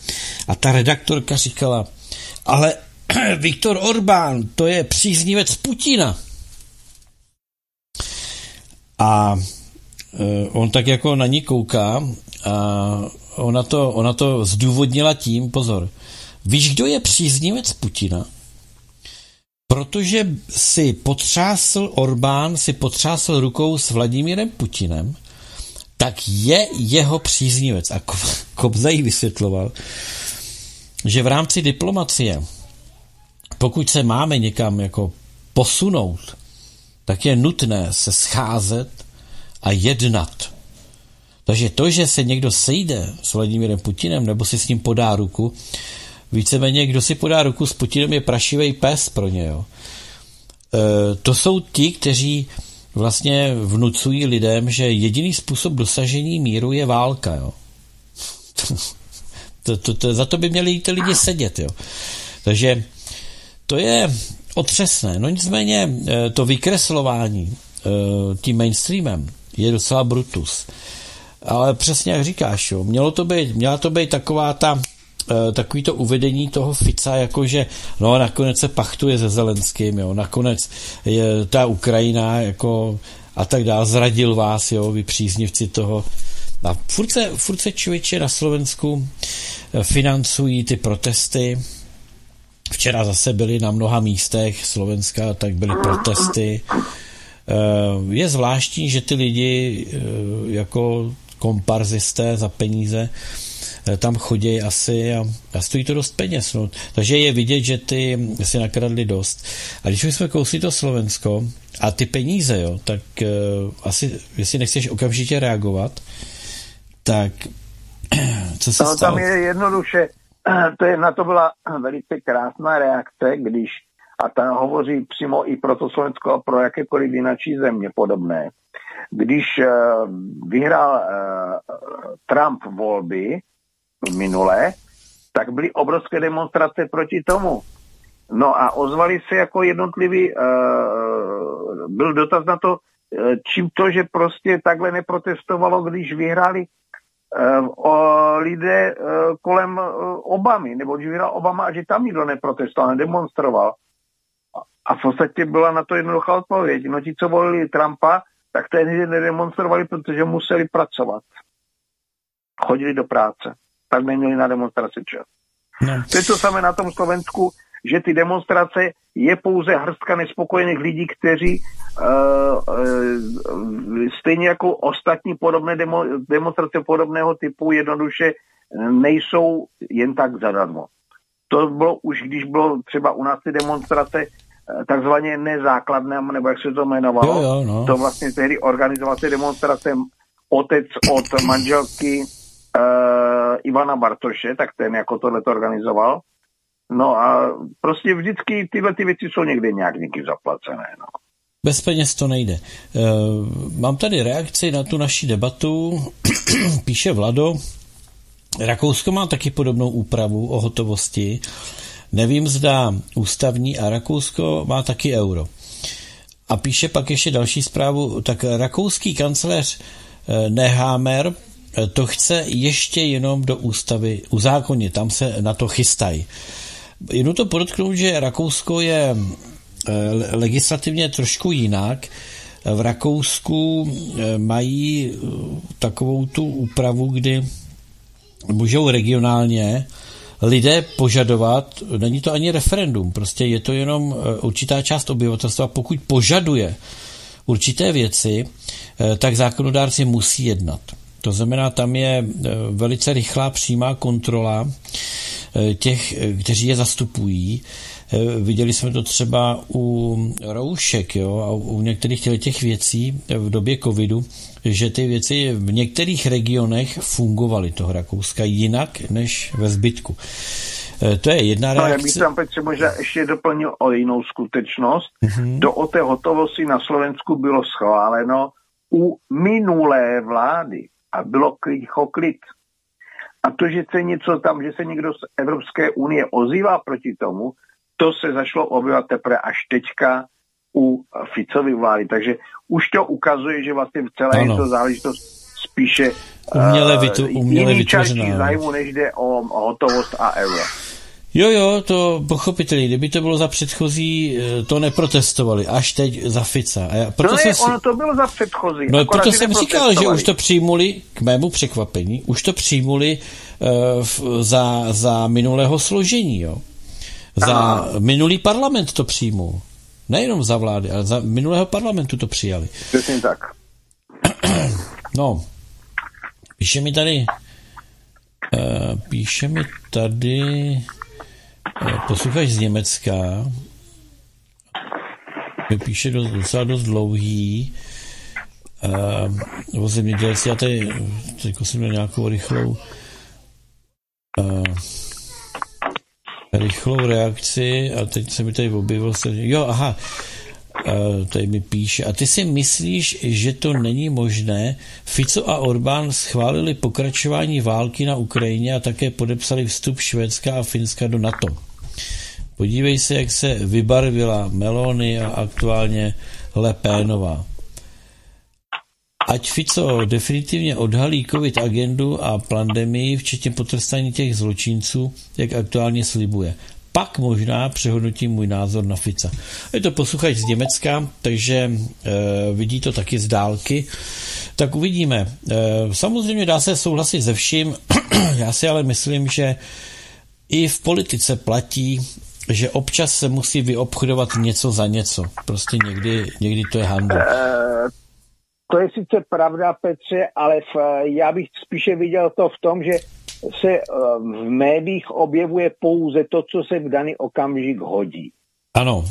A ta redaktorka říkala, ale *clears throat* Viktor Orbán, to je příznivec Putina. A e, on tak jako na ní kouká a ona to, ona to zdůvodnila tím, pozor, víš, kdo je příznivec Putina? Protože si potřásl Orbán, si potřásl rukou s Vladimírem Putinem, tak je jeho příznivec. A Kobza jí vysvětloval, že v rámci diplomacie, pokud se máme někam jako posunout, tak je nutné se scházet a jednat. Takže to, že se někdo sejde s Vladimírem Putinem nebo si s ním podá ruku, víceméně kdo si podá ruku s Putinem je prašivý pes pro ně. Jo. E, to jsou ti, kteří vlastně vnucují lidem, že jediný způsob dosažení míru je válka. Jo. *laughs* to, to, to, za to by měli ty lidi sedět. Jo. Takže to je otřesné. No nicméně eh, to vykreslování eh, tím mainstreamem je docela brutus. Ale přesně jak říkáš, jo, mělo to být, měla to být taková ta eh, takový to uvedení toho Fica, jakože no nakonec se pachtuje se Zelenským, jo, nakonec je ta Ukrajina jako a tak dále, zradil vás, jo, vy příznivci toho. A furt se, furt se člověče na Slovensku financují ty protesty, Včera zase byly na mnoha místech Slovenska, tak byly protesty. Eh, je zvláštní, že ty lidi eh, jako komparzisté za peníze eh, tam chodí asi a, a stojí to dost peněz. No. Takže je vidět, že ty si nakradli dost. A když jsme kousli to Slovensko a ty peníze, jo, tak uh, asi, jestli nechceš okamžitě reagovat, tak *clears throat* co se no, stalo? Tam je jednoduše, to je, na to byla velice krásná reakce, když, a ta hovoří přímo i pro to Slovensko a pro jakékoliv jináčí země podobné, když uh, vyhrál uh, Trump volby minulé, tak byly obrovské demonstrace proti tomu. No a ozvali se jako jednotlivý, byl dotaz na to, čím to, že prostě takhle neprotestovalo, když vyhráli o lidé kolem Obamy, nebo když vyhrál Obama a že tam nikdo neprotestoval, nedemonstroval. A v podstatě byla na to jednoduchá odpověď. No ti, co volili Trumpa, tak tehdy nedemonstrovali, protože museli pracovat. Chodili do práce. Tak neměli na demonstraci čas. No. To je to samé na tom Slovensku, že ty demonstrace je pouze hrstka nespokojených lidí, kteří uh, uh, stejně jako ostatní podobné demo, demonstrace podobného typu jednoduše nejsou jen tak zadarmo. To bylo už, když bylo třeba u nás ty demonstrace eh, takzvaně nezákladné, nebo jak se to jmenovalo, jo, jo, no. to vlastně tehdy organizoval ty demonstrace otec od manželky uh, Ivana Bartoše, tak ten jako tohle to organizoval. No a prostě vždycky tyhle ty věci jsou někde nějak někým zaplacené. No. Bez peněz to nejde. Uh, mám tady reakci na tu naši debatu. *clears throat* Píše Vlado, Rakousko má taky podobnou úpravu o hotovosti. Nevím, zda ústavní a Rakousko má taky euro. A píše pak ještě další zprávu, tak rakouský kancléř eh, Nehammer eh, to chce ještě jenom do ústavy uzákonit, tam se na to chystají. Jenom to podotknout, že Rakousko je eh, legislativně trošku jinak. V Rakousku mají takovou tu úpravu, kdy můžou regionálně lidé požadovat, není to ani referendum, prostě je to jenom eh, určitá část obyvatelstva, pokud požaduje určité věci, eh, tak zákonodárci musí jednat. To znamená, tam je eh, velice rychlá přímá kontrola těch, kteří je zastupují. Viděli jsme to třeba u roušek jo, a u některých těch věcí v době covidu, že ty věci v některých regionech fungovaly toho Rakouska jinak než ve zbytku. To je jedna reakce. No, já bych tam Petře možná ještě doplnil o jinou skutečnost. Mm-hmm. Do o té hotovosti na Slovensku bylo schváleno u minulé vlády a bylo klicho klid. A to, že se něco tam, že se někdo z Evropské unie ozývá proti tomu, to se zašlo objevovat teprve až teďka u Ficovy vlády. Takže už to ukazuje, že vlastně v celé ano. je to záležitost spíše uměle, vytu, uměle vytvořená. zájmu, než jde o, o hotovost a euro. Jo, jo, to pochopitelně. Kdyby to bylo za předchozí, eh, to neprotestovali. Až teď za Fica. A já, proto to, je, si... ono to bylo za předchozí. No, proto jsem říkal, že už to přijmuli, k mému překvapení, už to přijmuli uh, za, za minulého složení, jo. Za Aha. minulý parlament to přijmul. Nejenom za vlády, ale za minulého parlamentu to přijali. Přesně tak. *clears throat* No, píše mi tady, uh, píše mi tady posluchač z Německa, mi píše dost, docela dost dlouhý, uh, o zemědělci, já tady, teď jsem měl nějakou rychlou uh, rychlou reakci a teď se mi tady objevil jo, aha, tady mi píše, a ty si myslíš, že to není možné? Fico a Orbán schválili pokračování války na Ukrajině a také podepsali vstup Švédska a Finska do NATO. Podívej se, jak se vybarvila Melony a aktuálně Lepénová. Ať Fico definitivně odhalí COVID agendu a pandemii, včetně potrestání těch zločinců, jak aktuálně slibuje. Pak možná přehodnotím můj názor na Fica. Je to posluchač z Německa, takže e, vidí to taky z dálky. Tak uvidíme. E, samozřejmě dá se souhlasit se vším. *clears throat* Já si ale myslím, že i v politice platí, že občas se musí vyobchodovat něco za něco. Prostě někdy, někdy to je handel. Uh, to je sice pravda, Petře, ale v, já bych spíše viděl to v tom, že se eh, v médiích objevuje pouze to, co se v daný okamžik hodí. Ano,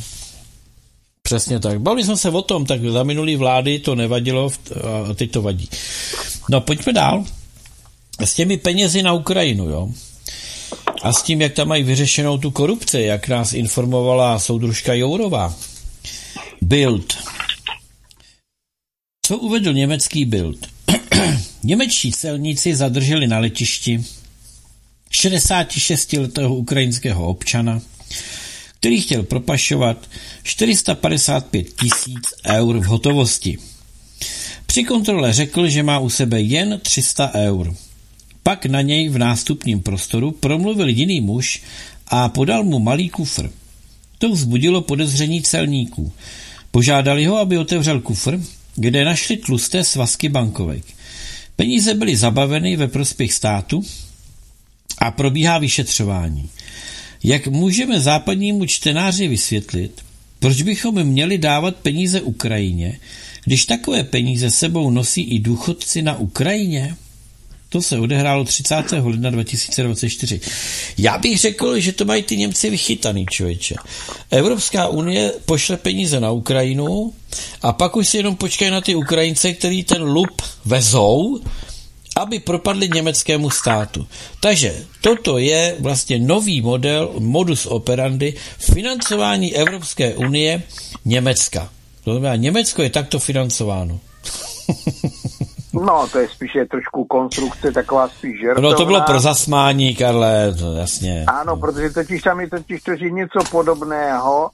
Přesně tak. Bavili jsme se o tom, tak za minulý vlády to nevadilo a teď to vadí. No pojďme dál. S těmi penězi na Ukrajinu, jo. A s tím, jak tam mají vyřešenou tu korupci, jak nás informovala soudružka Jourová. Bild. Co uvedl německý Bild? *clears throat* Němečtí celníci zadrželi na letišti 66-letého ukrajinského občana, který chtěl propašovat 455 tisíc eur v hotovosti. Při kontrole řekl, že má u sebe jen 300 eur. Pak na něj v nástupním prostoru promluvil jiný muž a podal mu malý kufr. To vzbudilo podezření celníků. Požádali ho, aby otevřel kufr, kde našli tlusté svazky bankovek. Peníze byly zabaveny ve prospěch státu a probíhá vyšetřování. Jak můžeme západnímu čtenáři vysvětlit, proč bychom měli dávat peníze Ukrajině, když takové peníze sebou nosí i důchodci na Ukrajině? To se odehrálo 30. ledna 2024. Já bych řekl, že to mají ty Němci vychytaný, člověče. Evropská unie pošle peníze na Ukrajinu a pak už si jenom počkají na ty Ukrajince, který ten lup vezou, aby propadli německému státu. Takže toto je vlastně nový model, modus operandi financování Evropské unie Německa. To znamená, Německo je takto financováno. *laughs* No, to je spíše trošku konstrukce, taková spíš žertovná. No to bylo pro zasmání, Karle, to jasně. Ano, protože totiž tam je totiž to, že něco podobného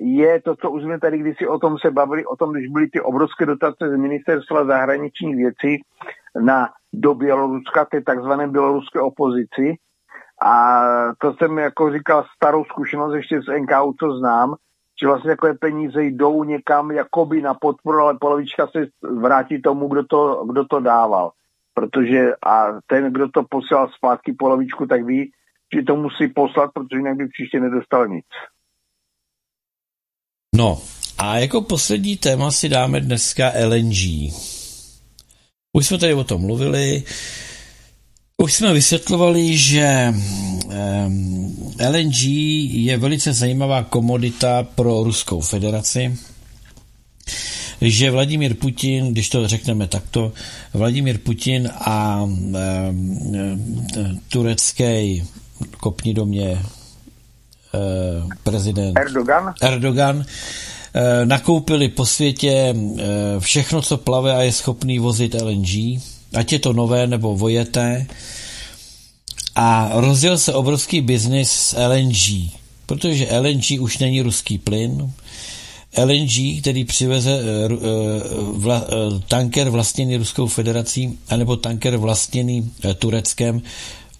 je to, co už jsme tady kdysi o tom se bavili, o tom, když byly ty obrovské dotace z ministerstva zahraničních věcí na, do Běloruska, té takzvané běloruské opozici. A to jsem jako říkal starou zkušenost ještě z NKU, co znám, že vlastně takové peníze jdou někam jakoby na podporu, ale polovička se vrátí tomu, kdo to, kdo to dával. Protože a ten, kdo to posílal zpátky polovičku, tak ví, že to musí poslat, protože jinak by příště nedostal nic. No a jako poslední téma si dáme dneska LNG. Už jsme tady o tom mluvili. Už jsme vysvětlovali, že LNG je velice zajímavá komodita pro Ruskou federaci, že Vladimír Putin, když to řekneme takto, Vladimír Putin a turecký kopni do mě eh, prezident Erdogan, Erdogan eh, nakoupili po světě eh, všechno, co plave a je schopný vozit LNG, ať je to nové nebo vojeté, a rozjel se obrovský biznis s LNG, protože LNG už není ruský plyn. LNG, který přiveze eh, vla, eh, tanker vlastněný Ruskou federací, anebo tanker vlastněný eh, Tureckem,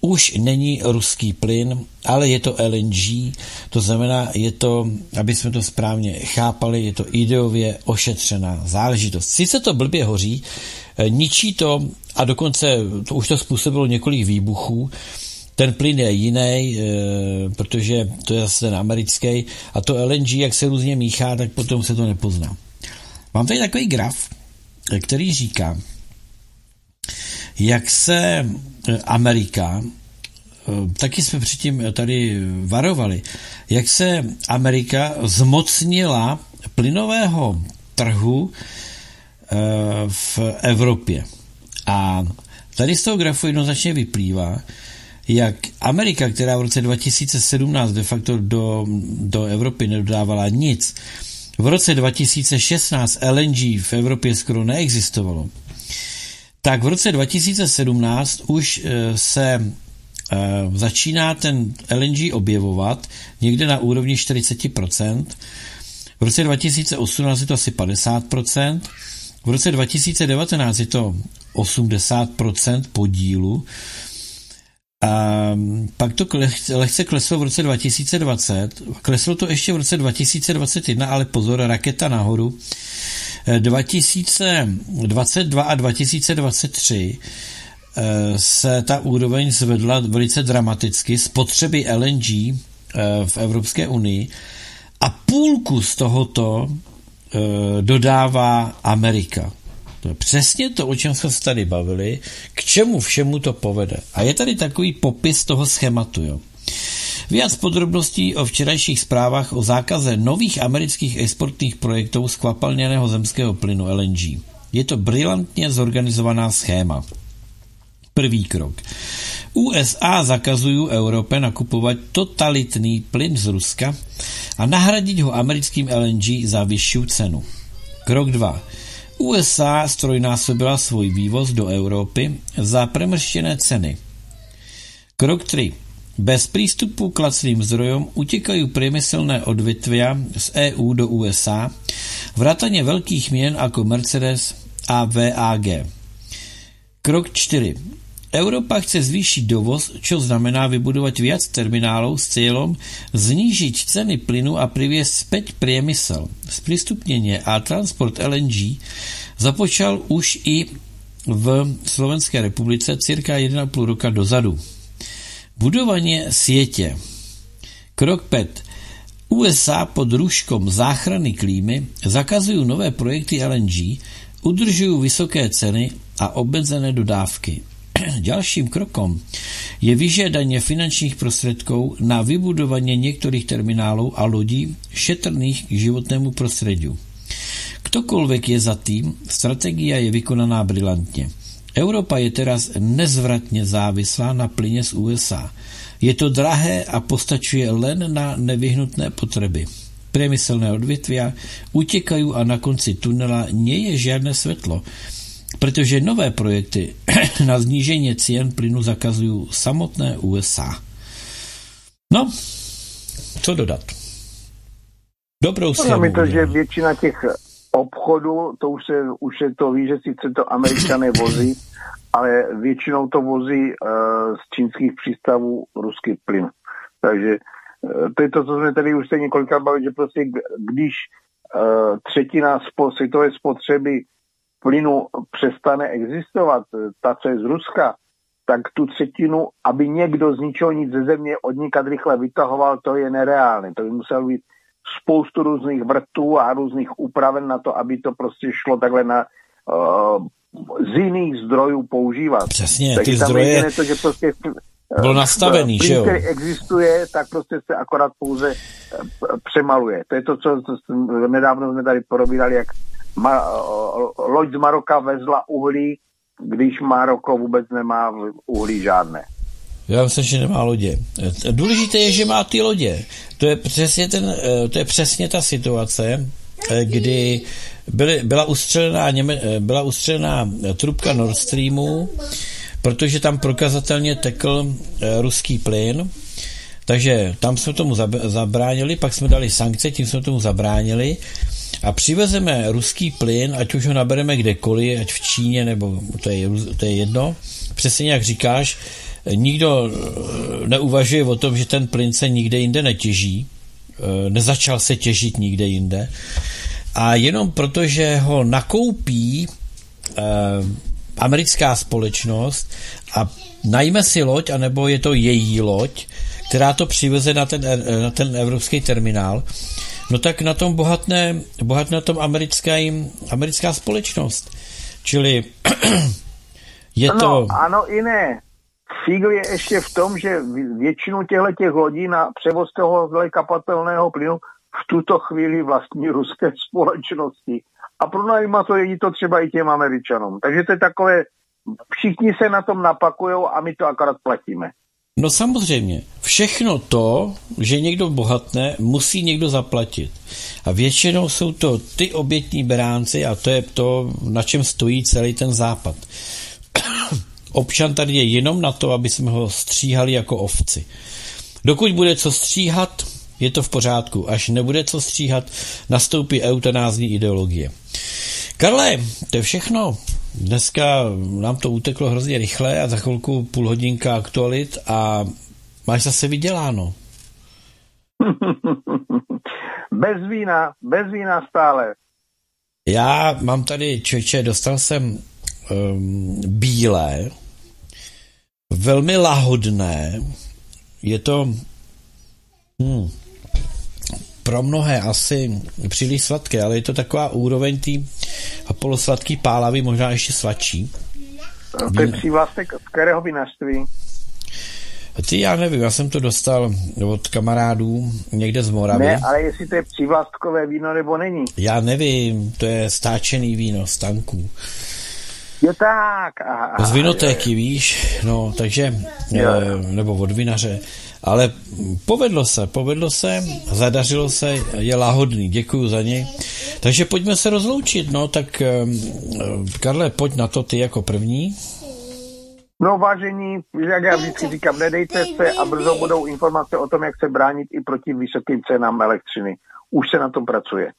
už není ruský plyn, ale je to LNG, to znamená, je to, aby jsme to správně chápali, je to ideově ošetřená záležitost. Sice to blbě hoří, ničí to a dokonce to už to způsobilo několik výbuchů, ten plyn je jiný, e, protože to je zase ten americký a to LNG, jak se různě míchá, tak potom se to nepozná. Mám tady takový graf, který říká, jak se e, Amerika, taky jsme předtím tady varovali, jak se Amerika zmocnila plynového trhu v Evropě. A tady z toho grafu jednoznačně vyplývá, jak Amerika, která v roce 2017 de facto do, do Evropy nedodávala nic, v roce 2016 LNG v Evropě skoro neexistovalo, tak v roce 2017 už eh, se eh, začíná ten LNG objevovat někde na úrovni 40%. V roce 2018 je to asi 50%. V roce 2019 je to 80% podílu. A pak to lehce kleslo v roce 2020, kleslo to ještě v roce 2021, ale pozor, raketa nahoru. 2022 a 2023 eh, se ta úroveň zvedla velice dramaticky spotřeby LNG eh, v Evropské unii. A půlku z tohoto eh, dodává Amerika. To je přesně to, o čem jsme se tady bavili, k čemu všemu to povede. A je tady takový popis toho schématu. Jo. Víc podrobností o včerajších zprávách o zákaze nových amerických exportních projektů skvapalněného zemského plynu LNG. Je to brilantně zorganizovaná schéma. Prvý krok. USA zakazují Evropě nakupovat totalitný plyn z Ruska a nahradit ho americkým LNG za vyšší cenu. Krok 2. USA strojnásobila svůj vývoz do Evropy za premrštěné ceny. Krok 3. Bez přístupu k lacným zdrojům utíkají průmyslné odvětvia z EU do USA, vrataně velkých měn jako Mercedes a VAG. Krok 4. Európa chce zvýšiť dovoz, čo znamená vybudovať viac terminálov s cieľom znížiť ceny plynu a priviesť späť priemysel. Sprístupnenie a transport LNG započal už i v Slovenské republice cirka 1,5 roka dozadu. Budovanie siete. Krok 5. USA pod rúškom záchrany klímy zakazujú nové projekty LNG, udržujú vysoké ceny a obmedzené dodávky. *clears throat* Ďalším krokom je vyžiadanie finančných prostredkov na vybudovanie niektorých terminálov a lodí šetrných k životnému prostrediu. Ktokoľvek je za tým, stratégia je vykonaná brilantne. Európa je teraz nezvratne závislá na plyne z USA. Je to drahé a postačuje len na nevyhnutné potreby. Priemyselné odvětvia utekajú a na konci tunela nie je žiadne svetlo protože nové projekty *clears throat* na znížení cien plynu zakazují samotné USA. No, co dodat? Dobrou zprávu. mi to, že většina těch obchodů, to už se, už se to ví, že sice to američané *clears throat* vozí, ale většinou to vozí uh, z čínských přístavů ruský plyn. Takže uh, to je to, co jsme tady už se několikrát bavili, že prostě když uh, třetina spo, světové spotřeby plynu přestane existovat, ta, co je z Ruska, tak tu třetinu, aby někdo z ničeho nic ze země odnikat rychle vytahoval, to je nereálné. To by muselo být spoustu různých vrtů a různých úpraven na to, aby to prostě šlo takhle na uh, z jiných zdrojů používat. Přesně, Takže ty zdroje to, že prostě, uh, byl nastavený, plyn, že jo? který existuje, tak prostě se akorát pouze přemaluje. To je to, co, nedávno jsme tady porobírali, jak ma, loď z Maroka vezla uhlí, když Maroko vůbec nemá uhlí žádné. Já myslím, že nemá lodě. Důležité je, že má ty lodě. To je přesně, ten, to je přesně ta situace, kdy byly, byla, ustřelená, byla ustřelená trubka Nord Streamu, protože tam prokazatelně tekl eh, ruský plyn, takže tam jsme tomu zabránili, pak jsme dali sankce, tím jsme tomu zabránili. A přivezeme ruský plyn, ať už ho nabereme kdekoliv, ať v Číně, nebo to je, to je jedno, přesně jak říkáš, nikdo eh, neuvažuje o tom, že ten plyn se nikde jinde netěží, eh, nezačal se těžit nikde jinde. A jenom proto, že ho nakoupí eh, americká společnost a najme si loď, anebo je to její loď, která to přiveze na ten, na ten evropský terminál, no tak na tom bohatné, bohatné na tom americká, americká společnost. Čili *clears throat* je ano, to... Ano i ne. Fígl je ještě v tom, že většinu těchto těch lodí na převoz toho kapatelného plynu v tuto chvíli vlastní ruské společnosti. A pronajíma to je to třeba i těm Američanům. Takže to je takové, všichni se na tom napakují a my to akorát platíme. No samozřejmě, všechno to, že někdo bohatne, musí někdo zaplatit. A většinou jsou to ty obětní beránci a to je to, na čem stojí celý ten západ. *coughs* Občan tady je jenom na to, aby jsme ho stříhali jako ovci. Dokud bude co stříhat, je to v pořádku. Až nebude co stříhat, nastoupí eutanázní ideologie. Karle, to je všechno. Dneska nám to uteklo hrozně rychle a za chvilku půl hodinka aktualit a máš zase vyděláno. *laughs* bez vína, bez vína stále. Já mám tady, čeče, dostal jsem um, bílé, velmi lahodné, je to hmm, pro mnohé asi příliš sladké, ale je to taková úroveň té polosladký pálavy, možná ještě sladší. To je přívlastek z kterého vinařství? Ty, já nevím, já jsem to dostal od kamarádů někde z Moravy. Ne, ale jestli to je přívlastkové víno nebo není. Já nevím, to je stáčený víno z tanků. Jo tak. Aha, z vinotéky, víš, no, takže, jo. Eh, nebo od vinaře. Ale povedlo se, povedlo se, zadařilo se, je lahodný, děkuji za něj. Takže pojďme se rozloučit, no, tak Karle, pojď na to ty jako první. No vážení, jak já vždycky říkám, nedejte se a brzo budou informace o tom, jak se bránit i proti vysokým cenám elektřiny. Už se na tom pracuje.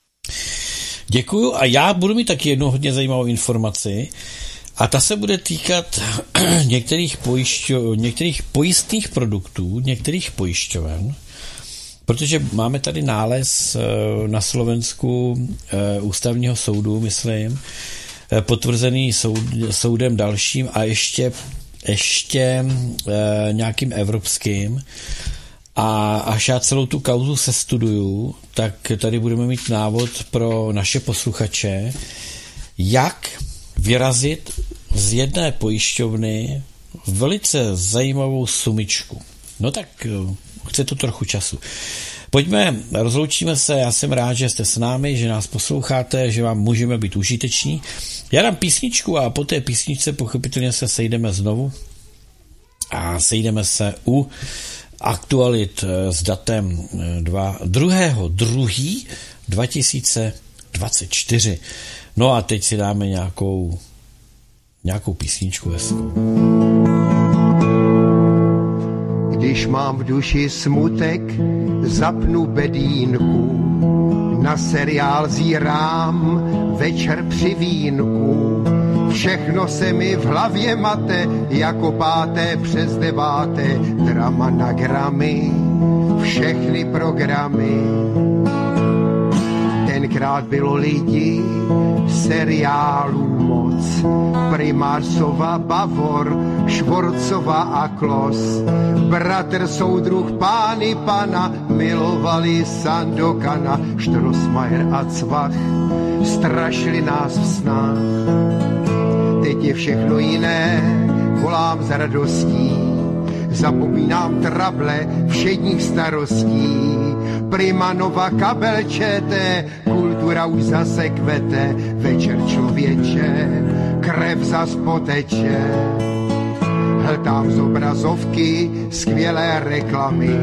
Děkuju a já budu mít taky jednu hodně zajímavou informaci A ta se bude týkat *clears throat* některých, pojišťo, některých pojistných produktů, některých pojišťoven, protože máme tady nález eh, na Slovensku eh, ústavního soudu, myslím, eh, potvrzený soud, soudem dalším a ještě, ještě nějakým evropským. A až já celou tu kauzu se studuju, tak tady budeme mít návod pro naše posluchače, jak vyrazit z jedné pojišťovny velice zajímavou sumičku. No tak eh, chce to trochu času. Pojďme, rozloučíme se, já jsem rád, že jste s námi, že nás posloucháte, že vám můžeme být užiteční. Já dám písničku a po té písničce pochopitelně se sejdeme znovu a sejdeme se u aktualit eh, s datem 2. 2. 2. 2024. No a teď si dáme nějakou, nějakou písničku hezkou. Když mám v duši smutek, zapnu bedínku, na seriál zírám večer při vínku. Všechno se mi v hlavě mate, jako páté přes deváté, drama na gramy, všechny programy tenkrát bylo lidi, seriálů moc. Primářsova, Bavor, Švorcova a Klos. Bratr, soudruh, pány pana, milovali Sandokana, Štrosmajer a Cvach, strašili nás v snách. Teď je všechno jiné, volám za radostí, zapomínám trable všedních starostí. Primanova kabel čete, kultura už zase kvete, večer člověče, krev zas poteče. Hltám z obrazovky skvělé reklamy,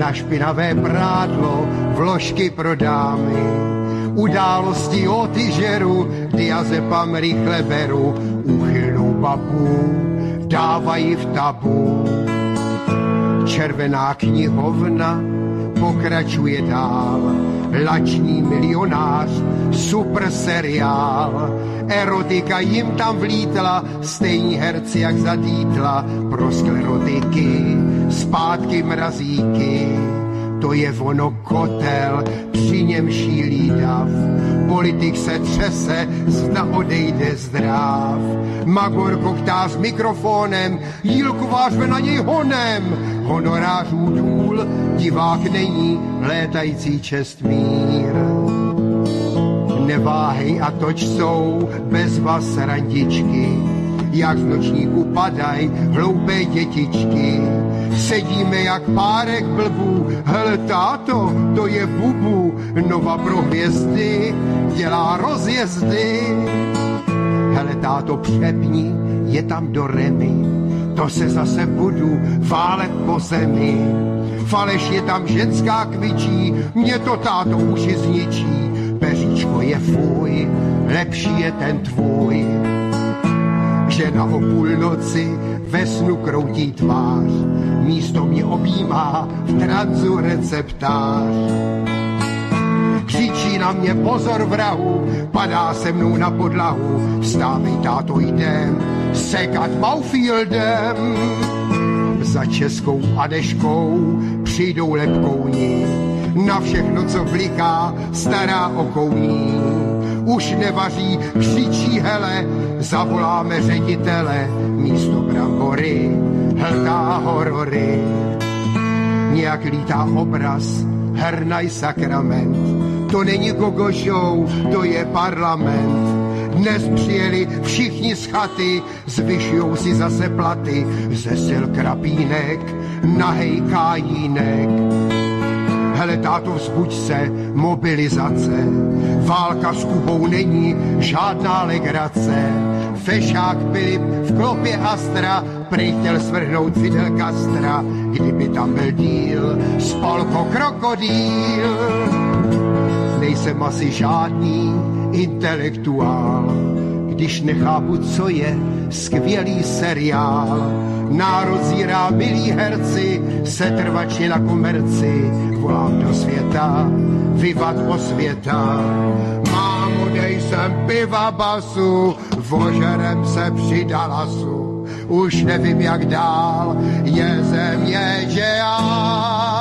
na špinavé prádlo vložky pro dámy. Události o tyžeru, diazepam rychle beru, úchylnou babu dávají v tabu. Červená knihovna pokračuje dál. Lační milionář, super seriál. Erotika jim tam vlítla, stejní herci jak zadítla. Pro sklerotiky, zpátky mrazíky. To je ono kotel, při něm šílí dav. Politik se třese, zda odejde zdrav. Magor koktá s mikrofonem, jílku vážme na něj honem. Honorářů důl, divák není, létající čest mír. Neváhej a toč jsou bez vás randičky, jak z nočníku padaj hloupé dětičky. Sedíme jak párek blbů, hele táto, to je bubu, nova pro hvězdy, dělá rozjezdy. Hele táto, přepni, je tam do remy, to se zase budu válet po zemi. Faleš je tam ženská kvičí, mě to táto uši zničí, peříčko je fuj, lepší je ten tvůj. Žena o půlnoci ve snu kroutí tvář, místo mě objímá v tranzu receptář. Křičí na mě pozor vrahu, padá se mnou na podlahu, vstávej táto jdem, sekat Maufieldem. Za českou Adeškou přijdou lepkouni, na všechno, co bliká, stará okouní. Už nevaří, křičí hele, zavoláme ředitele, místo brambory, hltá horory. Nějak lítá obraz, hernaj sakrament, to není gogo to je parlament. Dnes přijeli všichni z chaty, zvyšujou si zase platy, ze sil krapínek, nahej kájínek. Hele, táto, vzbuď se, mobilizace. Válka s Kubou není žádná legrace. Fešák Filip v klopě Astra prý chtěl svrhnout Fidel Castra. Kdyby tam byl díl, spolko krokodýl. Nejsem asi žádný intelektuál, když nechápu, co je skvělý seriál. Národ milí herci, setrvačně na komerci, volám do světa, vyvat o světa. Mámo, dej sem piva basu, vožerem se přidala su, už nevím jak dál, je země, že já